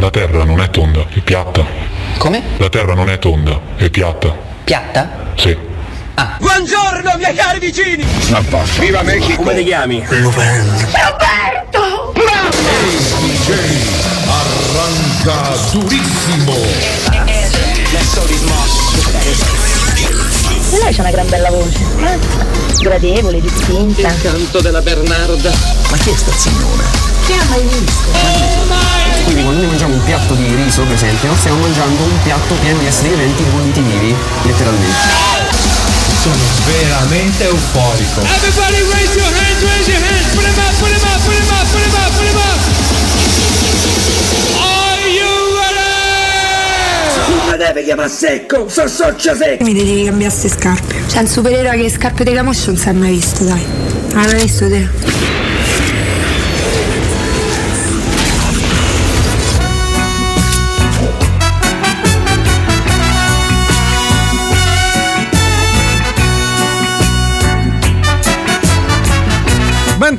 La terra non è tonda, è piatta. Come? La terra non è tonda, è piatta. Piatta? Sì. Buongiorno, miei cari vicini! Viva Mexico! Come ti chiami? Roberto! Arranca durissimo! Lei c'ha una gran bella voce. eh? Gradevole, distinta. Canto della Bernarda. Ma chi è sta signora? Ha mai visto? Quindi quando noi mangiamo un piatto di riso, per esempio, stiamo mangiando un piatto pieno di esseri viventi bolliti vivi, letteralmente. Sono veramente euforico. Everybody raise your hands, raise your hands. Put 'em up, put 'em up, put 'em up, put 'em up, put 'em up. Are you ready? Non mi deve chiamare secco, sono socia secco! Mi devi cambiare queste scarpe. C'è un supereroe che le scarpe di Camoscio non si è mai visto, dai. Hai mai visto te?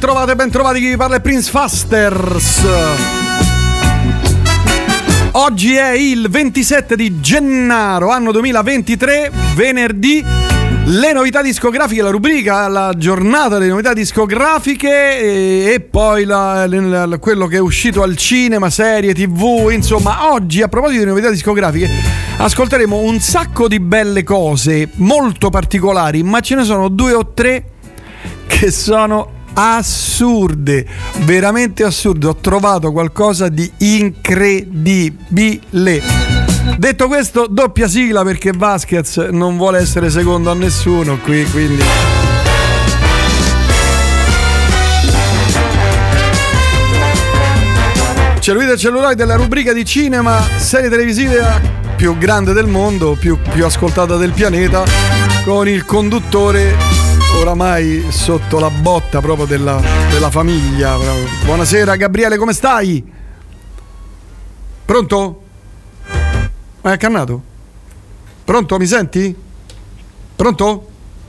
Ben trovate, ben trovati chi vi parla è Prince Fasters. Oggi è il 27 di gennaio, anno 2023, venerdì. Le novità discografiche, la rubrica, la giornata delle novità discografiche e, e poi la- la- la- quello che è uscito al cinema, serie, tv, insomma, oggi a proposito di novità discografiche ascolteremo un sacco di belle cose molto particolari, ma ce ne sono due o tre che sono assurde, veramente assurde. Ho trovato qualcosa di incredibile. Detto questo, doppia sigla perché Vasquez non vuole essere secondo a nessuno qui, quindi Cellulite e celluloide della rubrica di cinema, serie televisive più grande del mondo, più, più ascoltata del pianeta, con il conduttore oramai sotto la botta proprio della, della famiglia. proprio. Buonasera Gabriele, come stai? Pronto? Hai accannato? Pronto, mi senti? Pronto?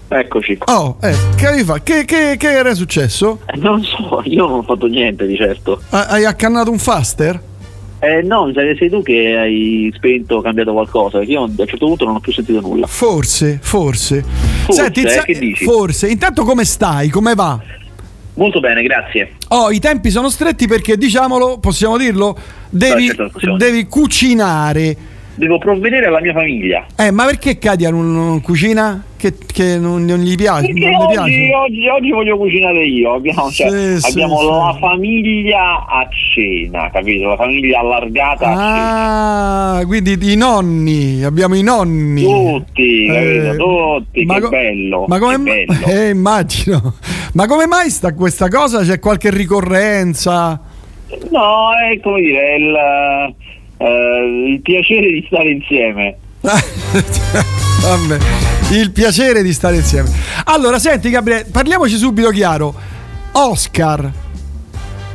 Eccoci. Oh, eh, che? Che, che, che era successo? Eh, Non so, io non ho fatto niente di certo. Ha- Hai accannato un faster? Eh no, mi sa che sei tu che hai spento o cambiato qualcosa, perché io a un certo punto non ho più sentito nulla. Forse, forse. Forse, Senti, eh, che dici? forse. Intanto come stai? Come va? Molto bene, grazie. Oh, i tempi sono stretti perché, diciamolo, possiamo dirlo, devi, certo, possiamo devi cucinare. Devo provvedere alla mia famiglia. Eh, ma perché Katia non, non cucina? Che, che non, non gli piace? Perché non oggi, piace? oggi, oggi voglio cucinare io. Abbiamo, cioè, Sì, sì, abbiamo sì. la famiglia a cena, capito? La famiglia allargata a cena. Ah, quindi i nonni, abbiamo i nonni. Tutti, Eh, capito? Tutti, ma che co- bello. Ma come che bello. Eh, immagino. Ma come mai sta questa cosa? C'è qualche ricorrenza? No, è come dire, il, eh, il piacere di stare insieme. Vabbè, il piacere di stare insieme. Allora, senti Gabriele, parliamoci subito chiaro. Oscar,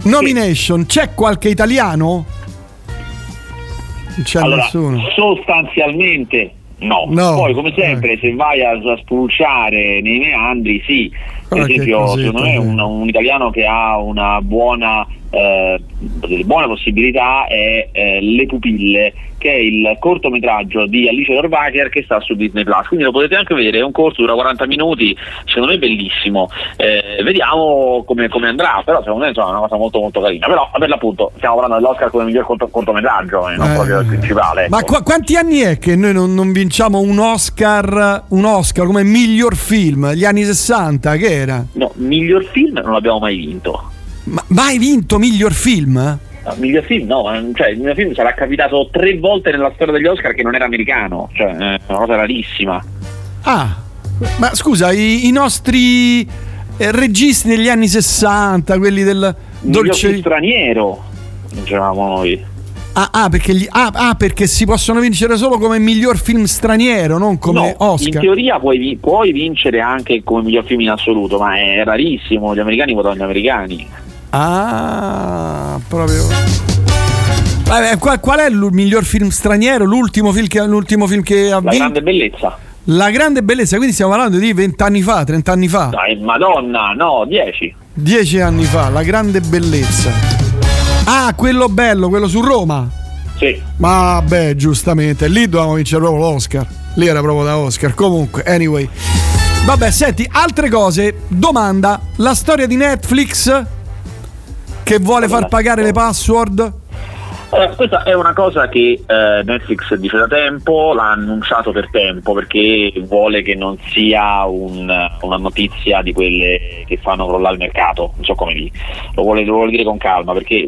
nomination, c'è qualche italiano? Non c'è allora, nessuno. sostanzialmente no. No. Poi, come sempre, se vai a, a spulciare nei meandri, sì. Per esempio, secondo me un, un italiano che ha una buona, eh, buone possibilità è eh, Le Pupille, che è il cortometraggio di Alice Dorvacher che sta su Disney Plus. Quindi lo potete anche vedere, è un corto, dura 40 minuti, secondo me è bellissimo. Eh, vediamo come, come andrà, però secondo me insomma, è una cosa molto molto carina. Però per l'appunto stiamo parlando dell'Oscar come miglior corto- cortometraggio, e non Eh. proprio il principale. Ma qua- quanti anni è che noi non, non vinciamo un Oscar, un Oscar come miglior film? Gli anni 60, che era? No, miglior film non l'abbiamo mai vinto. Ma mai vinto miglior film? No, miglior film no, eh, cioè il mio film sarà capitato tre volte nella storia degli Oscar che non era americano, cioè è una cosa rarissima. Ah, ma scusa, i, i nostri eh, registi degli anni 60, quelli del dolce. film straniero, dicevamo noi. Ah, ah, perché gli- ah, ah, perché si possono vincere solo come miglior film straniero, non come No, Oscar. In teoria puoi, puoi vincere anche come miglior film in assoluto, ma è rarissimo, gli americani votano gli americani. Ah, proprio. Vabbè, qual, qual è il miglior film straniero? L'ultimo film che, l'ultimo film che ha La vinto? grande bellezza. La grande bellezza, quindi stiamo parlando di 20 anni fa, 30 anni fa, Dai, madonna, no, 10. 10 anni fa, la grande bellezza. Ah, quello bello, quello su Roma. Sì. Ma beh, giustamente, lì dovevamo vincere proprio l'Oscar. Lì era proprio da Oscar. Comunque, anyway. Vabbè, senti, altre cose. Domanda: la storia di Netflix che vuole far pagare le password? Eh, questa è una cosa che eh, Netflix dice da tempo, l'ha annunciato per tempo perché vuole che non sia un, una notizia di quelle che fanno crollare il mercato, non so come dire, lo vuole, lo vuole dire con calma perché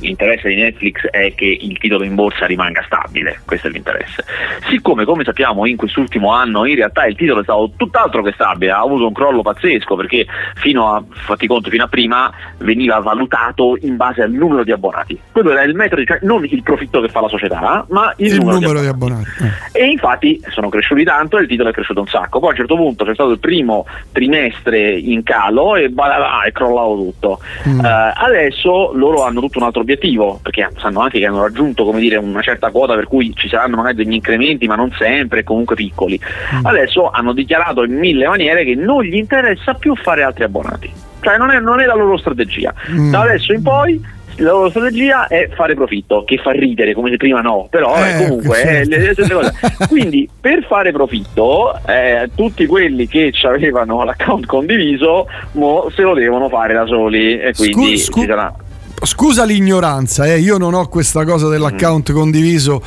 l'interesse di Netflix è che il titolo in borsa rimanga stabile, questo è l'interesse. Siccome come sappiamo in quest'ultimo anno in realtà il titolo è stato tutt'altro che stabile, ha avuto un crollo pazzesco perché fino a, fatti conto, fino a prima veniva valutato in base al numero di abbonati. Quello era il metodo, cioè non il profitto che fa la società, ma il, Il numero, numero di abbonati. Eh. E infatti sono cresciuti tanto e il titolo è cresciuto un sacco. Poi a un certo punto c'è stato il primo trimestre in calo e badala, è crollato tutto. Mm. Eh, adesso loro hanno tutto un altro obiettivo, perché sanno anche che hanno raggiunto come dire, una certa quota per cui ci saranno magari degli incrementi, ma non sempre, comunque piccoli. Mm. Adesso hanno dichiarato in mille maniere che non gli interessa più fare altri abbonati. Cioè non è, non è la loro strategia. Mm. Da adesso in poi la loro strategia è fare profitto, che fa ridere, come prima no, però eh, Eh, comunque è le stesse cose. Quindi per fare profitto, eh, tutti quelli che avevano l'account condiviso, mo se lo devono fare da soli e quindi Scu- scu-. Scusa l'ignoranza, eh, io non ho questa cosa dell'account condiviso.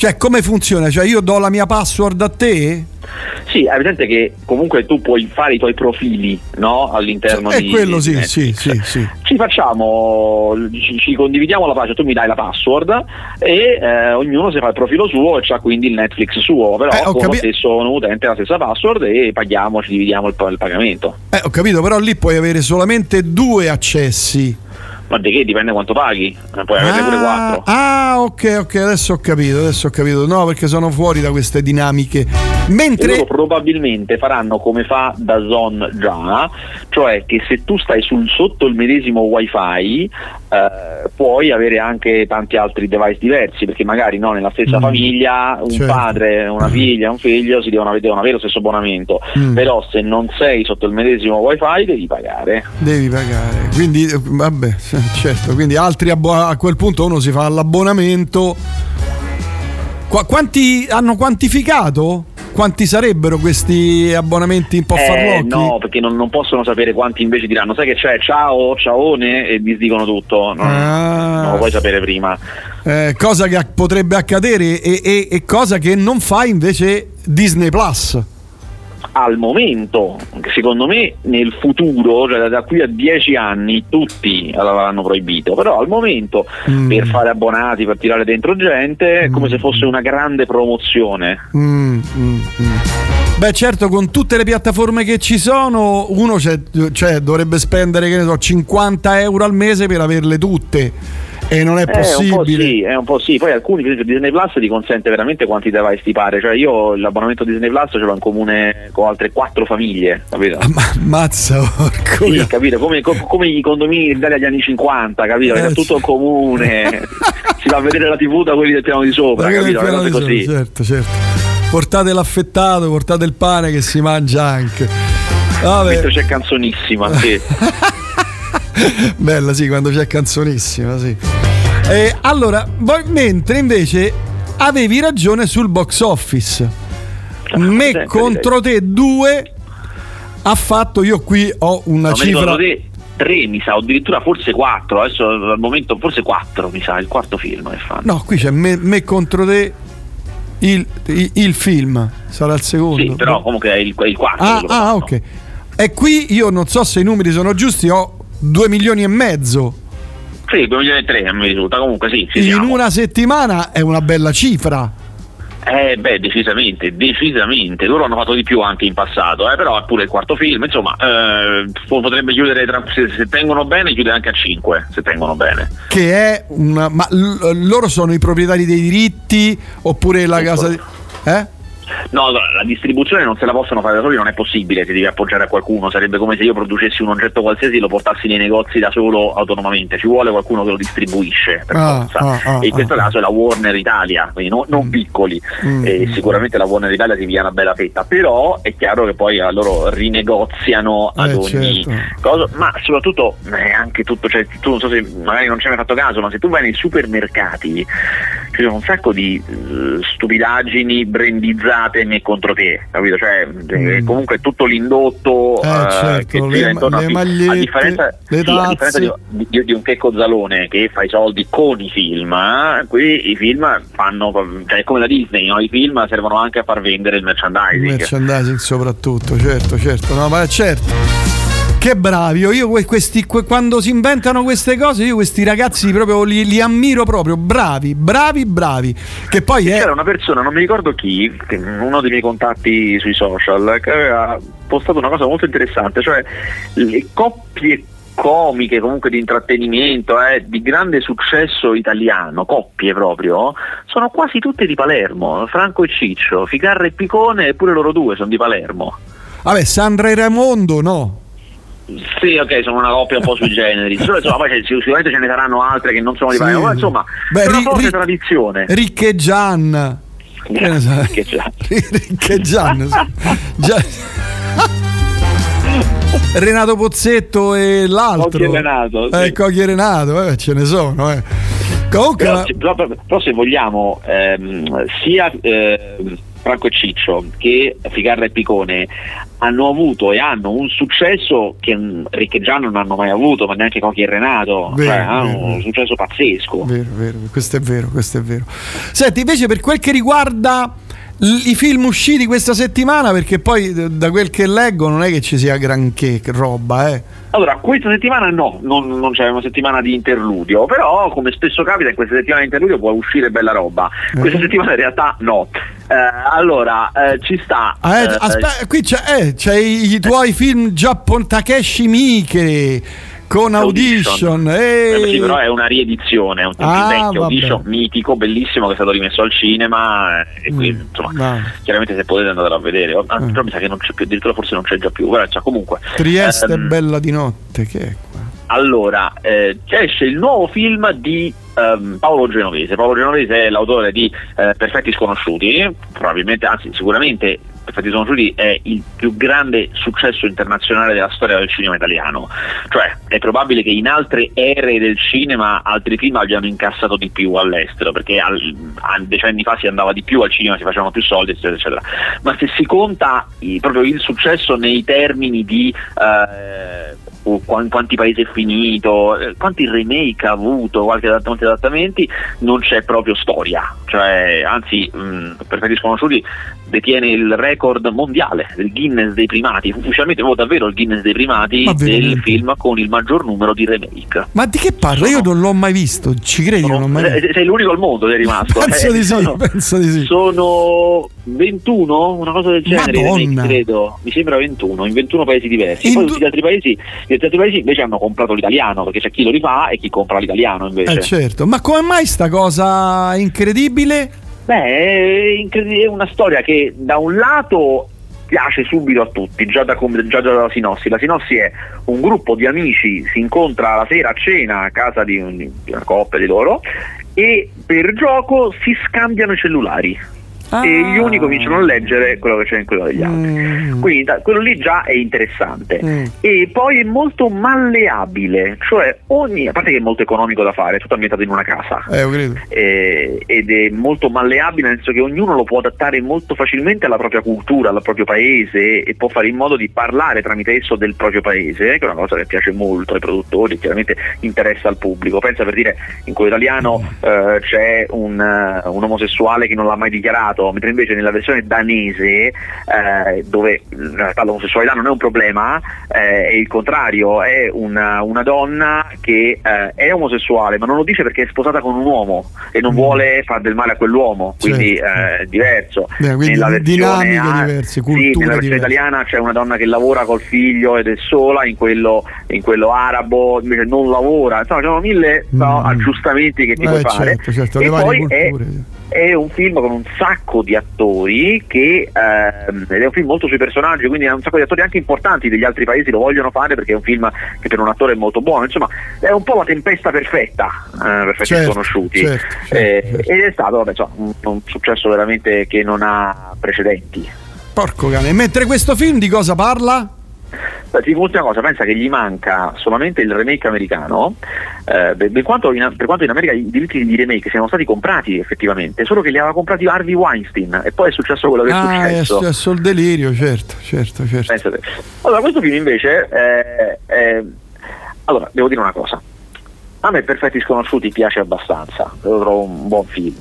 Cioè, come funziona? Cioè, io do la mia password a te? Sì, è evidente che comunque tu puoi fare i tuoi profili no? all'interno E di quello sì, sì, sì, sì. Ci facciamo, ci, ci condividiamo la pagina, tu mi dai la password e eh, ognuno si fa il profilo suo e c'ha quindi il Netflix suo, però Eh, con capi- lo stesso utente la stessa password e paghiamo, ci dividiamo il, il pagamento. Eh, ho capito, però lì puoi avere solamente due accessi. Ma di che dipende quanto paghi, Eh, puoi averne pure Ah, quattro. ah, ok, ok, adesso ho capito, adesso ho capito. No, perché sono fuori da queste dinamiche. Mentre loro probabilmente faranno come fa da Zone già, cioè che se tu stai sul, sotto il medesimo wifi eh, puoi avere anche tanti altri device diversi, perché magari no, nella stessa Mm. famiglia un Certo. padre, una figlia, un figlio si devono, devono avere lo stesso abbonamento, Mm. però se non sei sotto il medesimo wifi devi pagare. devi pagare. Quindi, eh, vabbè, certo, quindi altri abbo- a quel punto uno si fa l'abbonamento. Qua- quanti hanno quantificato? Quanti sarebbero questi abbonamenti un po' Eh, farlocchi? no, perché non, non possono sapere quanti invece diranno, sai che c'è, ciao, ciaone e disdicono tutto, non, Ah. non lo puoi sapere prima. Eh, cosa che potrebbe accadere e, e- e cosa che non fa invece Disney Plus. Al momento, secondo me nel futuro, cioè da qui a dieci anni, tutti l'avranno proibito, però al momento Mm. per fare abbonati, per tirare dentro gente, è come se fosse una grande promozione. Mm, mm, mm. Beh, certo, con tutte le piattaforme che ci sono, uno c'è- cioè, dovrebbe spendere, che ne so, 50 euro al mese per averle tutte. E non è Eh, un po' possibile. sì, è un po' sì. Poi alcuni, per esempio, Disney Plus ti consente veramente quanti device ti pare. Cioè, io l'abbonamento Disney Plus ce l'ho in comune con altre quattro famiglie, capito? Ma, mazza, porco. Sì, capito? Come, co- come i condomini d'Italia degli anni 50, capito? Che Eh, è tutto sì. comune. si va a vedere la TV da quelli del piano di sopra, che capito? piano di così. sopra, certo, certo. Portate l'affettato, portate il pane che si mangia anche. Vabbè. Mentre c'è canzonissima, sì. Bella, sì, quando c'è canzonissima, sì. Eh, allora, mentre invece avevi ragione sul box office. Me sempre contro te 2 ha fatto, io qui ho una No, cifra... te tre mi sa, o addirittura forse quattro, adesso al momento forse quattro mi sa, il quarto film che fanno. No, qui c'è me, me contro te il, il- il film, sarà il secondo. Sì, però comunque è il, il quarto. Ah, ah, ok. E qui io non so se i numeri sono giusti, ho 2 milioni e mezzo. Sì, 2 milioni e tre mi risulta, comunque sì, In siamo. una settimana è una bella cifra. Eh beh, decisamente, decisamente. Loro hanno fatto di più anche in passato, eh, però è pure il quarto film, insomma, eh, po- potrebbe chiudere, tra- se, se tengono bene, chiude anche a 5, se tengono bene. Che è una. Ma l- loro sono i proprietari dei diritti oppure la casa di. Eh? No, la distribuzione non se la possono fare da soli, non è possibile, ti devi appoggiare a qualcuno, sarebbe come se io producessi un oggetto qualsiasi e lo portassi nei negozi da solo autonomamente, ci vuole qualcuno che lo distribuisce per Ah, forza. ah, ah, e in questo ah. caso è la Warner Italia, quindi no- non piccoli, Mm. e sicuramente la Warner Italia si via una bella fetta, però è chiaro che poi eh, loro rinegoziano ad Eh, ogni certo. cosa, ma soprattutto eh, anche tutto, cioè, tu non so se magari non ci hai mai fatto caso, ma se tu vai nei supermercati ci sono un sacco di eh, stupidaggini brandizzate né contro te, capito? Cioè, eh, comunque tutto l'indotto Mm. Eh, eh, certo, che gira intorno a le magliette, a differenza, le sì, a differenza di, di- di un Checco Zalone che fa i soldi con i film, eh, qui i film fanno, cioè come la Disney, no? i film servono anche a far vendere il Il merchandising. merchandising soprattutto, certo, certo, no, ma certo. Che bravi, io, io que- questi, que- quando si inventano queste cose, io questi ragazzi proprio li, li ammiro proprio, bravi, bravi, bravi. Che poi è... C'era una persona, non mi ricordo chi, uno dei miei contatti sui social, che aveva postato una cosa molto interessante, cioè le coppie comiche, comunque di intrattenimento, eh, di grande successo italiano, coppie proprio, sono quasi tutte di Palermo, Franco e Ciccio, Ficarra e Picone, eppure loro due sono di Palermo. Vabbè, Sandra e Raimondo, no. Sì, ok, sono una coppia un po' sui generi. Solo, insomma, poi sicuramente ce ne saranno altre che non sono di Sì. Palermo, ma insomma, Beh, è una ri- forte ri- tradizione. Ricche Gian. Che ne so? Che già. Ricche Gian. Gia- Renato Pozzetto e l'altro. Cocchi e Renato, sì. Eh, Cocchi e Renato, eh, ce ne sono. Eh. Comunque, Però, ma- se- però- però- però se vogliamo, ehm, sia ehm, Franco e Ciccio che Ficarra e Picone hanno avuto e hanno un successo che mm, Ricche e Gian non hanno mai avuto, ma neanche Cocchi e Renato, Vero, cioè, hanno vero, un successo pazzesco. Vero, vero, questo è vero, questo è vero. Senti, invece per quel che riguarda i film usciti questa settimana, perché poi d- da quel che leggo non è che ci sia granché roba, eh. Allora, questa settimana no, non, non c'è una settimana di interludio, però come spesso capita in questa settimana di interludio può uscire bella roba. Questa Eh. settimana in realtà no. Eh, allora, eh, ci sta... Ah, eh, eh, aspetta, qui c'è, eh, c'è i, tuoi film giappon Takeshi Miike con Audition. Eh, eh. sì, però è una riedizione, è un film Ah, vecchio, vabbè. Audition, mitico, bellissimo che è stato rimesso al cinema eh, e quindi insomma No. chiaramente se potete andatelo a vedere, Oh, ah, però mi sa che non c'è più, addirittura forse non c'è già più, però cioè, comunque Trieste ehm, bella di notte, che è qua? allora, eh, esce il nuovo film di ehm, Paolo Genovese. Paolo Genovese è l'autore di eh, Perfetti Sconosciuti, probabilmente, anzi sicuramente Perfetti Sconosciuti è il più grande successo internazionale della storia del cinema italiano. Cioè, è probabile che in altre ere del cinema altri film abbiano incassato di più all'estero, perché al- decenni fa si andava di più al cinema, si facevano più soldi, eccetera, eccetera. Ma se si conta i- proprio il successo nei termini di eh, quan- quanti paesi è finito, eh, quanti remake ha avuto, quanti adattamenti, non c'è proprio storia. Cioè, anzi, mh, Perfetti Sconosciuti detiene il record mondiale del Guinness dei primati, ufficialmente proprio davvero il Guinness dei primati Ma del veramente? film con il maggior numero di remake. Ma di che parla? Io non l'ho mai visto, ci credi? Non l'ho mai. Eh, Sei l'unico al mondo che è rimasto. Penso eh, di sì, sono- penso di sì. Sono 21, una cosa del genere, Madonna. credo. Mi sembra 21, in 21 paesi diversi. In Poi du- tutti gli altri paesi, gli altri paesi invece hanno comprato l'italiano, perché c'è chi lo rifà e chi compra l'italiano invece. Eh certo, ma come mai sta cosa incredibile? Beh, è, una storia che da un lato piace subito a tutti, già, da, già dalla sinossi. La sinossi è un gruppo di amici, si incontra la sera a cena a casa di, un- di una coppia di loro e per gioco si scambiano i cellulari. Ah. E gli uni cominciano a leggere quello che c'è in quello degli altri. Mm. Quindi da- quello lì già è interessante. Mm. E poi è molto malleabile, cioè ogni, a parte che è molto economico da fare, è tutto ambientato in una casa Eh, eh, ed è molto malleabile nel senso che ognuno lo può adattare molto facilmente alla propria cultura, al proprio paese e può fare in modo di parlare tramite esso del proprio paese, che è una cosa che piace molto ai produttori e chiaramente interessa al pubblico. Pensa per dire in quello italiano eh, c'è un, eh, un omosessuale che non l'ha mai dichiarato, mentre invece nella versione danese eh, dove in realtà l'omosessualità non è un problema, eh, è il contrario, è una, una donna che eh, è omosessuale ma non lo dice perché è sposata con un uomo e non Mm. vuole fare del male a quell'uomo, quindi Certo. eh, è diverso. Beh, quindi nella versione, a- diverse, sì, nella versione italiana c'è una donna che lavora col figlio ed è sola, in quello, in quello arabo invece non lavora, insomma ci sono mille no, Mm. aggiustamenti che ti Eh, puoi fare. certo, certo, e poi culture. è un film con un sacco di attori che ehm, ed è un film molto sui personaggi, quindi ha un sacco di attori anche importanti degli altri paesi lo vogliono fare perché è un film che per un attore è molto buono, insomma è un po' la tempesta perfetta eh, per Certo, sconosciuti certo, certo, Eh, certo. ed è stato vabbè, insomma, un, un successo veramente che non ha precedenti. Porco cane. Mentre questo film di cosa parla? Un'ultima cosa, pensa che gli manca solamente il remake americano, eh, per, quanto in, per quanto in America i diritti di remake siano stati comprati effettivamente, solo che li aveva comprati Harvey Weinstein e poi è successo quello che è Ah, è successo. successo il delirio, certo, certo, certo. Pensate. Allora, questo film invece, eh, eh, allora, devo dire una cosa. A me Perfetti Sconosciuti piace abbastanza, lo trovo un buon film,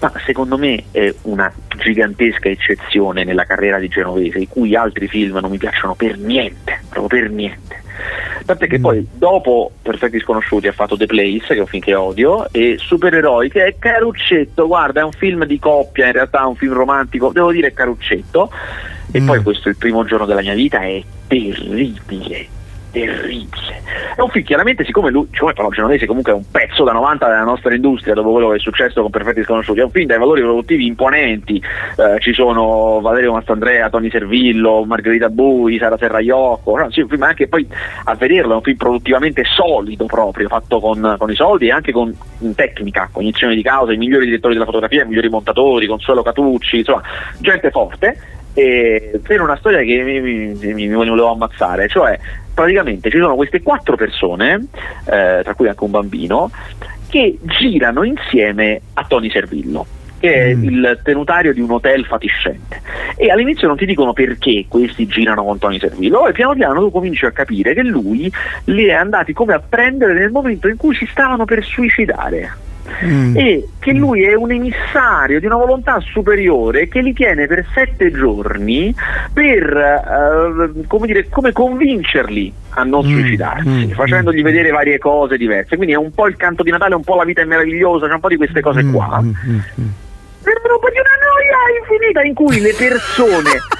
ma secondo me è una gigantesca eccezione nella carriera di Genovese, i cui altri film non mi piacciono per niente, proprio per niente. Tant'è che poi dopo Perfetti Sconosciuti ha fatto The Place, che è un film che odio, e Supereroi, che è caruccetto, guarda, è un film di coppia, in realtà è un film romantico, devo dire caruccetto. E poi questo il primo giorno della mia vita è terribile, terribile. È un film chiaramente, siccome lui, siccome Paolo Genovese comunque è un pezzo da 90 della nostra industria dopo quello che è successo con Perfetti Sconosciuti, è un film dai valori produttivi imponenti, eh, ci sono Valerio Mastandrea, Tony Servillo, Margherita Bui, Sara Serraiocco, no, sì, un film anche poi a vederlo è un film produttivamente solido proprio, fatto con, con i soldi e anche con tecnica, cognizione di causa, i migliori direttori della fotografia, i migliori montatori, Consuelo Catucci, insomma, gente forte e per una storia che mi, mi- mi- volevo ammazzare, cioè praticamente ci sono queste quattro persone, eh, tra cui anche un bambino, che girano insieme a Tony Servillo che è il tenutario di un hotel fatiscente. E all'inizio non ti dicono perché questi girano con Tony Servillo e piano piano tu cominci a capire che lui li è andati come a prendere nel momento in cui si stavano per suicidare Mm. e che lui è un emissario di una volontà superiore che li tiene per sette giorni per eh, come, dire, come convincerli a non suicidarsi, mm, facendogli vedere varie cose diverse. Quindi è un po' il canto di Natale, un po' la vita è meravigliosa, c'è un po' di queste cose Mm, qua. Sembrano un po' di una noia infinita in cui le persone.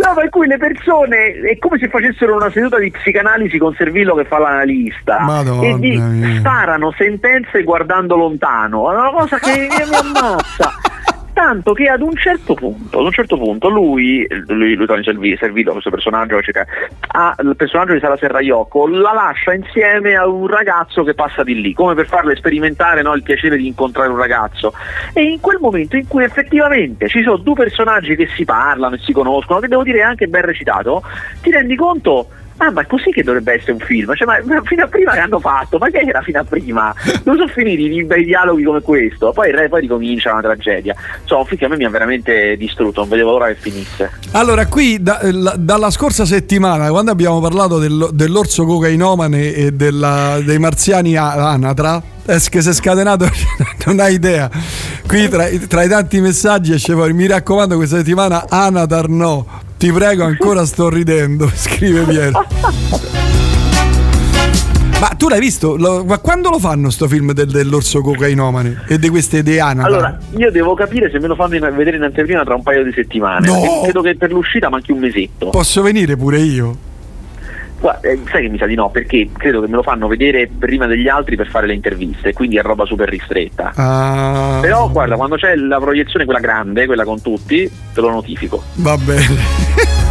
No, in cui le persone è come se facessero una seduta di psicanalisi con Servillo che fa l'analista Madonna e mia. sparano sentenze guardando lontano. È una cosa che mi ammazza. Tanto che ad un certo punto, ad un certo punto lui, lui, lui Tony Servi- Servillo, questo personaggio, eccetera, ha il personaggio di Sara Serraiocco, la lascia insieme a un ragazzo che passa di lì, come per farle sperimentare no, il piacere di incontrare un ragazzo. E in quel momento in cui effettivamente ci sono due personaggi che si parlano e si conoscono, che devo dire è anche ben recitato, ti rendi conto. Ah, ma così che dovrebbe essere un film? Cioè, ma, fino a prima che hanno fatto? Ma che era fino a prima? Dove sono finiti i bei dialoghi come questo? Poi, poi ricomincia una tragedia. Insomma, un film che a me mi ha veramente distrutto, non vedevo l'ora che finisse. Allora, qui da- la- dalla scorsa settimana, quando abbiamo parlato del- dell'orso cocainomane e della- dei marziani anatra, che si è scatenato, non hai idea. Qui tra, tra i tanti messaggi esce fuori, mi raccomando questa settimana Anatar no, ti prego ancora sto ridendo, scrive Piero. Ma tu l'hai visto? Lo- ma quando lo fanno sto film del- dell'orso cocainomane e di queste idee anatar? Allora, io devo capire se me lo fanno in- vedere in anteprima tra un paio di settimane. No! Credo che per l'uscita manchi un mesetto. Posso venire pure io? Guarda, eh, sai che mi sa di no, perché credo che me lo fanno vedere prima degli altri per fare le interviste, quindi è roba super ristretta. Ah, Però guarda, quando c'è la proiezione, quella grande, quella con tutti, te lo notifico. Va bene.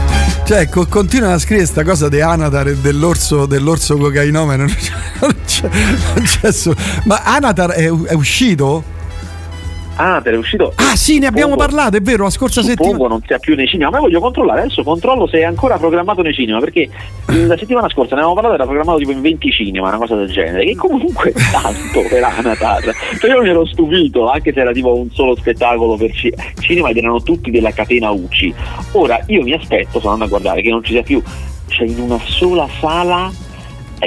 Cioè, co- continua a scrivere sta cosa di Anatar e dell'orso, dell'orso cocainomane. Non c'è, non c'è- non c'è su- Ma Anatar è, è uscito? Ah, te l'è uscito? Ah, sì, ne abbiamo Suppongo- parlato, è vero, la scorsa Suppongo settimana. non sia più nei cinema, ma voglio controllare, adesso controllo se è ancora programmato nei cinema, perché la settimana scorsa ne avevamo parlato, era programmato tipo in 20 cinema, una cosa del genere, che comunque tanto per Anatar. Cioè io mi ero stupito, anche se era tipo un solo spettacolo per ci- cinema ed erano tutti della catena UCI. Ora io mi aspetto, sono andando a guardare, che non ci sia più, c'è in una sola sala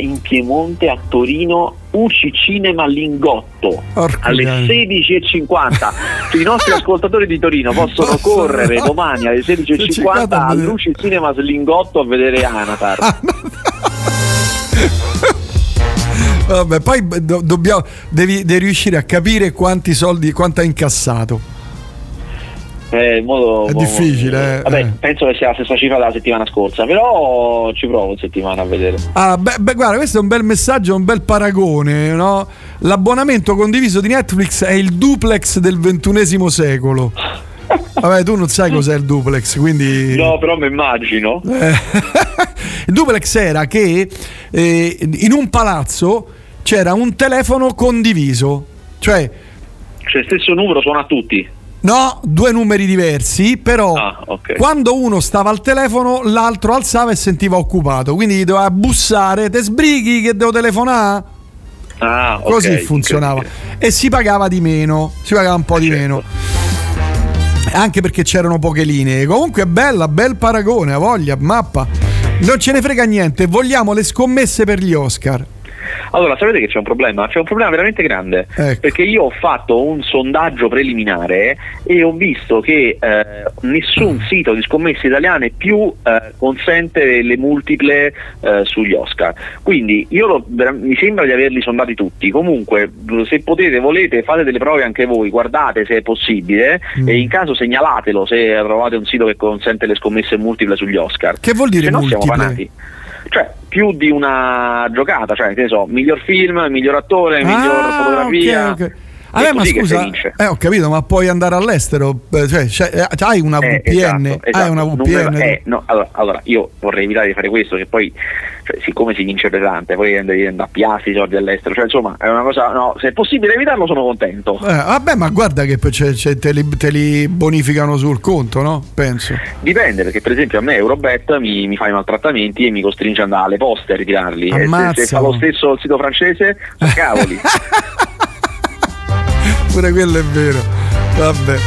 in Piemonte a Torino UCI Cinema Lingotto Porca alle miseria. 16.50 i nostri ascoltatori di Torino possono correre domani alle 16.50 a vedere- all'UCI Cinema Lingotto a vedere Anatar Ah, Vabbè, poi do- dobbiamo, devi, devi riuscire a capire quanti soldi, quanto ha incassato. Eh, in modo, È difficile, eh, Vabbè, eh. penso che sia la stessa cifra della settimana scorsa, però ci provo in settimana a vedere. Ah, beh, beh, guarda, questo è un bel messaggio, un bel paragone, no? L'abbonamento condiviso di Netflix è il duplex del ventunesimo secolo. Vabbè, tu non sai cos'è il duplex, quindi... No, però mi immagino. Eh, il duplex era che eh, in un palazzo c'era un telefono condiviso, cioè Cioè, stesso numero suona a tutti. No, due numeri diversi, però Ah, ok. quando uno stava al telefono l'altro alzava e sentiva occupato, quindi gli doveva bussare, te sbrighi che devo telefonare? Ah, ok, Così funzionava e si pagava di meno, si pagava un po' di Certo. meno. Anche perché c'erano poche linee. Comunque è bella, bel paragone, ha voglia, mappa. Non ce ne frega niente, vogliamo le scommesse per gli Oscar. Allora, sapete che c'è un problema? C'è un problema veramente grande. Ecco. Perché io ho fatto un sondaggio preliminare e ho visto che eh, nessun sito di scommesse italiane più eh, consente le multiple eh, sugli Oscar. Quindi io lo- mi sembra di averli sondati tutti. Comunque, se potete, volete, fate delle prove anche voi, guardate se è possibile Mm. e in caso segnalatelo se trovate un sito che consente le scommesse multiple sugli Oscar. Che vuol dire Se no siamo multiple? Cioè, più di una giocata, cioè, che ne so, miglior film, miglior attore, miglior Ah, fotografia. ok, ok. È Vabbè, ma così che si scusa, eh, ho capito, ma puoi andare all'estero? Eh, Cioè, eh, hai una Eh, VPN? esatto, Hai esatto. una Non VPN? me- eh, no, allora, allora, io vorrei evitare di fare questo, che poi, cioè, siccome si vince pesante, poi andare a piazzi i soldi all'estero, cioè, insomma, è una cosa, no, se è possibile evitarlo sono contento. Eh, vabbè, ma guarda che c'è- c'è- te, li, te li bonificano sul conto, no? Penso. Dipende, perché per esempio a me Eurobet mi, mi fa i maltrattamenti e mi costringe ad andare alle poste a ritirarli. Se, se fa lo stesso il sito francese, cavoli. Pure quello è vero. Vabbè.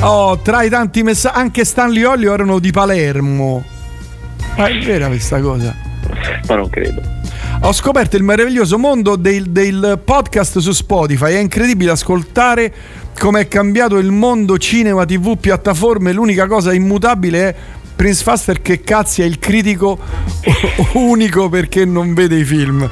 Oh, tra i tanti messaggi, anche Stanley Olio erano di Palermo. Ma è vera questa cosa? ma non credo. Ho scoperto il meraviglioso mondo del, del podcast su Spotify. È incredibile ascoltare come è cambiato il mondo cinema, tv, piattaforme. L'unica cosa immutabile è Prince Faster che cazzi è il critico unico perché non vede i film.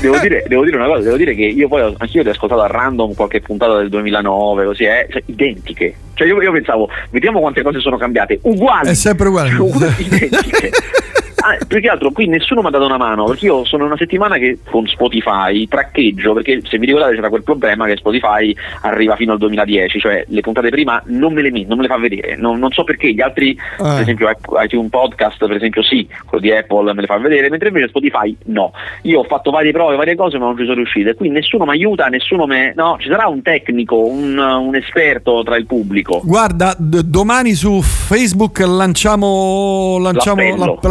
Devo dire, devo dire una cosa, devo dire che io poi anch'io li ho ascoltato a random qualche puntata del 2009, così è, cioè, identiche. Cioè io, io pensavo, vediamo quante cose sono cambiate, uguali. È sempre uguale. Cioè, identiche. Ah, più che altro qui nessuno mi ha dato una mano perché io sono una settimana che con Spotify traccheggio perché se vi ricordate c'era quel problema che Spotify arriva fino al 2010 cioè le puntate prima non me le, non me le fa vedere. Non, non so perché gli altri per esempio iTunes Podcast per esempio sì quello di Apple me le fa vedere mentre invece Spotify no. Io ho fatto varie prove varie cose ma non ci sono riuscito e qui nessuno mi aiuta nessuno me no ci sarà un tecnico un, un esperto tra il pubblico. Guarda, d- domani su Facebook lanciamo, lanciamo L'appello. l'app-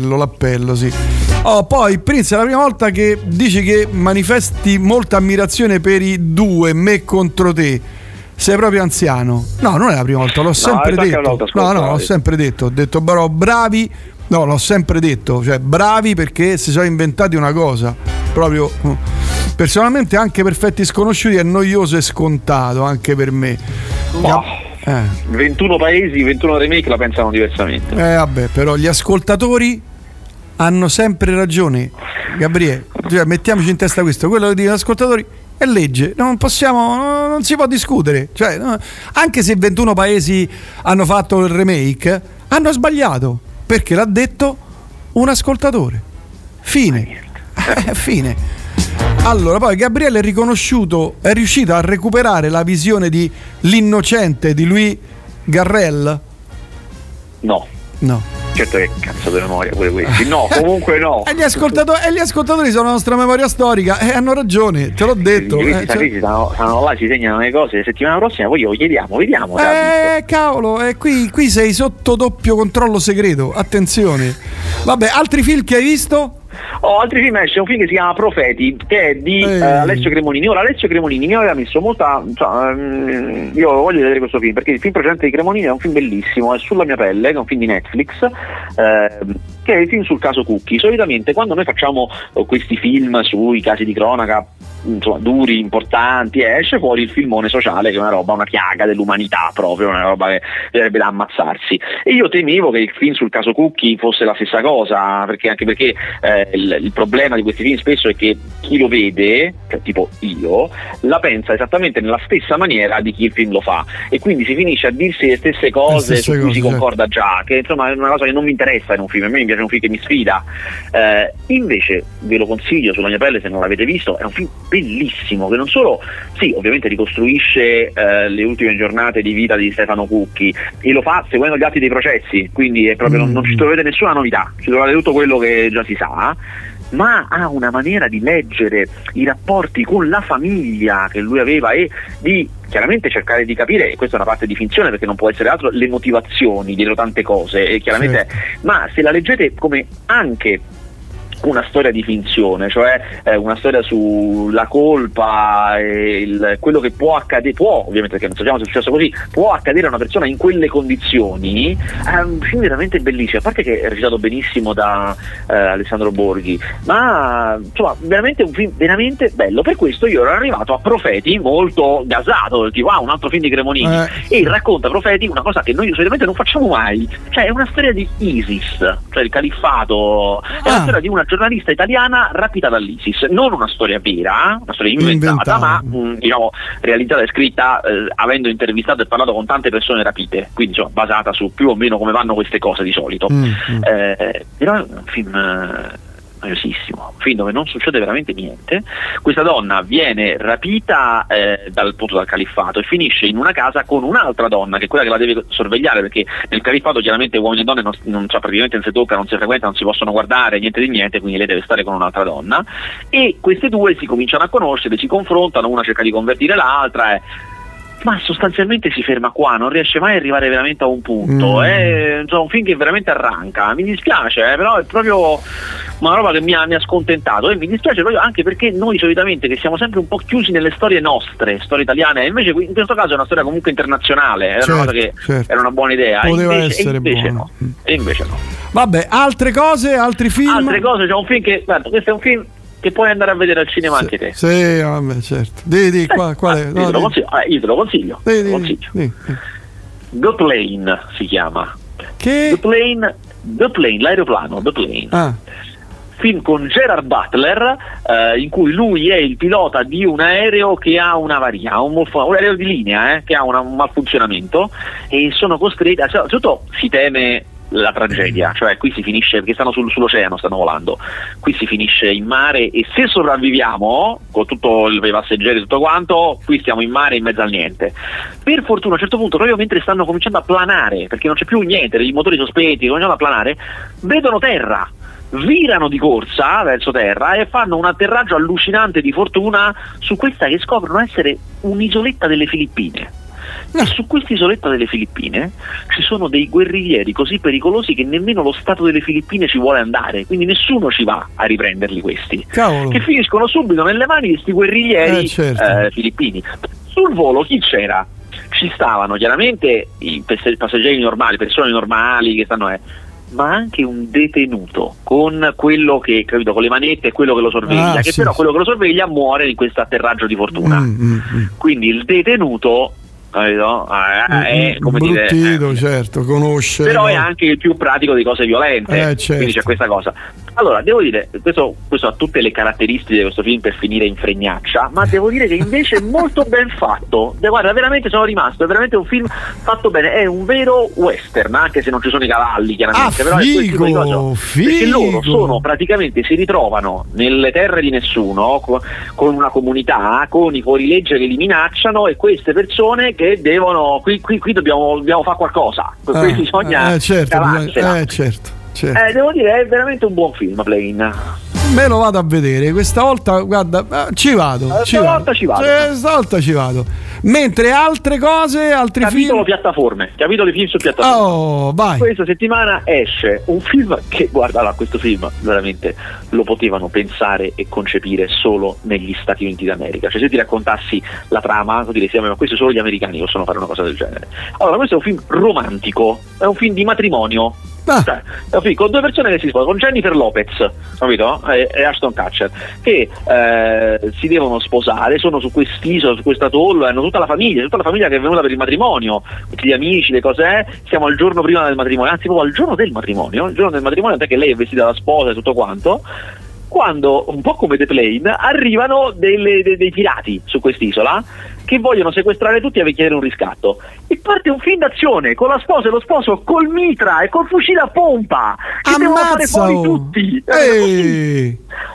l'appello, l'appello, sì. Oh, poi Prince è la prima volta che dici che manifesti molta ammirazione per i due, me contro te. Sei proprio anziano. No, non è la prima volta, l'ho sempre è perché detto. No, no, l'ho sempre detto. Ho detto, però bravi. No, l'ho sempre detto, cioè bravi perché si sono inventati una cosa. Proprio mm. personalmente anche perfetti sconosciuti è noioso e scontato anche per me. Bah. Eh. 21 paesi 21 remake la pensano diversamente Eh vabbè, però gli ascoltatori hanno sempre ragione. Gabriele, cioè, mettiamoci in testa questo, quello che dicono gli ascoltatori è legge, non possiamo, non si può discutere. Cioè, no, anche se 21 paesi hanno fatto il remake, hanno sbagliato, perché l'ha detto un ascoltatore. Fine. Fine. Allora, poi Gabriele è riconosciuto, è riuscito a recuperare la visione di L'innocente di Louis Garrel? no No. Certo che cazzo di memoria pure questi no comunque no E gli, e gli ascoltatori sono la nostra memoria storica e hanno ragione, te l'ho detto. Questi eh, cioè- stanno, stanno là, ci segnano le cose. La settimana prossima poi glielo chiediamo, vediamo. Eh, cavolo, eh, qui, qui sei sotto doppio controllo segreto. Attenzione. Vabbè, altri film che hai visto? Oh, altri film esce un film che si chiama Profeti, che è di eh, Alessio Cremonini. Ora Alessio Cremonini mi aveva messo molta. cioè, mm, io voglio vedere questo film perché il film precedente di Cremonini è un film bellissimo, è sulla mia pelle, che è un film di Netflix. eh, che è il film sul caso Cucchi. Solitamente quando noi facciamo eh, questi film sui casi di cronaca insomma, duri, importanti, esce fuori il filmone sociale che è una roba, una piaga dell'umanità proprio, una roba che verrebbe da ammazzarsi. E io temevo che il film sul caso Cucchi fosse la stessa cosa, perché anche perché eh, il, il, problema di questi film spesso è che chi lo vede, cioè tipo io, la pensa esattamente nella stessa maniera di chi il film lo fa. E quindi si finisce a dirsi le stesse cose su cui cose, si concorda già, che insomma è una cosa che non mi interessa in un film, a me mi piace un film che mi sfida. Eh, invece ve lo consiglio sulla mia pelle se non l'avete visto, è un film bellissimo che non solo, sì, ovviamente ricostruisce eh, le ultime giornate di vita di Stefano Cucchi e lo fa seguendo gli atti dei processi, quindi è proprio, mm. non, non ci trovate nessuna novità, ci trovate tutto quello che già si sa ma ha una maniera di leggere i rapporti con la famiglia che lui aveva e di chiaramente cercare di capire, e questa è una parte di finzione perché non può essere altro, le motivazioni dietro tante cose, chiaramente, sì. ma se la leggete come anche una storia di finzione, cioè eh, una storia sulla colpa e il, quello che può accadere, può ovviamente perché non sappiamo se è successo così, può accadere a una persona in quelle condizioni, è un film veramente bellissimo, a parte che è recitato benissimo da eh, Alessandro Borghi, ma insomma veramente un film veramente bello, per questo io ero arrivato a Profeti molto gasato, tipo ah un altro film di Cremonini eh. e racconta Profeti una cosa che noi solitamente non facciamo mai, cioè è una storia di ISIS, cioè il califfato, è ah. una storia di una giornalista italiana rapita dall'ISIS, non una storia vera, una storia inventata, inventata. ma mh, diciamo, realizzata e scritta eh, avendo intervistato e parlato con tante persone rapite, quindi insomma, basata su più o meno come vanno queste cose di solito. Mm, mm. Eh, però è un film eh, noiosissimo, film dove non succede veramente niente. Questa donna viene rapita eh, dal, appunto, dal califfato e finisce in una casa con un'altra donna, che è quella che la deve sorvegliare, perché nel califfato chiaramente uomini e donne non, non cioè, praticamente non si tocca, non si frequenta, non si possono guardare, niente di niente, quindi lei deve stare con un'altra donna. E queste due si cominciano a conoscere, si confrontano, una cerca di convertire l'altra. Eh ma sostanzialmente si ferma qua, non riesce mai ad arrivare veramente a un punto. Mm. È insomma, un film che veramente arranca. Mi dispiace, eh, però è proprio una roba che mi ha, mi ha, scontentato. E mi dispiace proprio anche perché noi solitamente che siamo sempre un po' chiusi nelle storie nostre, storie italiane, invece in questo caso è una storia comunque internazionale, era certo, una cosa che certo. era una buona idea. Poteva invece, essere e invece no. E invece no. Vabbè, altre cose, altri film? Altre cose, c'è un film che, guarda, questo è un film che puoi andare a vedere al cinema sì, anche te. Sì, vabbè, certo. Di, di, qua, qual è? Ah, no, io, te lo consiglio. Ah, io te lo consiglio. Di, di, consiglio. Di, The Plane si chiama. Che? The Plane, The Plane l'aeroplano, The Plane. Ah. Film con Gerard Butler eh, in cui lui è il pilota di un aereo che ha una varia, un, un aereo di linea eh, che ha una, un malfunzionamento e sono costretti, soprattutto si teme la tragedia, cioè qui si finisce perché stanno sul, sull'oceano, stanno volando, qui si finisce in mare e se sopravviviamo con tutto il passeggeri e tutto quanto, qui stiamo in mare in mezzo al niente. Per fortuna a un certo punto, proprio mentre stanno cominciando a planare, perché non c'è più niente, i motori sospetti, cominciano a planare, vedono terra virano di corsa verso terra e fanno un atterraggio allucinante di fortuna su questa che scoprono essere un'isoletta delle Filippine. No. Su questa isoletta delle Filippine ci sono dei guerriglieri così pericolosi che nemmeno lo Stato delle Filippine ci vuole andare, quindi nessuno ci va a riprenderli questi, Cavolo. che finiscono subito nelle mani di questi guerriglieri eh, certo. eh, filippini. Sul volo chi c'era? Ci stavano chiaramente i passeggeri normali, persone normali che stanno... Eh, ma anche un detenuto con quello che capito, con le manette e quello che lo sorveglia, ah, che sì, però quello che lo sorveglia muore in questo atterraggio di fortuna. Mm, mm, mm. Quindi il detenuto No? Ah, è come bruttito, dire, eh, certo, conosce. Però è anche il più pratico di cose violente. Eh, certo. Quindi c'è questa cosa. Allora, devo dire, questo, questo, ha tutte le caratteristiche di questo film per finire in fregnaccia, ma devo dire che invece è molto ben fatto. Guarda, veramente sono rimasto, è veramente un film fatto bene, è un vero western, anche se non ci sono i cavalli, chiaramente. Ah, però figo, è quel tipo di cosa. Figo. Perché loro sono praticamente si ritrovano nelle terre di nessuno, con una comunità, con i fuorilegge che li minacciano e queste persone che devono. Qui, qui, qui dobbiamo, dobbiamo fare qualcosa. Ah, qui bisogna. Eh, certo, eh, certo. Certo. Eh, devo dire, è veramente un buon film, Plane. Me lo vado a vedere. Questa volta, guarda, eh, ci vado. Questa ci volta vado. ci vado. Questa volta ci vado. Mentre altre cose, altri Capitolo film. piattaforme. Capitolo film su piattaforme. Oh, vai. Questa settimana esce un film che, guarda, là, questo film veramente lo potevano pensare e concepire solo negli Stati Uniti d'America. Cioè, se ti raccontassi la trama, tu diresti, ma questo solo gli americani possono fare una cosa del genere. Allora, questo è un film romantico, è un film di matrimonio Cioè, capi? con due persone che si sposano, con Jennifer Lopez, capito? E, Ashton Kutcher, che eh, si devono sposare, sono su quest'isola, su questa tolla, hanno tutta la famiglia, tutta la famiglia che è venuta per il matrimonio, tutti gli amici, le cose, è. siamo al giorno prima del matrimonio, anzi proprio al giorno del matrimonio, il giorno del matrimonio, che lei è vestita da sposa e tutto quanto, quando, un po' come The Plane, arrivano delle- dei- dei pirati su quest'isola che vogliono sequestrare tutti e chiedere un riscatto. E parte un film d'azione con la sposa e lo sposo col mitra e col fucile a pompa che devono fare fuori tutti.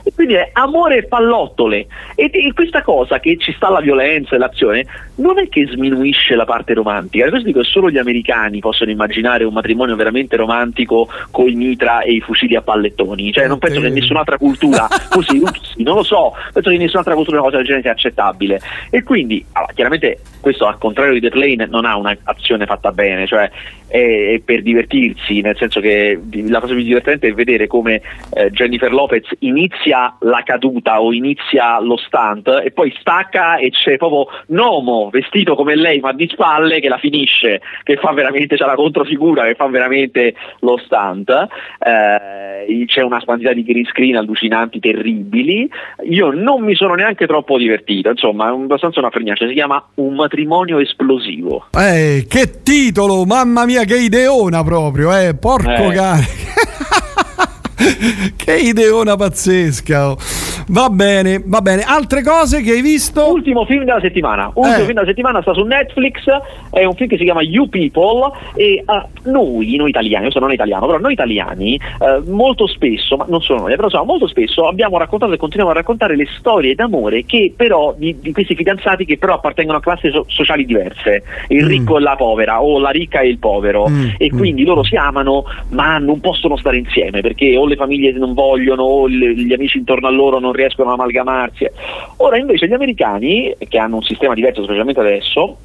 E quindi è amore e pallottole. E, e questa cosa che ci sta la violenza e l'azione non è che sminuisce la parte romantica. Questo dico che solo gli americani possono immaginare un matrimonio veramente romantico con i mitra e i fucili a pallettoni. Cioè, non penso che in nessun'altra cultura, così, sì, non lo so, penso che nessun'altra cultura una cosa del genere sia accettabile. E quindi, chiaramente, questo al contrario di The non ha un'azione fatta bene, cioè è per divertirsi, nel senso che la cosa più divertente è vedere come eh, Jennifer Lopez inizia la caduta o inizia lo stunt e poi stacca e c'è proprio Nomo vestito come lei ma di spalle che la finisce, che fa veramente, c'è la controfigura che fa veramente lo stunt. Eh, c'è una quantità di green screen allucinanti, terribili. Io non mi sono neanche troppo divertito, insomma, è abbastanza una fregnaccia. Si chiama Un matrimonio esplosivo. Eh, che titolo, mamma mia, che ideona proprio, eh, porco Eh. cane. che ideona pazzesca. oh. Va bene, va bene. Altre cose che hai visto? Ultimo film della settimana. Ultimo Eh. film della settimana sta su Netflix. È un film che si chiama You People. E ah, noi, noi italiani, io sono non italiano, però noi italiani eh, molto spesso, ma non solo noi, però insomma, molto spesso abbiamo raccontato e continuiamo a raccontare le storie d'amore che però di, di questi fidanzati che però appartengono a classi so- sociali diverse, il Mm. ricco e la povera, o la ricca e il povero. Mm, E quindi loro si amano, ma non possono stare insieme perché le famiglie non vogliono, o le- gli amici intorno a loro non riescono ad amalgamarsi. Ora invece gli americani, che hanno un sistema diverso specialmente adesso,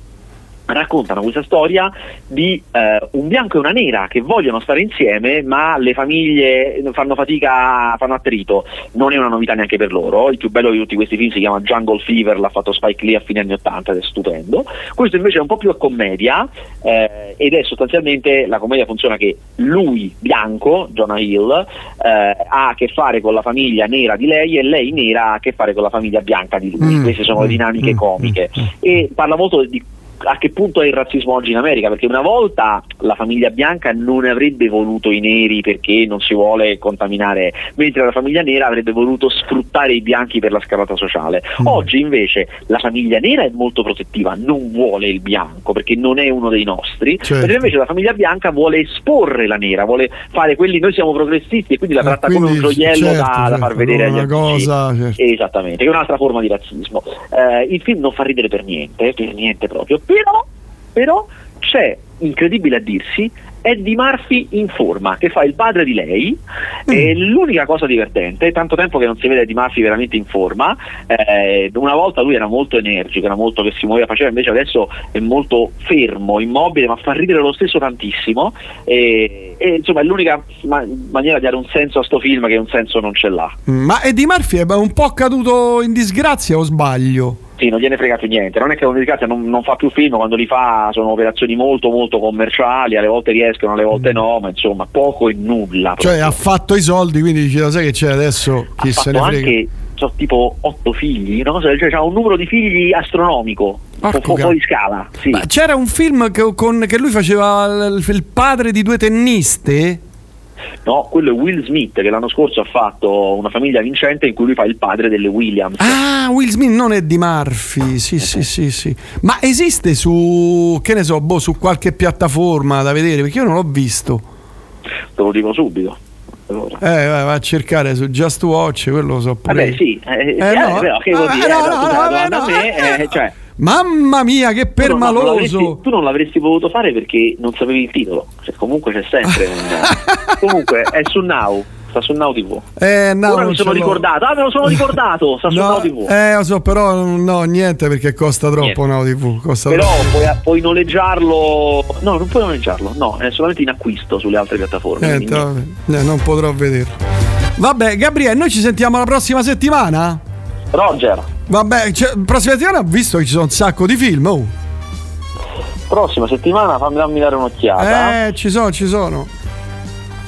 raccontano questa storia di eh, un bianco e una nera che vogliono stare insieme ma le famiglie fanno fatica, fanno attrito. Non è una novità neanche per loro. Il più bello di tutti questi film si chiama Jungle Fever l'ha fatto Spike Lee a fine anni 80 ed è stupendo. Questo invece è un po' più a commedia eh, ed è sostanzialmente la commedia funziona che lui bianco, Jonah Hill eh, ha a che fare con la famiglia nera di lei e lei nera ha a che fare con la famiglia bianca di lui. Mm, queste sono le mm, dinamiche mm, comiche. E parla molto di a che punto è il razzismo oggi in America? Perché una volta la famiglia bianca non avrebbe voluto i neri perché non si vuole contaminare, mentre la famiglia nera avrebbe voluto sfruttare i bianchi per la scalata sociale. Oggi invece la famiglia nera è molto protettiva, non vuole il bianco perché non è uno dei nostri, Certo. mentre invece la famiglia bianca vuole esporre la nera, vuole fare quelli, noi siamo progressisti e quindi la Eh, tratta come un quindi, gioiello certo, da, da certo, far vedere agli cosa, certo. Esattamente, che è un'altra forma di razzismo. Eh, il film non fa ridere per niente, per niente proprio, però, però c'è, incredibile a dirsi, Eddie Murphy in forma, che fa il padre di lei, e l'unica cosa divertente, è tanto tempo che non si vede Eddie Murphy veramente in forma, eh, una volta lui era molto energico, era molto che si muoveva, faceva, invece adesso è molto fermo, immobile, ma fa ridere lo stesso tantissimo, e, e, insomma è l'unica ma- maniera di dare un senso a sto film che un senso non ce l'ha. Ma Eddie Murphy è un po' caduto in disgrazia o sbaglio? Sì, non gliene frega più niente, non è che non, non, non fa più film, quando li fa sono operazioni molto molto commerciali, alle volte riescono, alle volte no, ma insomma poco e nulla. Cioè ha fatto i soldi, quindi dice, "Lo sai che c'è adesso, chi ha se ne frega. anche so, tipo otto figli, una cosa del genere, ha un numero di figli astronomico, Porco fuori scala. Sì. Ma c'era un film che, con- che lui faceva il, il padre di due tenniste? No, quello è Will Smith che l'anno scorso ha fatto una famiglia vincente in cui lui fa il padre delle Williams. Ah, Will Smith non Eddie Murphy. Sì, sì, sì, sì. Ma esiste su, che ne so, boh, su qualche piattaforma da vedere? Perché io non l'ho visto. Te lo dico subito. Allora. Eh, vai, vai a cercare su Just Watch, quello lo so pure. Vabbè, sì, eh, Eh, eh, no. però che vuol Ah, dire? no, Eh, no, tu no, sei una vabbè, donna, no. me, eh, cioè, Mamma mia, che tu non- non l'avresti- permaloso! tu non l'avresti voluto fare perché non sapevi il titolo. Cioè, comunque c'è sempre un... comunque è su Now, sta su Now TV. Eh, no, Ora mi sono ricordato, ah me lo sono ricordato, sta su No, Now TV. eh, lo so, però no, niente perché costa troppo Now TV. Costa Però puoi, puoi noleggiarlo. No, non puoi noleggiarlo, no, è solamente in acquisto sulle altre piattaforme. Niente, quindi- vabbè, eh, non potrò vederlo. Vabbè, Gabriele, noi ci sentiamo la prossima settimana? Roger, Vabbè, cioè, prossima settimana ho visto che ci sono un sacco di film. Oh. prossima settimana fammi dammi dare un'occhiata. Eh, ci sono, ci sono.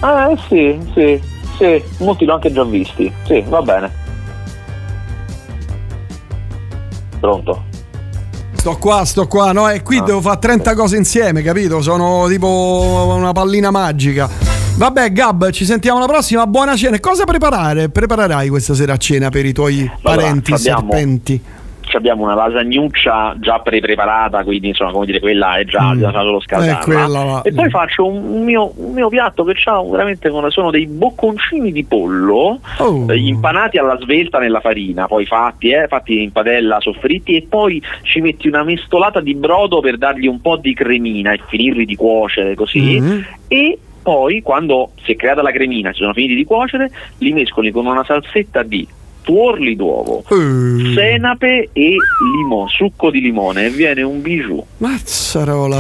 Eh sì, sì, sì, molti l'ho anche già visti. Sì, va bene. Pronto? Sto qua, sto qua, no? E qui Ah. devo fare 30 cose insieme, capito? Sono tipo una pallina magica. Vabbè, Gab, ci sentiamo alla prossima. Buona cena. Cosa preparare? Preparerai questa sera a cena per i tuoi Allora, parenti abbiamo- serpenti? Abbiamo una lasagnuccia già pre-preparata, quindi insomma, come dire, quella è già, Mm. bisogna solo va. E poi faccio un mio, un mio piatto che ha veramente sono dei bocconcini di pollo Oh. eh, impanati alla svelta nella farina, poi fatti, eh, fatti in padella, soffritti e poi ci metti una mestolata di brodo per dargli un po' di cremina e finirli di cuocere così Mm. e poi quando si è creata la cremina, si sono finiti di cuocere, li mescoli con una salsetta di tuorli d'uovo, Eh, senape e limone, succo di limone e viene un bijou. Mazzarola.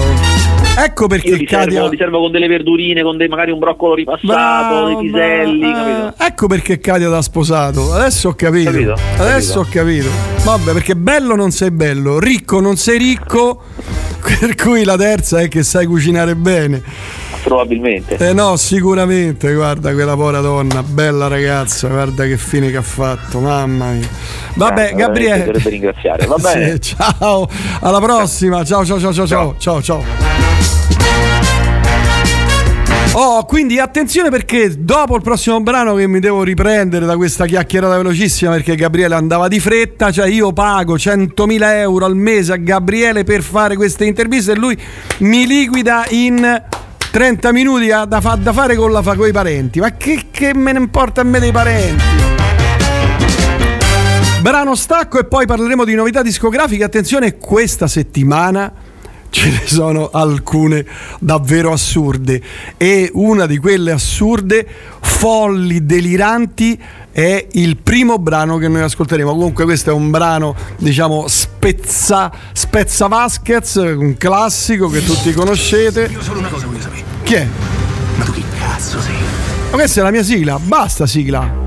Ecco Io perché li Katia... servo, li servo con delle verdurine, con dei- magari un broccolo ripassato, Bravo, dei piselli, capito? Eh, ecco perché Katia t'ha sposato. Adesso ho capito. Capito, Adesso ho capito. Vabbè, perché bello non sei bello, ricco non sei ricco. Per cui la terza è che sai cucinare bene. Probabilmente. Eh no, sicuramente, guarda quella povera donna, bella ragazza, guarda che fine che ha fatto, mamma mia. Vabbè, Eh, Gabriele. Dovrebbe ringraziare. Va bene. Sì, ciao, alla prossima. Ciao, ciao, ciao, ciao, ciao, ciao, ciao. Oh, quindi attenzione perché dopo il prossimo brano che mi devo riprendere da questa chiacchierata velocissima perché Gabriele andava di fretta, cioè io pago 100.000 euro al mese a Gabriele per fare queste interviste e lui mi liquida in 30 minuti da, fa- da fare con, la, con i parenti. Ma che, che me ne importa a me dei parenti? Brano stacco e poi parleremo di novità discografiche. Attenzione, questa settimana ce ne sono alcune davvero assurde e una di quelle assurde, folli, deliranti, è il primo brano che noi ascolteremo. Comunque questo è un brano, diciamo, spezza, spezza Vasquez, un classico che tutti conoscete. Io solo una cosa voglio sapere. Chi è? Ma tu chi cazzo sei? Ma questa è la mia sigla, basta sigla.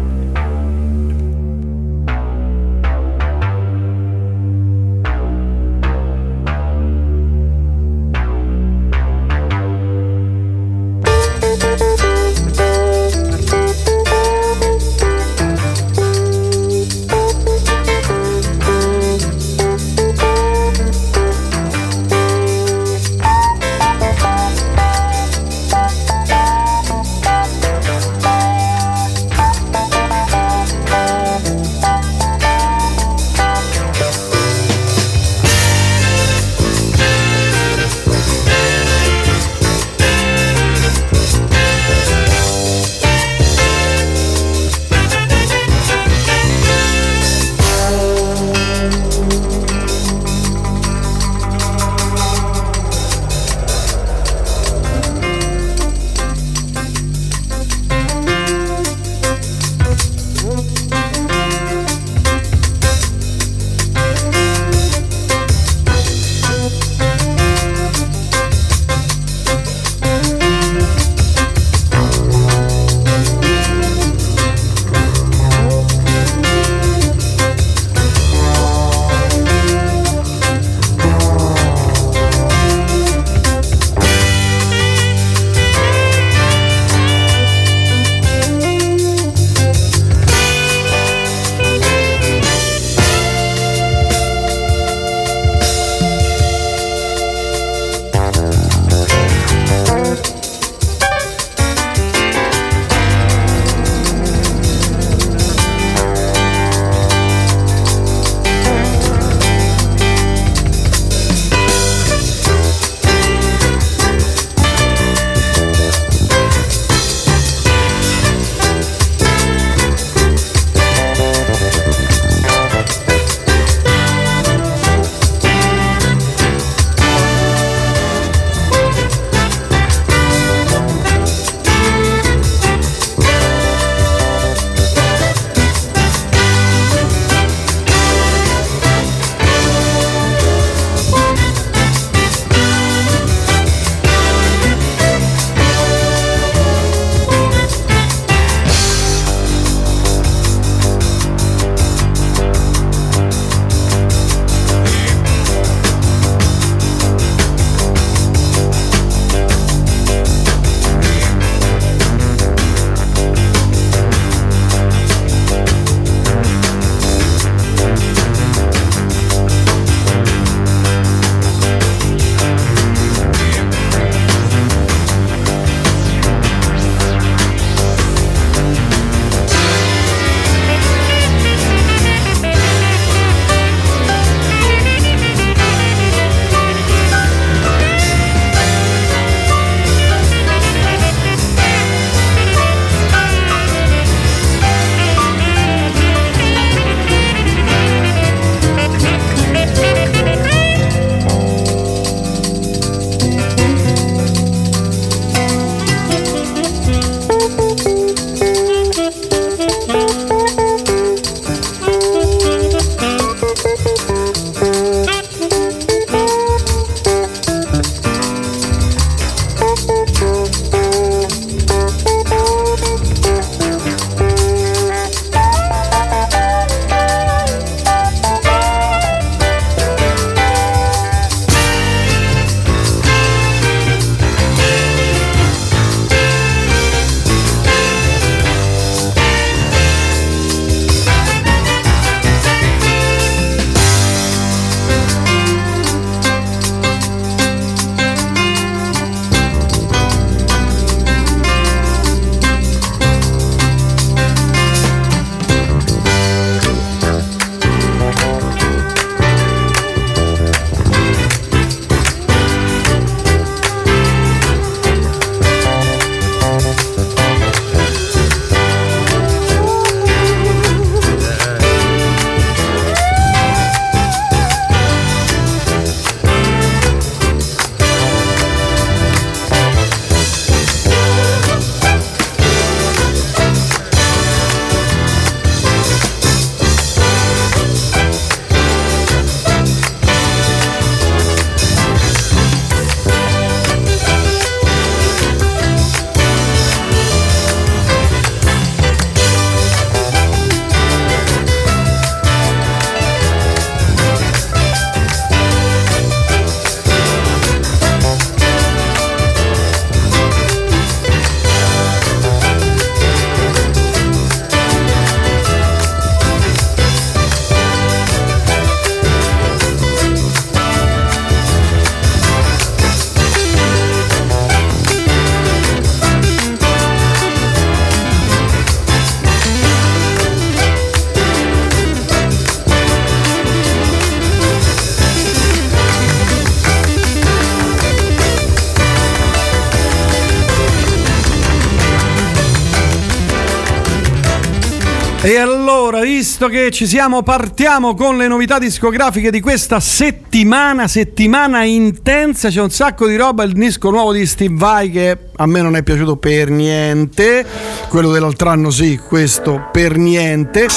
Visto che ci siamo, partiamo con le novità discografiche di questa settimana, settimana intensa, c'è un sacco di roba, il disco nuovo di Steve Vai che a me non è piaciuto per niente, quello dell'altro anno sì, questo per niente,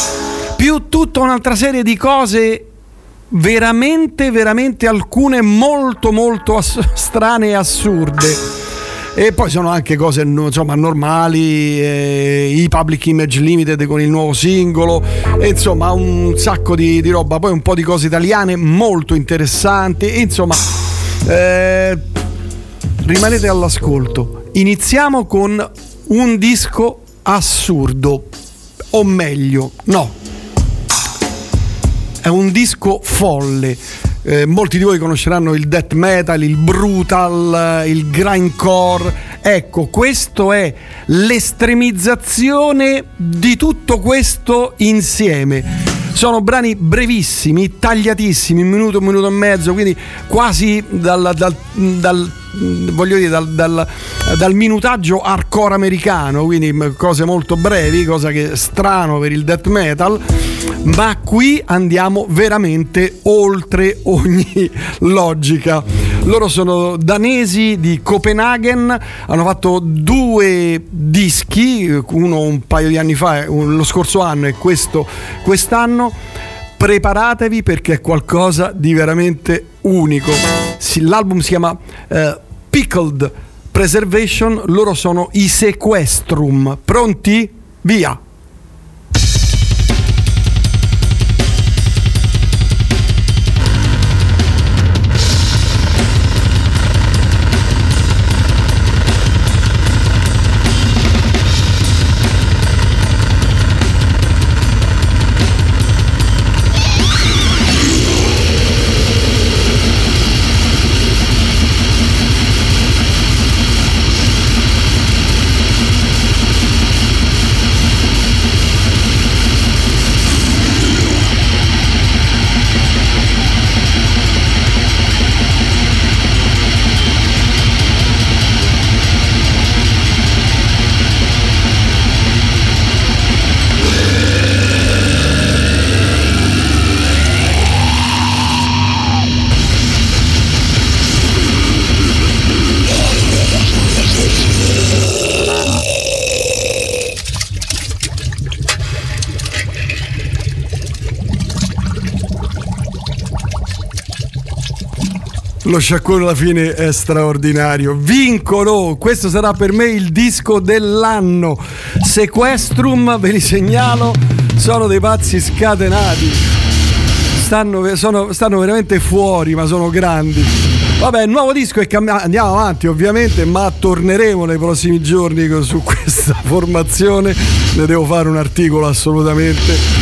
più tutta un'altra serie di cose veramente, veramente alcune molto, molto ass- strane e assurde. E poi sono anche cose insomma, normali, eh, i Public Image Limited con il nuovo singolo, insomma un sacco di, di roba, poi un po' di cose italiane molto interessanti, insomma eh, rimanete all'ascolto. Iniziamo con un disco assurdo, o meglio, no, è un disco folle. Eh, molti di voi conosceranno il death metal, il brutal, il grindcore. Ecco, questo è l'estremizzazione di tutto questo insieme. Sono brani brevissimi, tagliatissimi, un minuto, un minuto e mezzo, quindi quasi dal, dal, dal voglio dire dal, dal, dal, minutaggio hardcore americano, quindi cose molto brevi, cosa che è strano per il death metal, ma qui andiamo veramente oltre ogni logica. Loro sono danesi di Copenaghen, hanno fatto due dischi, uno un paio di anni fa, lo scorso anno e questo quest'anno preparatevi perché è qualcosa di veramente unico. L'album si chiama eh, Pickled Preservation, loro sono i Sequestrum. Pronti? Via! Lo sciacquone alla fine è straordinario. Vincono! Questo sarà per me il disco dell'anno. Sequestrum, ve li segnalo, sono dei pazzi scatenati. Stanno, sono, stanno veramente fuori, ma sono grandi. Vabbè, nuovo disco è cambiato. Andiamo avanti, ovviamente, ma torneremo nei prossimi giorni su questa formazione. Ne devo fare un articolo assolutamente.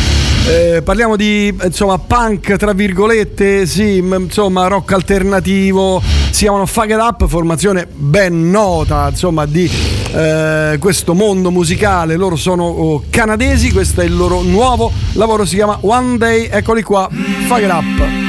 Eh, parliamo di insomma punk tra virgolette, sì, insomma rock alternativo, si chiamano Fuck It Up, formazione ben nota insomma di eh, questo mondo musicale, loro sono oh, canadesi, questo è il loro nuovo lavoro, si chiama One Day, eccoli qua, Fuck It Up.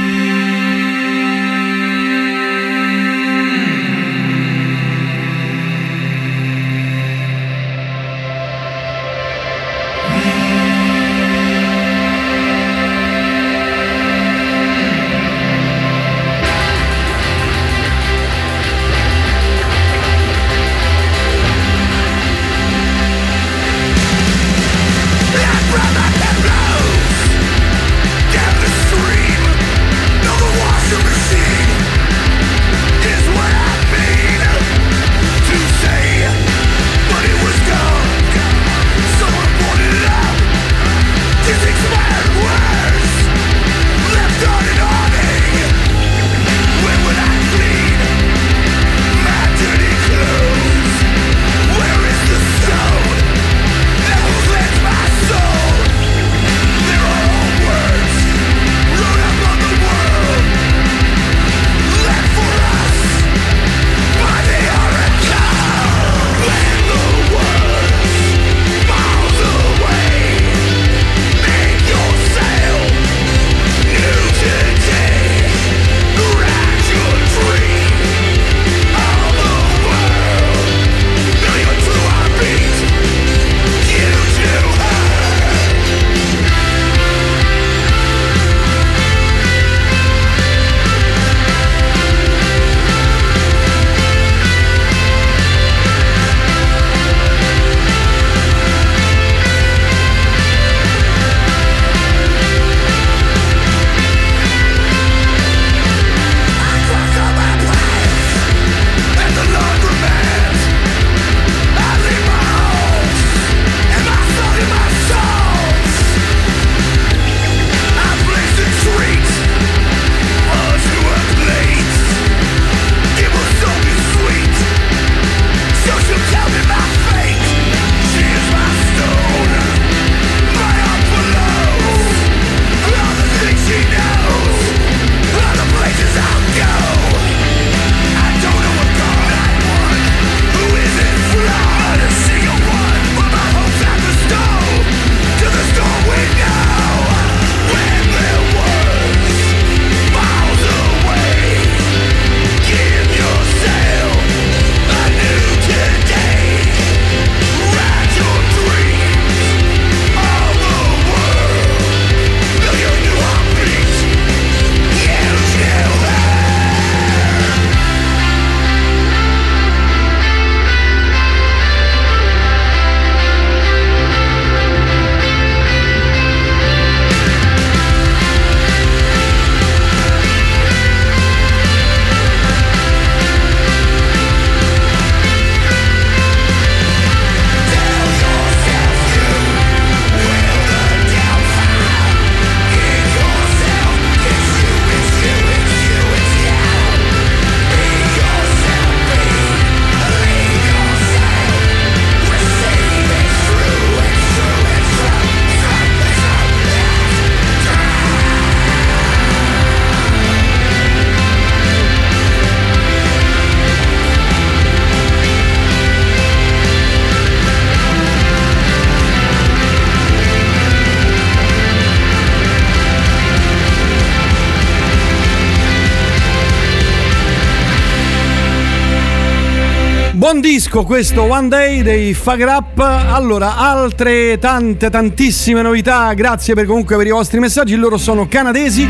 Disco questo One Day dei Fag Rap. Allora, altre tante, tantissime novità. Grazie per comunque per i vostri messaggi. Loro sono canadesi.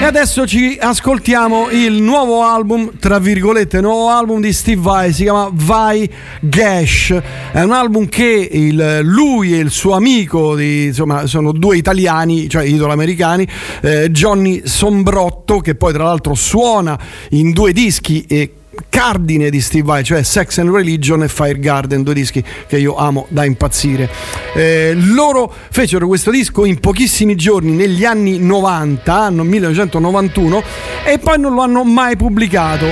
E adesso ci ascoltiamo il nuovo album, tra virgolette, nuovo album di Steve Vai, si chiama Vai Gash. È un album che il- lui e il suo amico, di- insomma, sono due italiani, cioè italo-americani, eh, Johnny Sombrotto, che poi tra l'altro suona in due dischi e cardine di Steve Vai, cioè Sex and Religion e Fire Garden, due dischi che io amo da impazzire. Eh, loro fecero questo disco in pochissimi giorni negli anni 90, anno 1991, e poi non lo hanno mai pubblicato.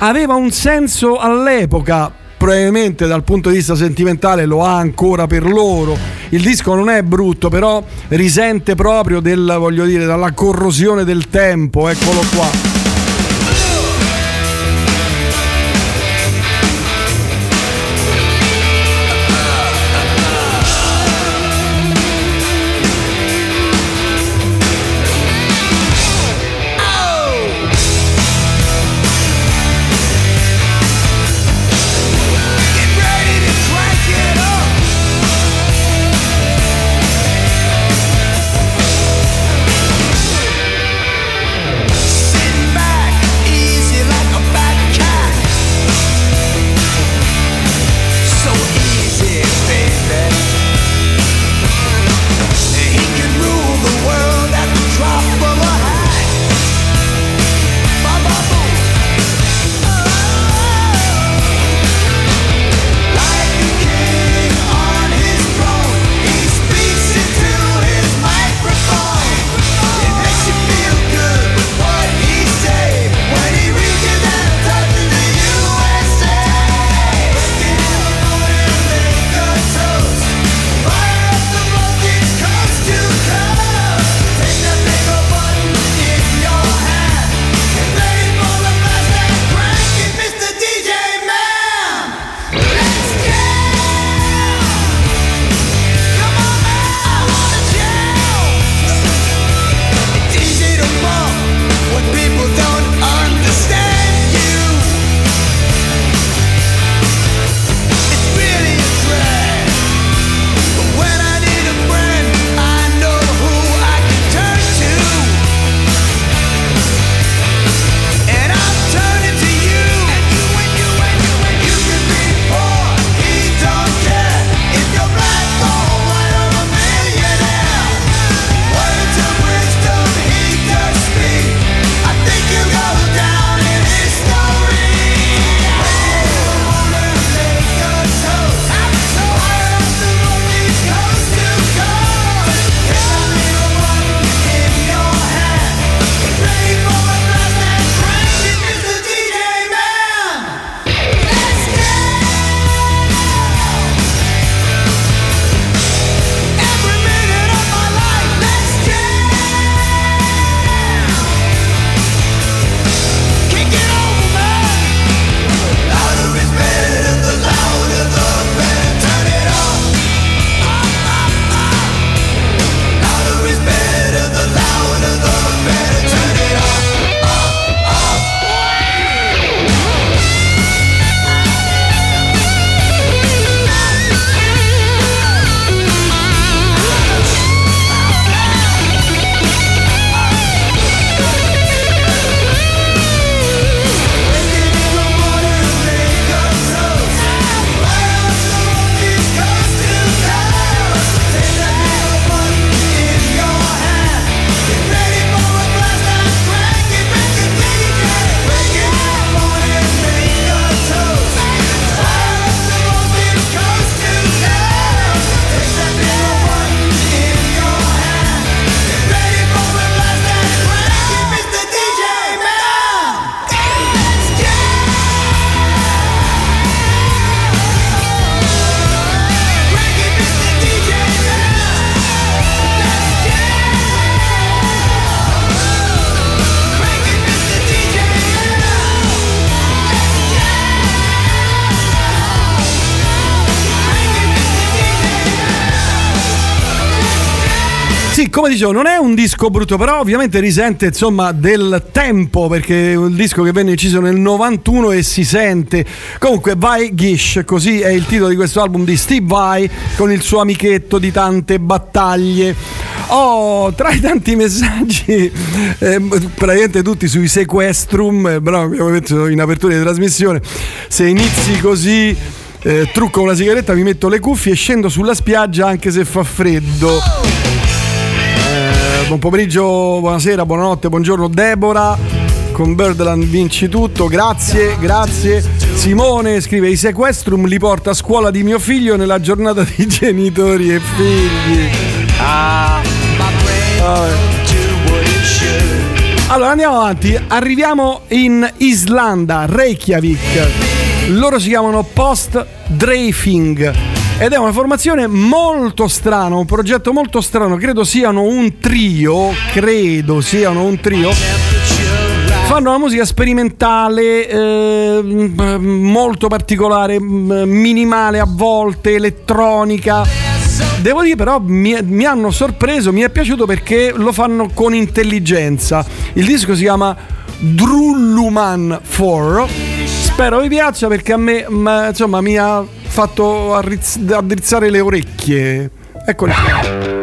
Aveva un senso all'epoca. Probabilmente dal punto di vista sentimentale lo ha ancora per loro. Il disco non è brutto, però risente proprio del, voglio dire, dalla corrosione del tempo. Eccolo qua. Dicevo, non è un disco brutto, però ovviamente risente insomma del tempo perché è un disco che venne inciso nel 91 e si sente. Comunque, Vai Gish, così è il titolo di questo album di Steve Vai con il suo amichetto di tante battaglie. Oh, tra i tanti messaggi, eh, praticamente tutti sui sequestrum, eh, però abbiamo detto in apertura di trasmissione, se inizi così eh, trucco una sigaretta, mi metto le cuffie e scendo sulla spiaggia anche se fa freddo. Buon pomeriggio, buonasera, buonanotte, buongiorno Deborah. Con Birdland vinci tutto, grazie, grazie. Simone scrive: I sequestrum li porta a scuola di mio figlio nella giornata di genitori e figli. Ah. Allora andiamo avanti, arriviamo in Islanda, Reykjavik. Loro si chiamano Post Drafing ed è una formazione molto strana, un progetto molto strano, credo siano un trio, credo siano un trio. Fanno una musica sperimentale eh, molto particolare, minimale a volte, elettronica. Devo dire però mi, mi, hanno sorpreso, mi è piaciuto perché lo fanno con intelligenza. Il disco si chiama Drulluman 4. Spero vi piaccia perché a me ma, insomma mi ha fatto arrizz- addrizzare le orecchie. Eccoli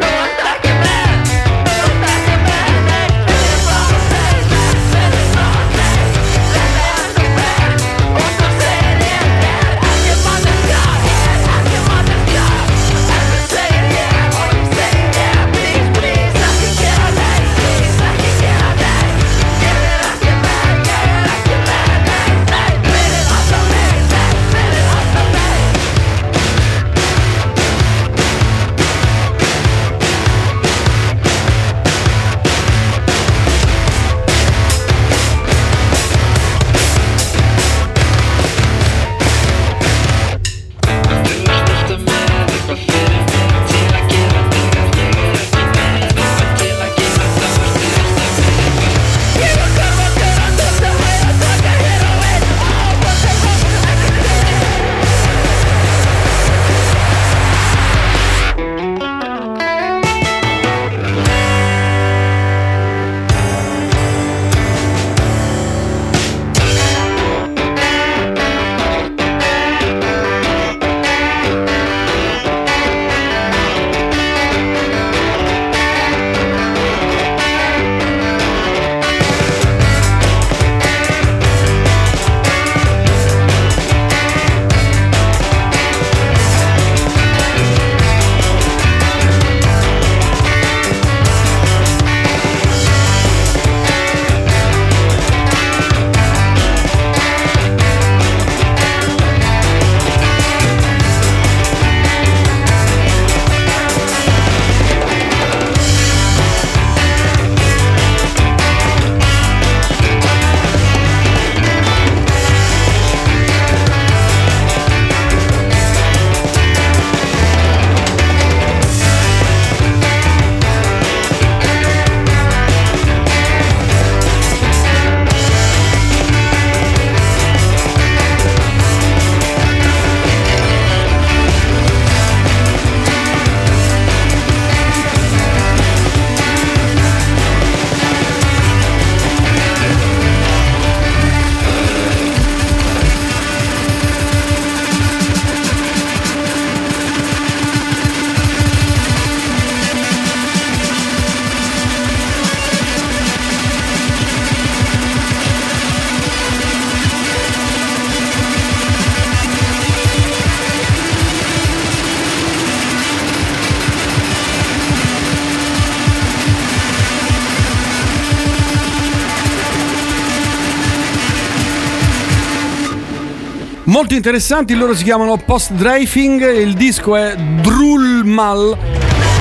molto interessanti, loro si chiamano Post Drafing, il disco è Drulmal,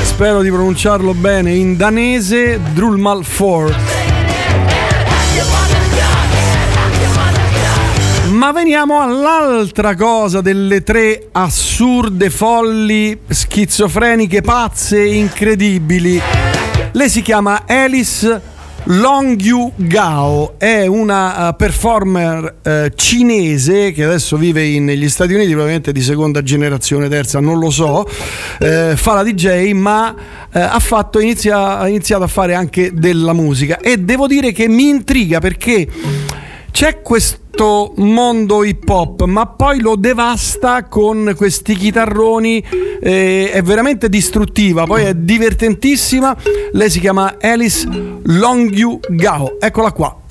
spero di pronunciarlo bene, in danese Drulmal 4. Ma veniamo all'altra cosa delle tre assurde, folli, schizofreniche, pazze, incredibili. Lei si chiama Alice Long Yu Gao è una uh, performer uh, cinese che adesso vive in- negli Stati Uniti, probabilmente di seconda generazione, terza, non lo so. Eh, fa la DJ, ma eh, ha, fatto, inizia- ha iniziato a fare anche della musica. E devo dire che mi intriga perché c'è questo mondo hip hop, ma poi lo devasta con questi chitarroni. eh, è veramente distruttiva, poi è divertentissima. Lei si chiama Alice Longyu Gao. Eccola qua.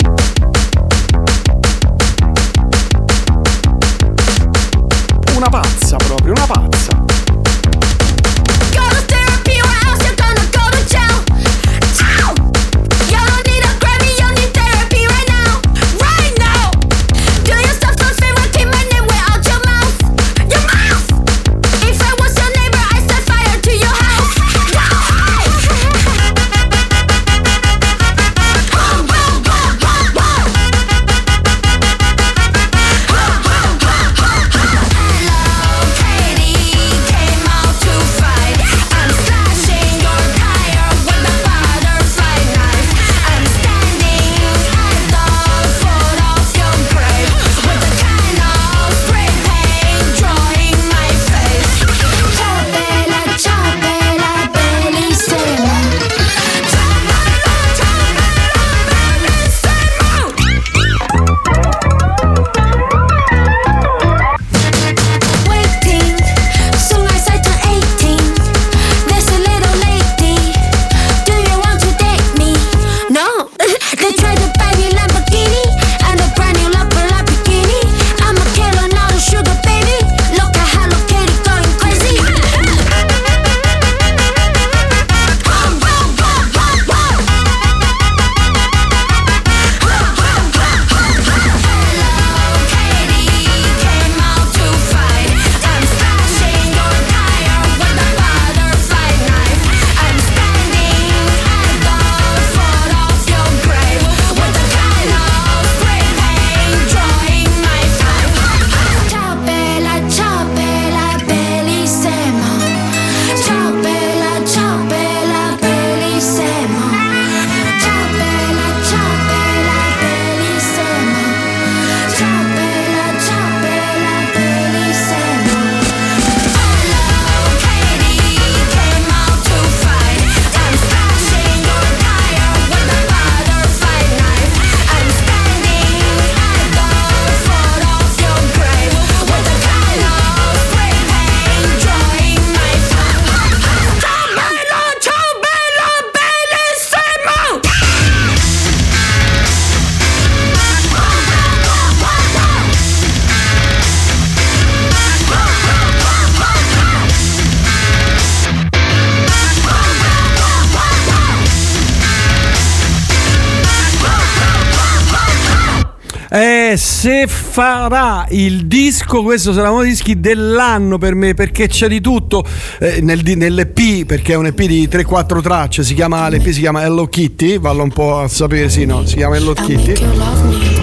Se farà il disco, questo sarà uno dei dischi dell'anno per me perché c'è di tutto eh, nel, nell'EP, perché è un EP di 3-4 tracce, si chiama, l'EP si chiama Hello Kitty, vallo un po' a sapere, sì, no, si chiama Hello Kitty.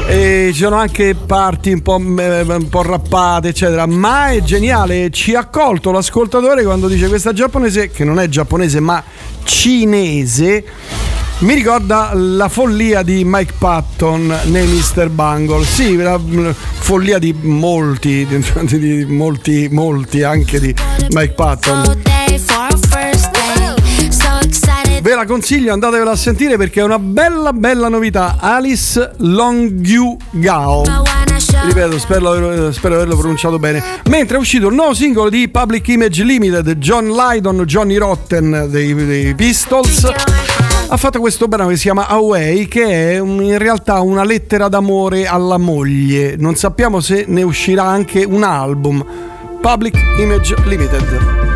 E ci sono anche parti un po', eh, un po' rappate, eccetera. Ma è geniale. Ci ha colto l'ascoltatore quando dice questa giapponese, che non è giapponese ma cinese. Mi ricorda la follia di Mike Patton nei Mr. Bungle. Sì, la la follia di molti, di, di molti, molti anche di Mike Patton. Ve la consiglio, andatevela a sentire perché è una bella, bella novità. Alice Longyu Gao. Ripeto, spero, spero averlo pronunciato bene. Mentre è uscito il nuovo singolo di Public Image Limited, John Lydon, Johnny Rotten dei, dei Pistols. Ha fatto questo brano che si chiama Away, che è in realtà una lettera d'amore alla moglie. Non sappiamo se ne uscirà anche un album. Public Image Limited.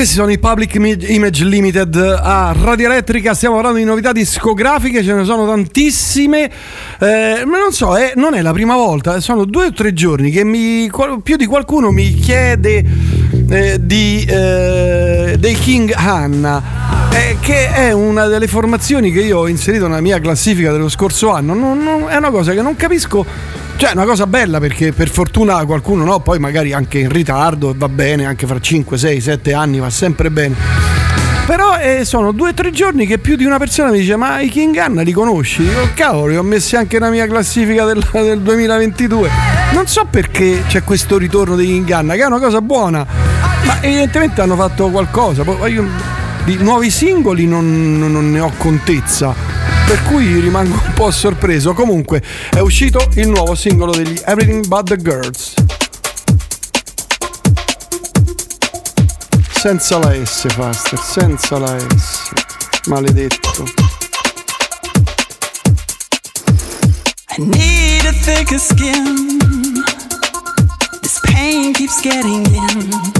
Questi sono i Public Image Limited a Radio Elettrica. Stiamo parlando di novità discografiche, ce ne sono tantissime. Eh, ma non so, eh, non è la prima volta, sono due o tre giorni che mi, più di qualcuno mi chiede eh, di, eh, dei King Hanna. eh, che è una delle formazioni che io ho inserito nella mia classifica dello scorso anno. Non- non- è una cosa che non capisco cioè, è una cosa bella perché per fortuna qualcuno no, poi magari anche in ritardo va bene, anche fra 5, 6, 7 anni va sempre bene. Però eh, sono due o tre giorni che più di una persona mi dice: Ma i King Anna li conosci? Dico, cavolo, li ho messi anche nella mia classifica del, del 2022. Non so perché c'è questo ritorno dei King Anna, che è una cosa buona, ma evidentemente hanno fatto qualcosa. Poi io di nuovi singoli non, non- ne ho contezza. Per cui rimango un po' sorpreso. Comunque, è uscito il nuovo singolo degli Everything But the Girls. Senza la S, Faster, senza la S. Maledetto. I need a thicker skin. This pain keeps getting in.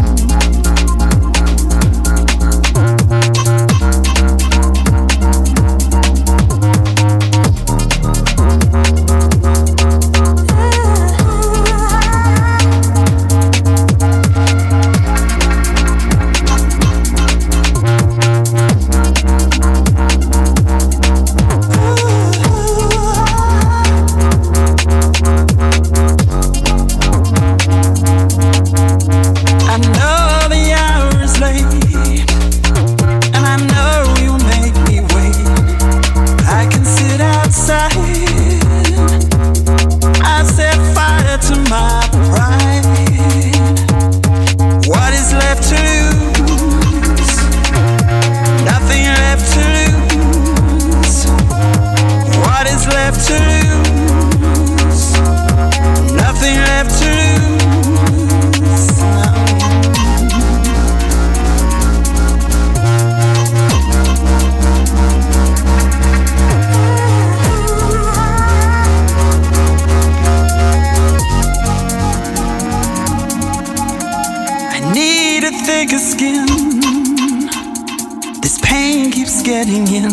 Getting in.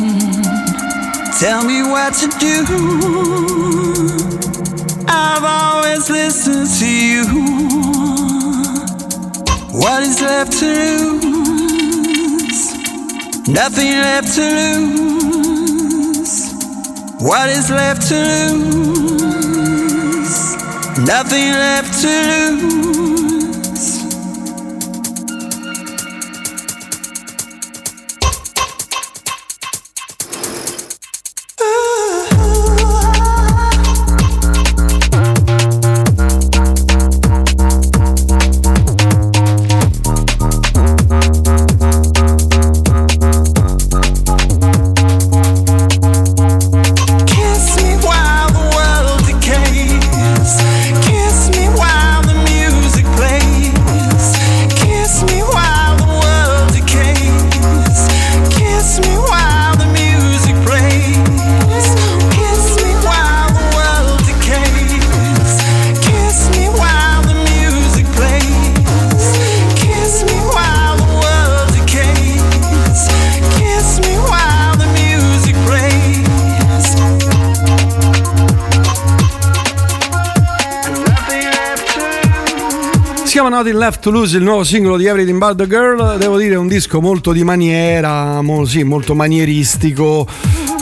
Tell me what to do. I've always listened to you. What is left to lose? Nothing left to lose. What is left to lose? Nothing left to lose. Left to Lose, il nuovo singolo di Everything But the Girl. Devo dire, è un disco molto di maniera, mo- sì, molto manieristico.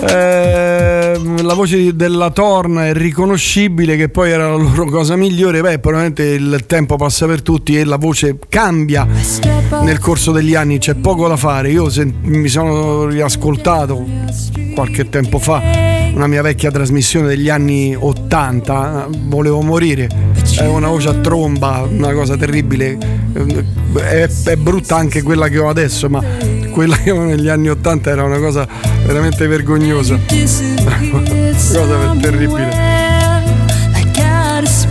Ehm, la voce della Torn è riconoscibile, che poi era la loro cosa migliore. Beh, probabilmente il tempo passa per tutti e la voce cambia nel corso degli anni, c'è poco da fare. Io sen- mi sono riascoltato qualche tempo fa una mia vecchia trasmissione degli anni 80, volevo morire, è una voce a tromba, una cosa terribile, è, è brutta anche quella che ho adesso, ma quella che avevo negli anni 80 era una cosa veramente vergognosa, cosa terribile.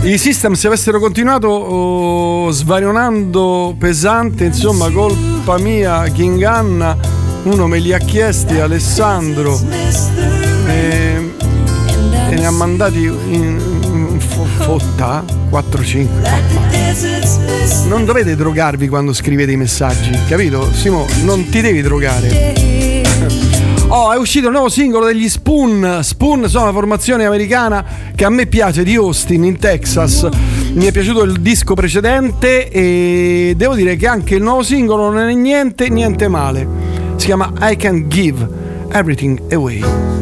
I system se avessero continuato oh, svarionando pesante, insomma, colpa mia, King Anna, uno me li ha chiesti, Alessandro, e, e ne ha mandati in, fotta 4-5. Non dovete drogarvi quando scrivete i messaggi, capito? Simo, non ti devi drogare. Oh, è uscito il nuovo singolo degli Spoon. Spoon sono una formazione americana che a me piace di Austin in Texas. Mi è piaciuto il disco precedente e devo dire che anche il nuovo singolo non è niente, niente male. Si chiama I Can Give Everything Away.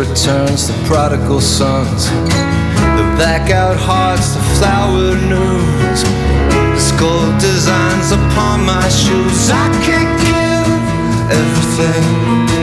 Returns, the prodigal sons, the blackout hearts, the flower the skull designs upon my shoes. I can't give everything.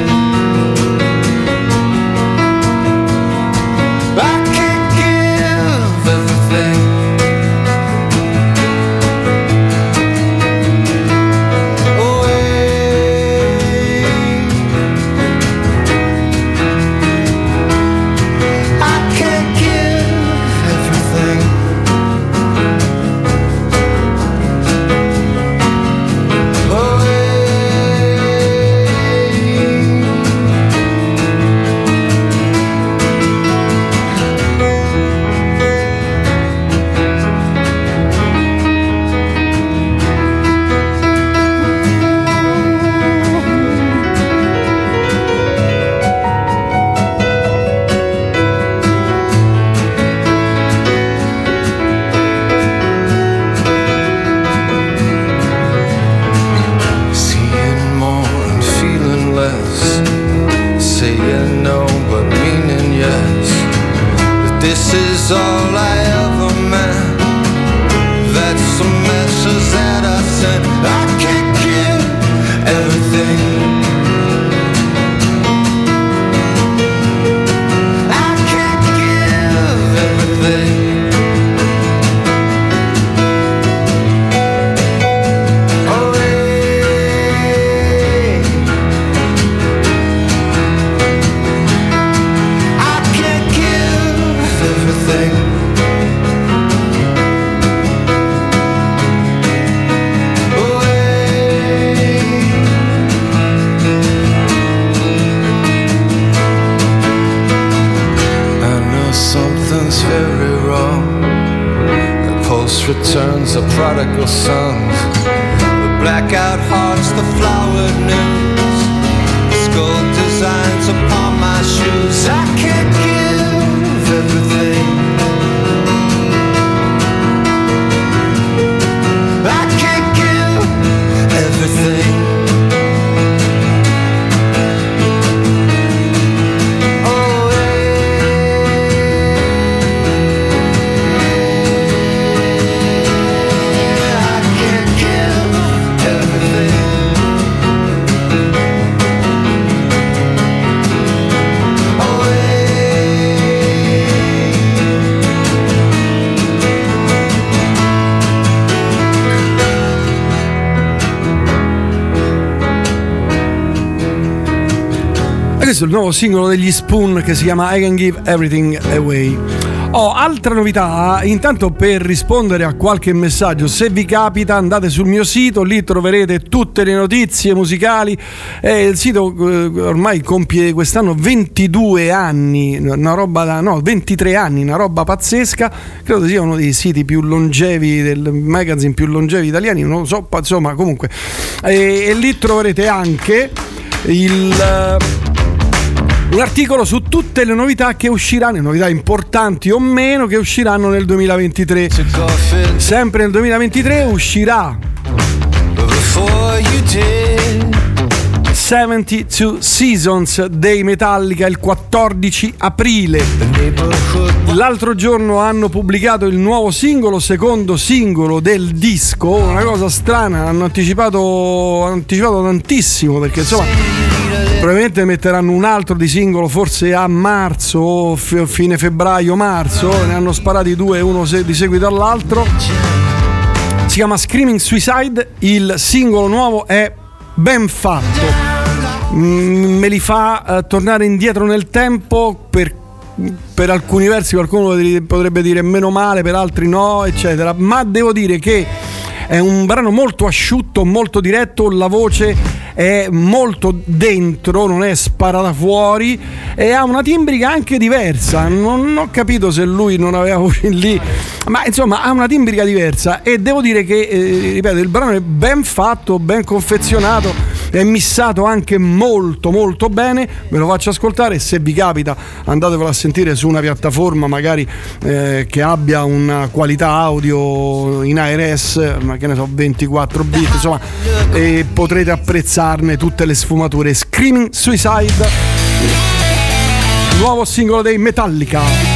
Questo è il nuovo singolo degli Spoon che si chiama I Can Give Everything Away. Oh, altra novità, intanto per rispondere a qualche messaggio, se vi capita andate sul mio sito, lì troverete tutte le notizie musicali. Eh, il sito eh, ormai compie quest'anno 22 anni, una roba da, no, 23 anni, una roba pazzesca. Credo sia uno dei siti più longevi del magazine più longevi italiani, non lo so, ma insomma, comunque. E, e lì troverete anche il eh, un articolo su tutte le novità che usciranno, novità importanti o meno che usciranno nel 2023. Sempre nel 2023 uscirà 72 Seasons dei Metallica il 14 aprile. L'altro giorno hanno pubblicato il nuovo singolo, secondo singolo del disco, una cosa strana, hanno anticipato, hanno anticipato tantissimo perché insomma probabilmente metteranno un altro di singolo forse a marzo o f- fine febbraio-marzo, ne hanno sparati due, uno se- di seguito all'altro. Si chiama Screaming Suicide, il singolo nuovo è ben fatto. Mm, me li fa eh, tornare indietro nel tempo per, per alcuni versi qualcuno potrebbe dire meno male, per altri no, eccetera. Ma devo dire che è un brano molto asciutto, molto diretto, la voce è molto dentro, non è sparata fuori e ha una timbrica anche diversa. Non ho capito se lui non aveva voce lì, ma insomma ha una timbrica diversa e devo dire che, eh, ripeto, il brano è ben fatto, ben confezionato è missato anche molto molto bene. Ve lo faccio ascoltare. Se vi capita andatevelo a sentire su una piattaforma magari eh, che abbia una qualità audio in ARS ma che ne so 24 bit insomma e potrete apprezzarne tutte le sfumature. Screaming Suicide. Nuovo singolo dei Metallica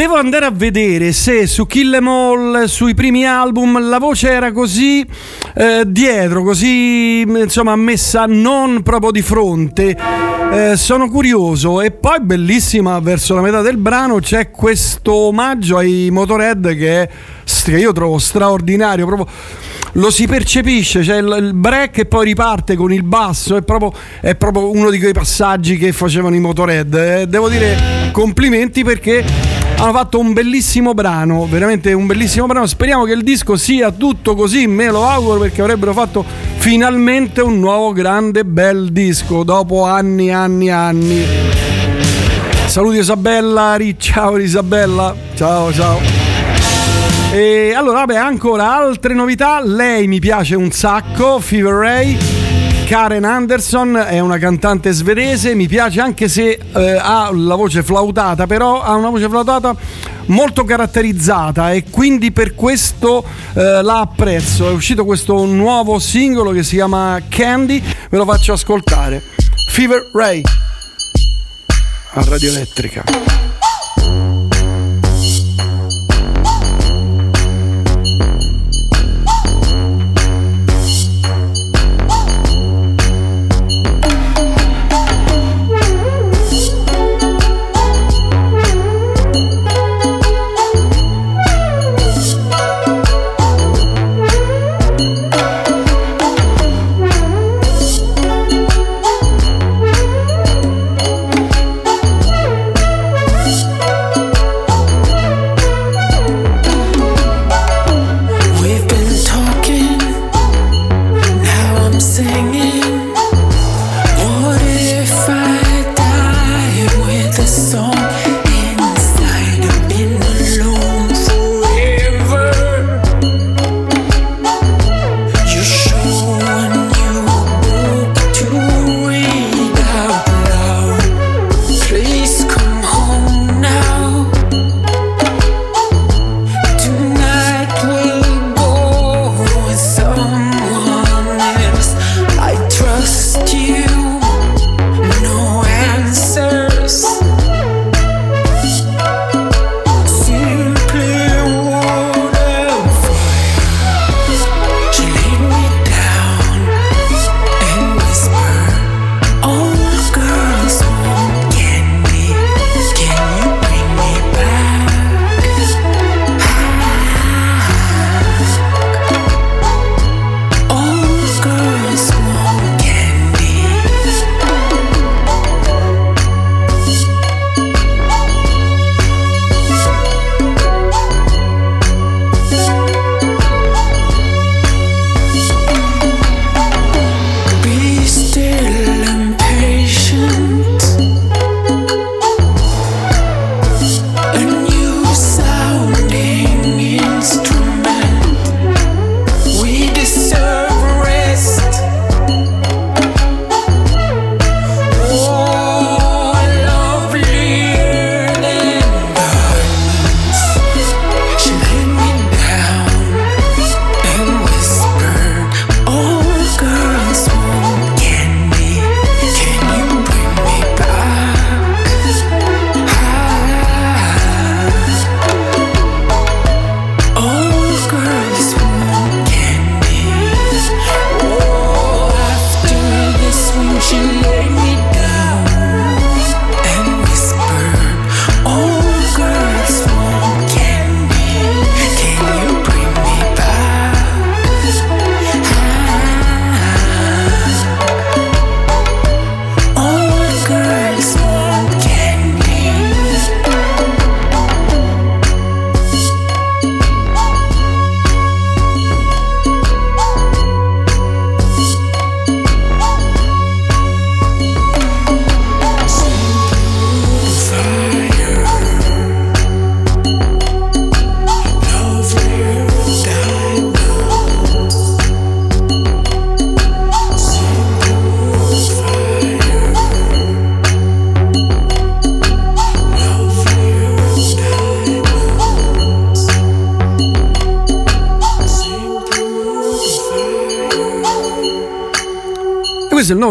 devo andare a vedere se su Kill Em All, sui primi album, la voce era così eh, dietro, così insomma messa non proprio di fronte. Eh, sono curioso e poi bellissima verso la metà del brano c'è questo omaggio ai Motorhead che, che io trovo straordinario proprio lo si percepisce c'è il, il break e poi riparte con il basso è proprio, è proprio uno di quei passaggi che facevano i Motorhead eh, devo dire complimenti perché hanno fatto un bellissimo brano, veramente un bellissimo brano. Speriamo che il disco sia tutto così, me lo auguro perché avrebbero fatto finalmente un nuovo grande bel disco dopo anni anni anni. Saluti Isabella, ciao Isabella, ciao ciao. E allora, vabbè, ancora altre novità. Lei mi piace un sacco, Fever Ray. Karen Anderson è una cantante svedese, mi piace anche se eh, ha la voce flautata, però ha una voce flautata molto caratterizzata e quindi per questo eh, la apprezzo. È uscito questo nuovo singolo che si chiama Candy, ve lo faccio ascoltare. Fever Ray a Radio Elettrica.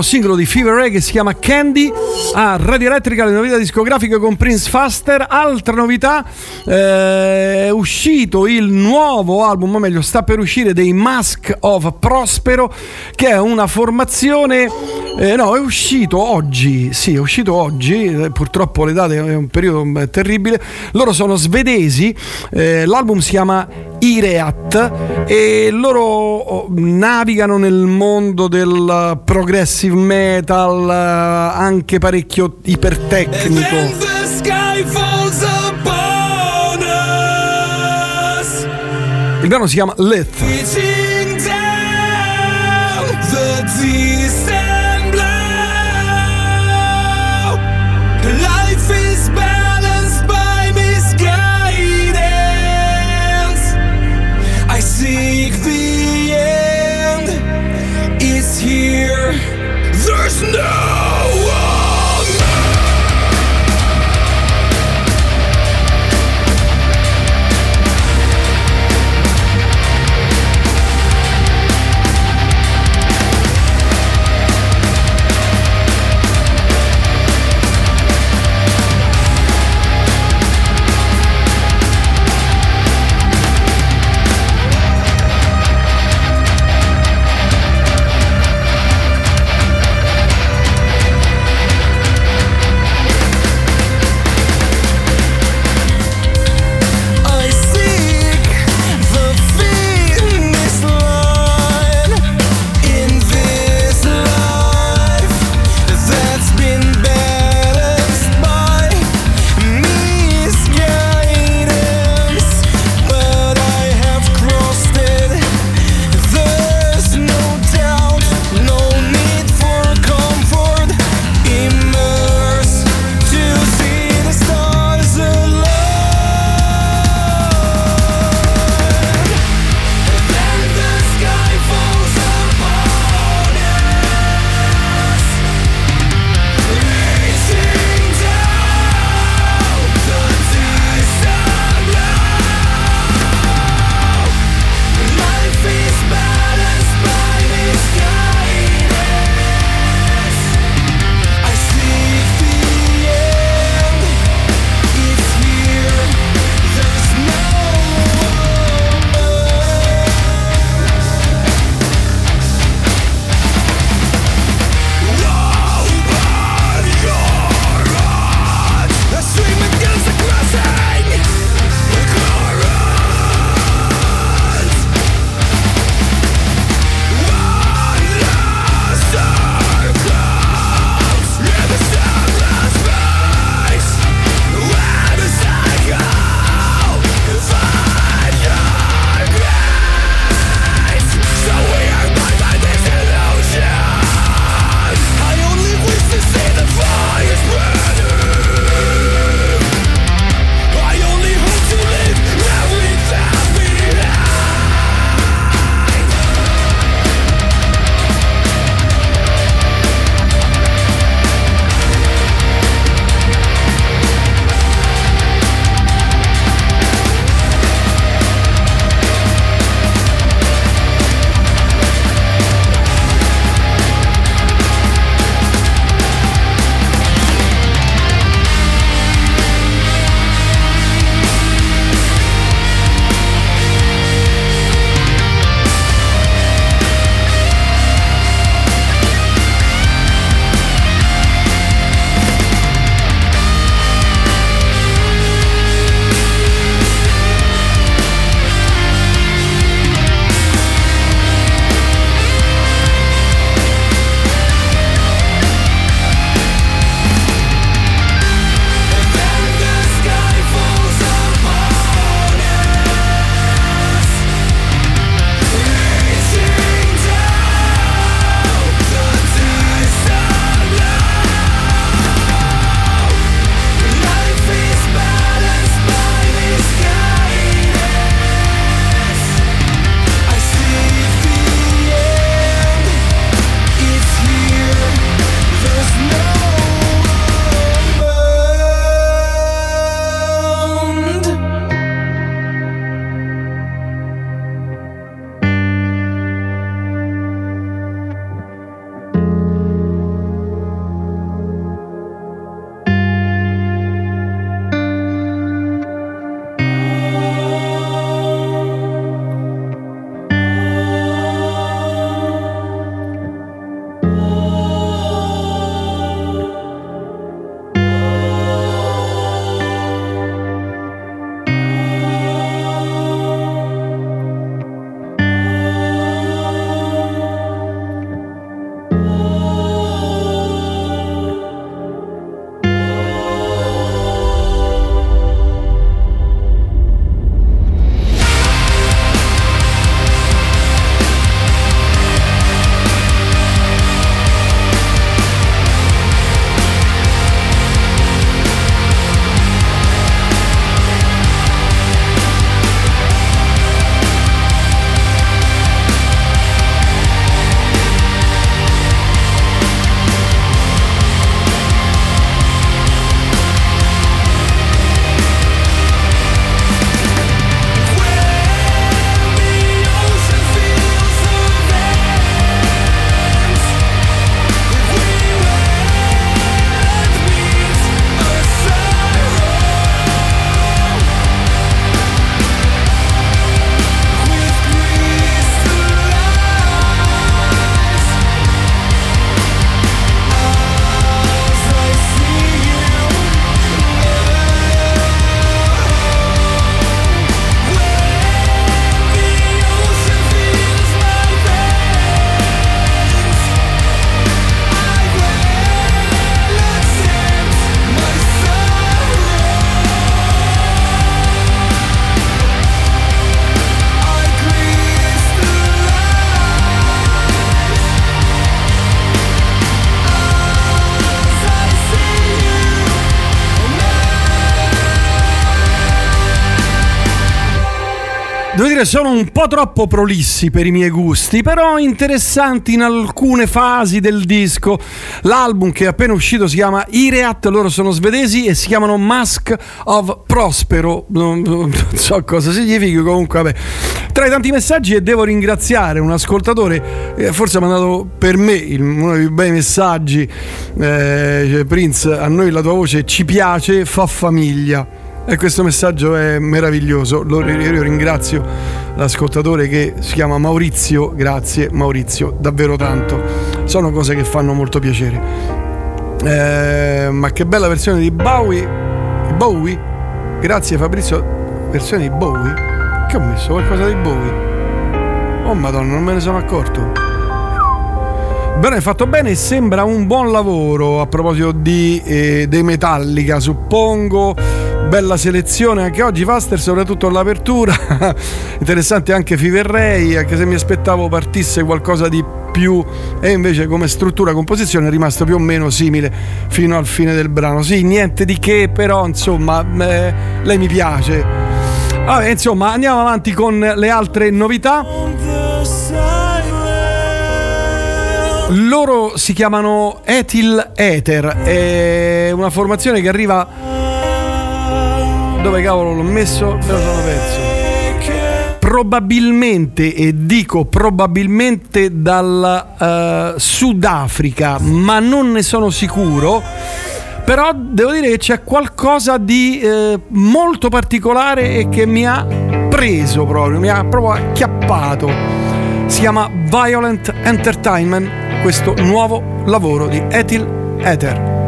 Singolo di Fever Ray che si chiama Candy. A Radio Elettrica le novità discografiche con Prince Faster. Altra novità, eh, è uscito il nuovo album, o meglio, sta per uscire dei Mask of Prospero, che è una formazione. eh, no, è uscito oggi. Sì, è uscito oggi. eh, purtroppo le date è un periodo eh, terribile. Loro sono svedesi. eh, l'album si chiama Ireat e loro oh, navigano nel mondo del progressive metal, eh, anche parecchio ipertecnico. Il brano si chiama Lith. Dire, sono un po' troppo prolissi per i miei gusti, però interessanti in alcune fasi del disco. L'album che è appena uscito si chiama Ireat, loro sono svedesi e si chiamano Mask of Prospero. Non, non so cosa significhi, comunque, vabbè. Tra i tanti messaggi, e devo ringraziare un ascoltatore, eh, forse ha mandato per me il- uno dei bei messaggi. eh, Prince, a noi la tua voce ci piace, fa famiglia. E questo messaggio è meraviglioso. Io ringrazio l'ascoltatore che si chiama Maurizio. Grazie Maurizio, davvero tanto. Sono cose che fanno molto piacere. Eh, ma che bella versione di Bowie. Bowie? Grazie Fabrizio. Versione di Bowie? Che ho messo qualcosa di Bowie? Oh madonna, non me ne sono accorto. Bene, fatto bene, sembra un buon lavoro a proposito di, eh, dei Metallica, suppongo. Bella selezione anche oggi, Faster, soprattutto l'apertura. Interessante anche Fiverrei, anche se mi aspettavo partisse qualcosa di più e invece come struttura composizione è rimasto più o meno simile fino al fine del brano. Sì, niente di che, però insomma, eh, lei mi piace. Vabbè, insomma, andiamo avanti con le altre novità. Loro si chiamano Ethyl Ether, è una formazione che arriva. Dove cavolo l'ho messo? Me lo sono perso. Probabilmente, e dico probabilmente dal eh, Sudafrica, ma non ne sono sicuro. Però devo dire che c'è qualcosa di eh, molto particolare e che mi ha preso proprio, mi ha proprio acchiappato. Si chiama Violent Entertainment, questo nuovo lavoro di Ethyl Ether.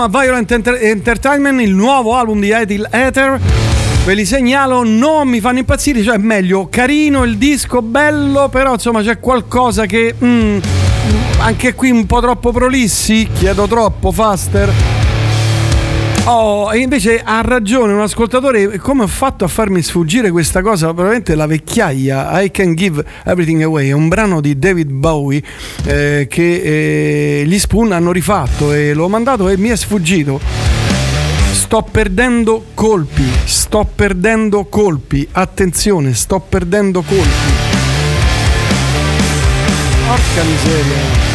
Chiama Violent Enter- Entertainment, il nuovo album di Ethyl Ether. Ve li segnalo, non mi fanno impazzire, cioè meglio, carino il disco, bello, però insomma c'è qualcosa che... mm, anche qui un po' troppo prolissi, chiedo troppo, Faster. Oh, invece ha ragione un ascoltatore, come ho fatto a farmi sfuggire questa cosa? Probabilmente la vecchiaia, I Can Give Everything Away, è un brano di David Bowie eh, che eh, gli Spoon hanno rifatto e l'ho mandato e mi è sfuggito. Sto perdendo colpi, sto perdendo colpi, attenzione, sto perdendo colpi. Porca miseria.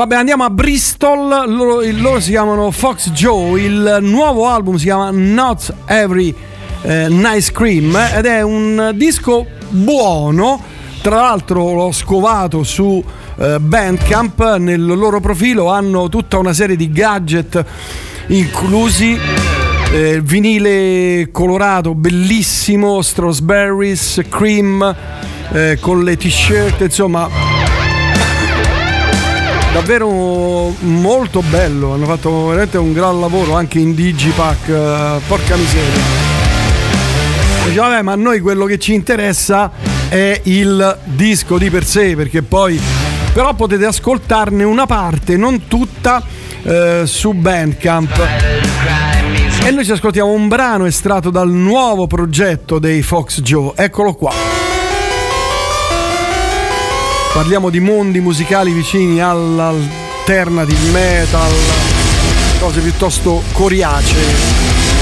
Vabbè, andiamo a Bristol. Loro, loro si chiamano Fox Joe. Il nuovo album si chiama Not Every eh, Nice Cream ed è un disco buono. Tra l'altro l'ho scovato su eh, Bandcamp. Nel loro profilo hanno tutta una serie di gadget inclusi. eh, vinile colorato bellissimo, strawberries, cream eh, con le t-shirt, insomma davvero molto bello hanno fatto veramente un gran lavoro anche in digipack eh, porca miseria. Dice vabbè ma a noi quello che ci interessa è il disco di per sé perché poi però potete ascoltarne una parte non tutta eh, su Bandcamp. E noi ci ascoltiamo un brano estratto dal nuovo progetto dei Fox Joe. Eccolo qua Parliamo di mondi musicali vicini all'alternative metal, cose piuttosto coriacee.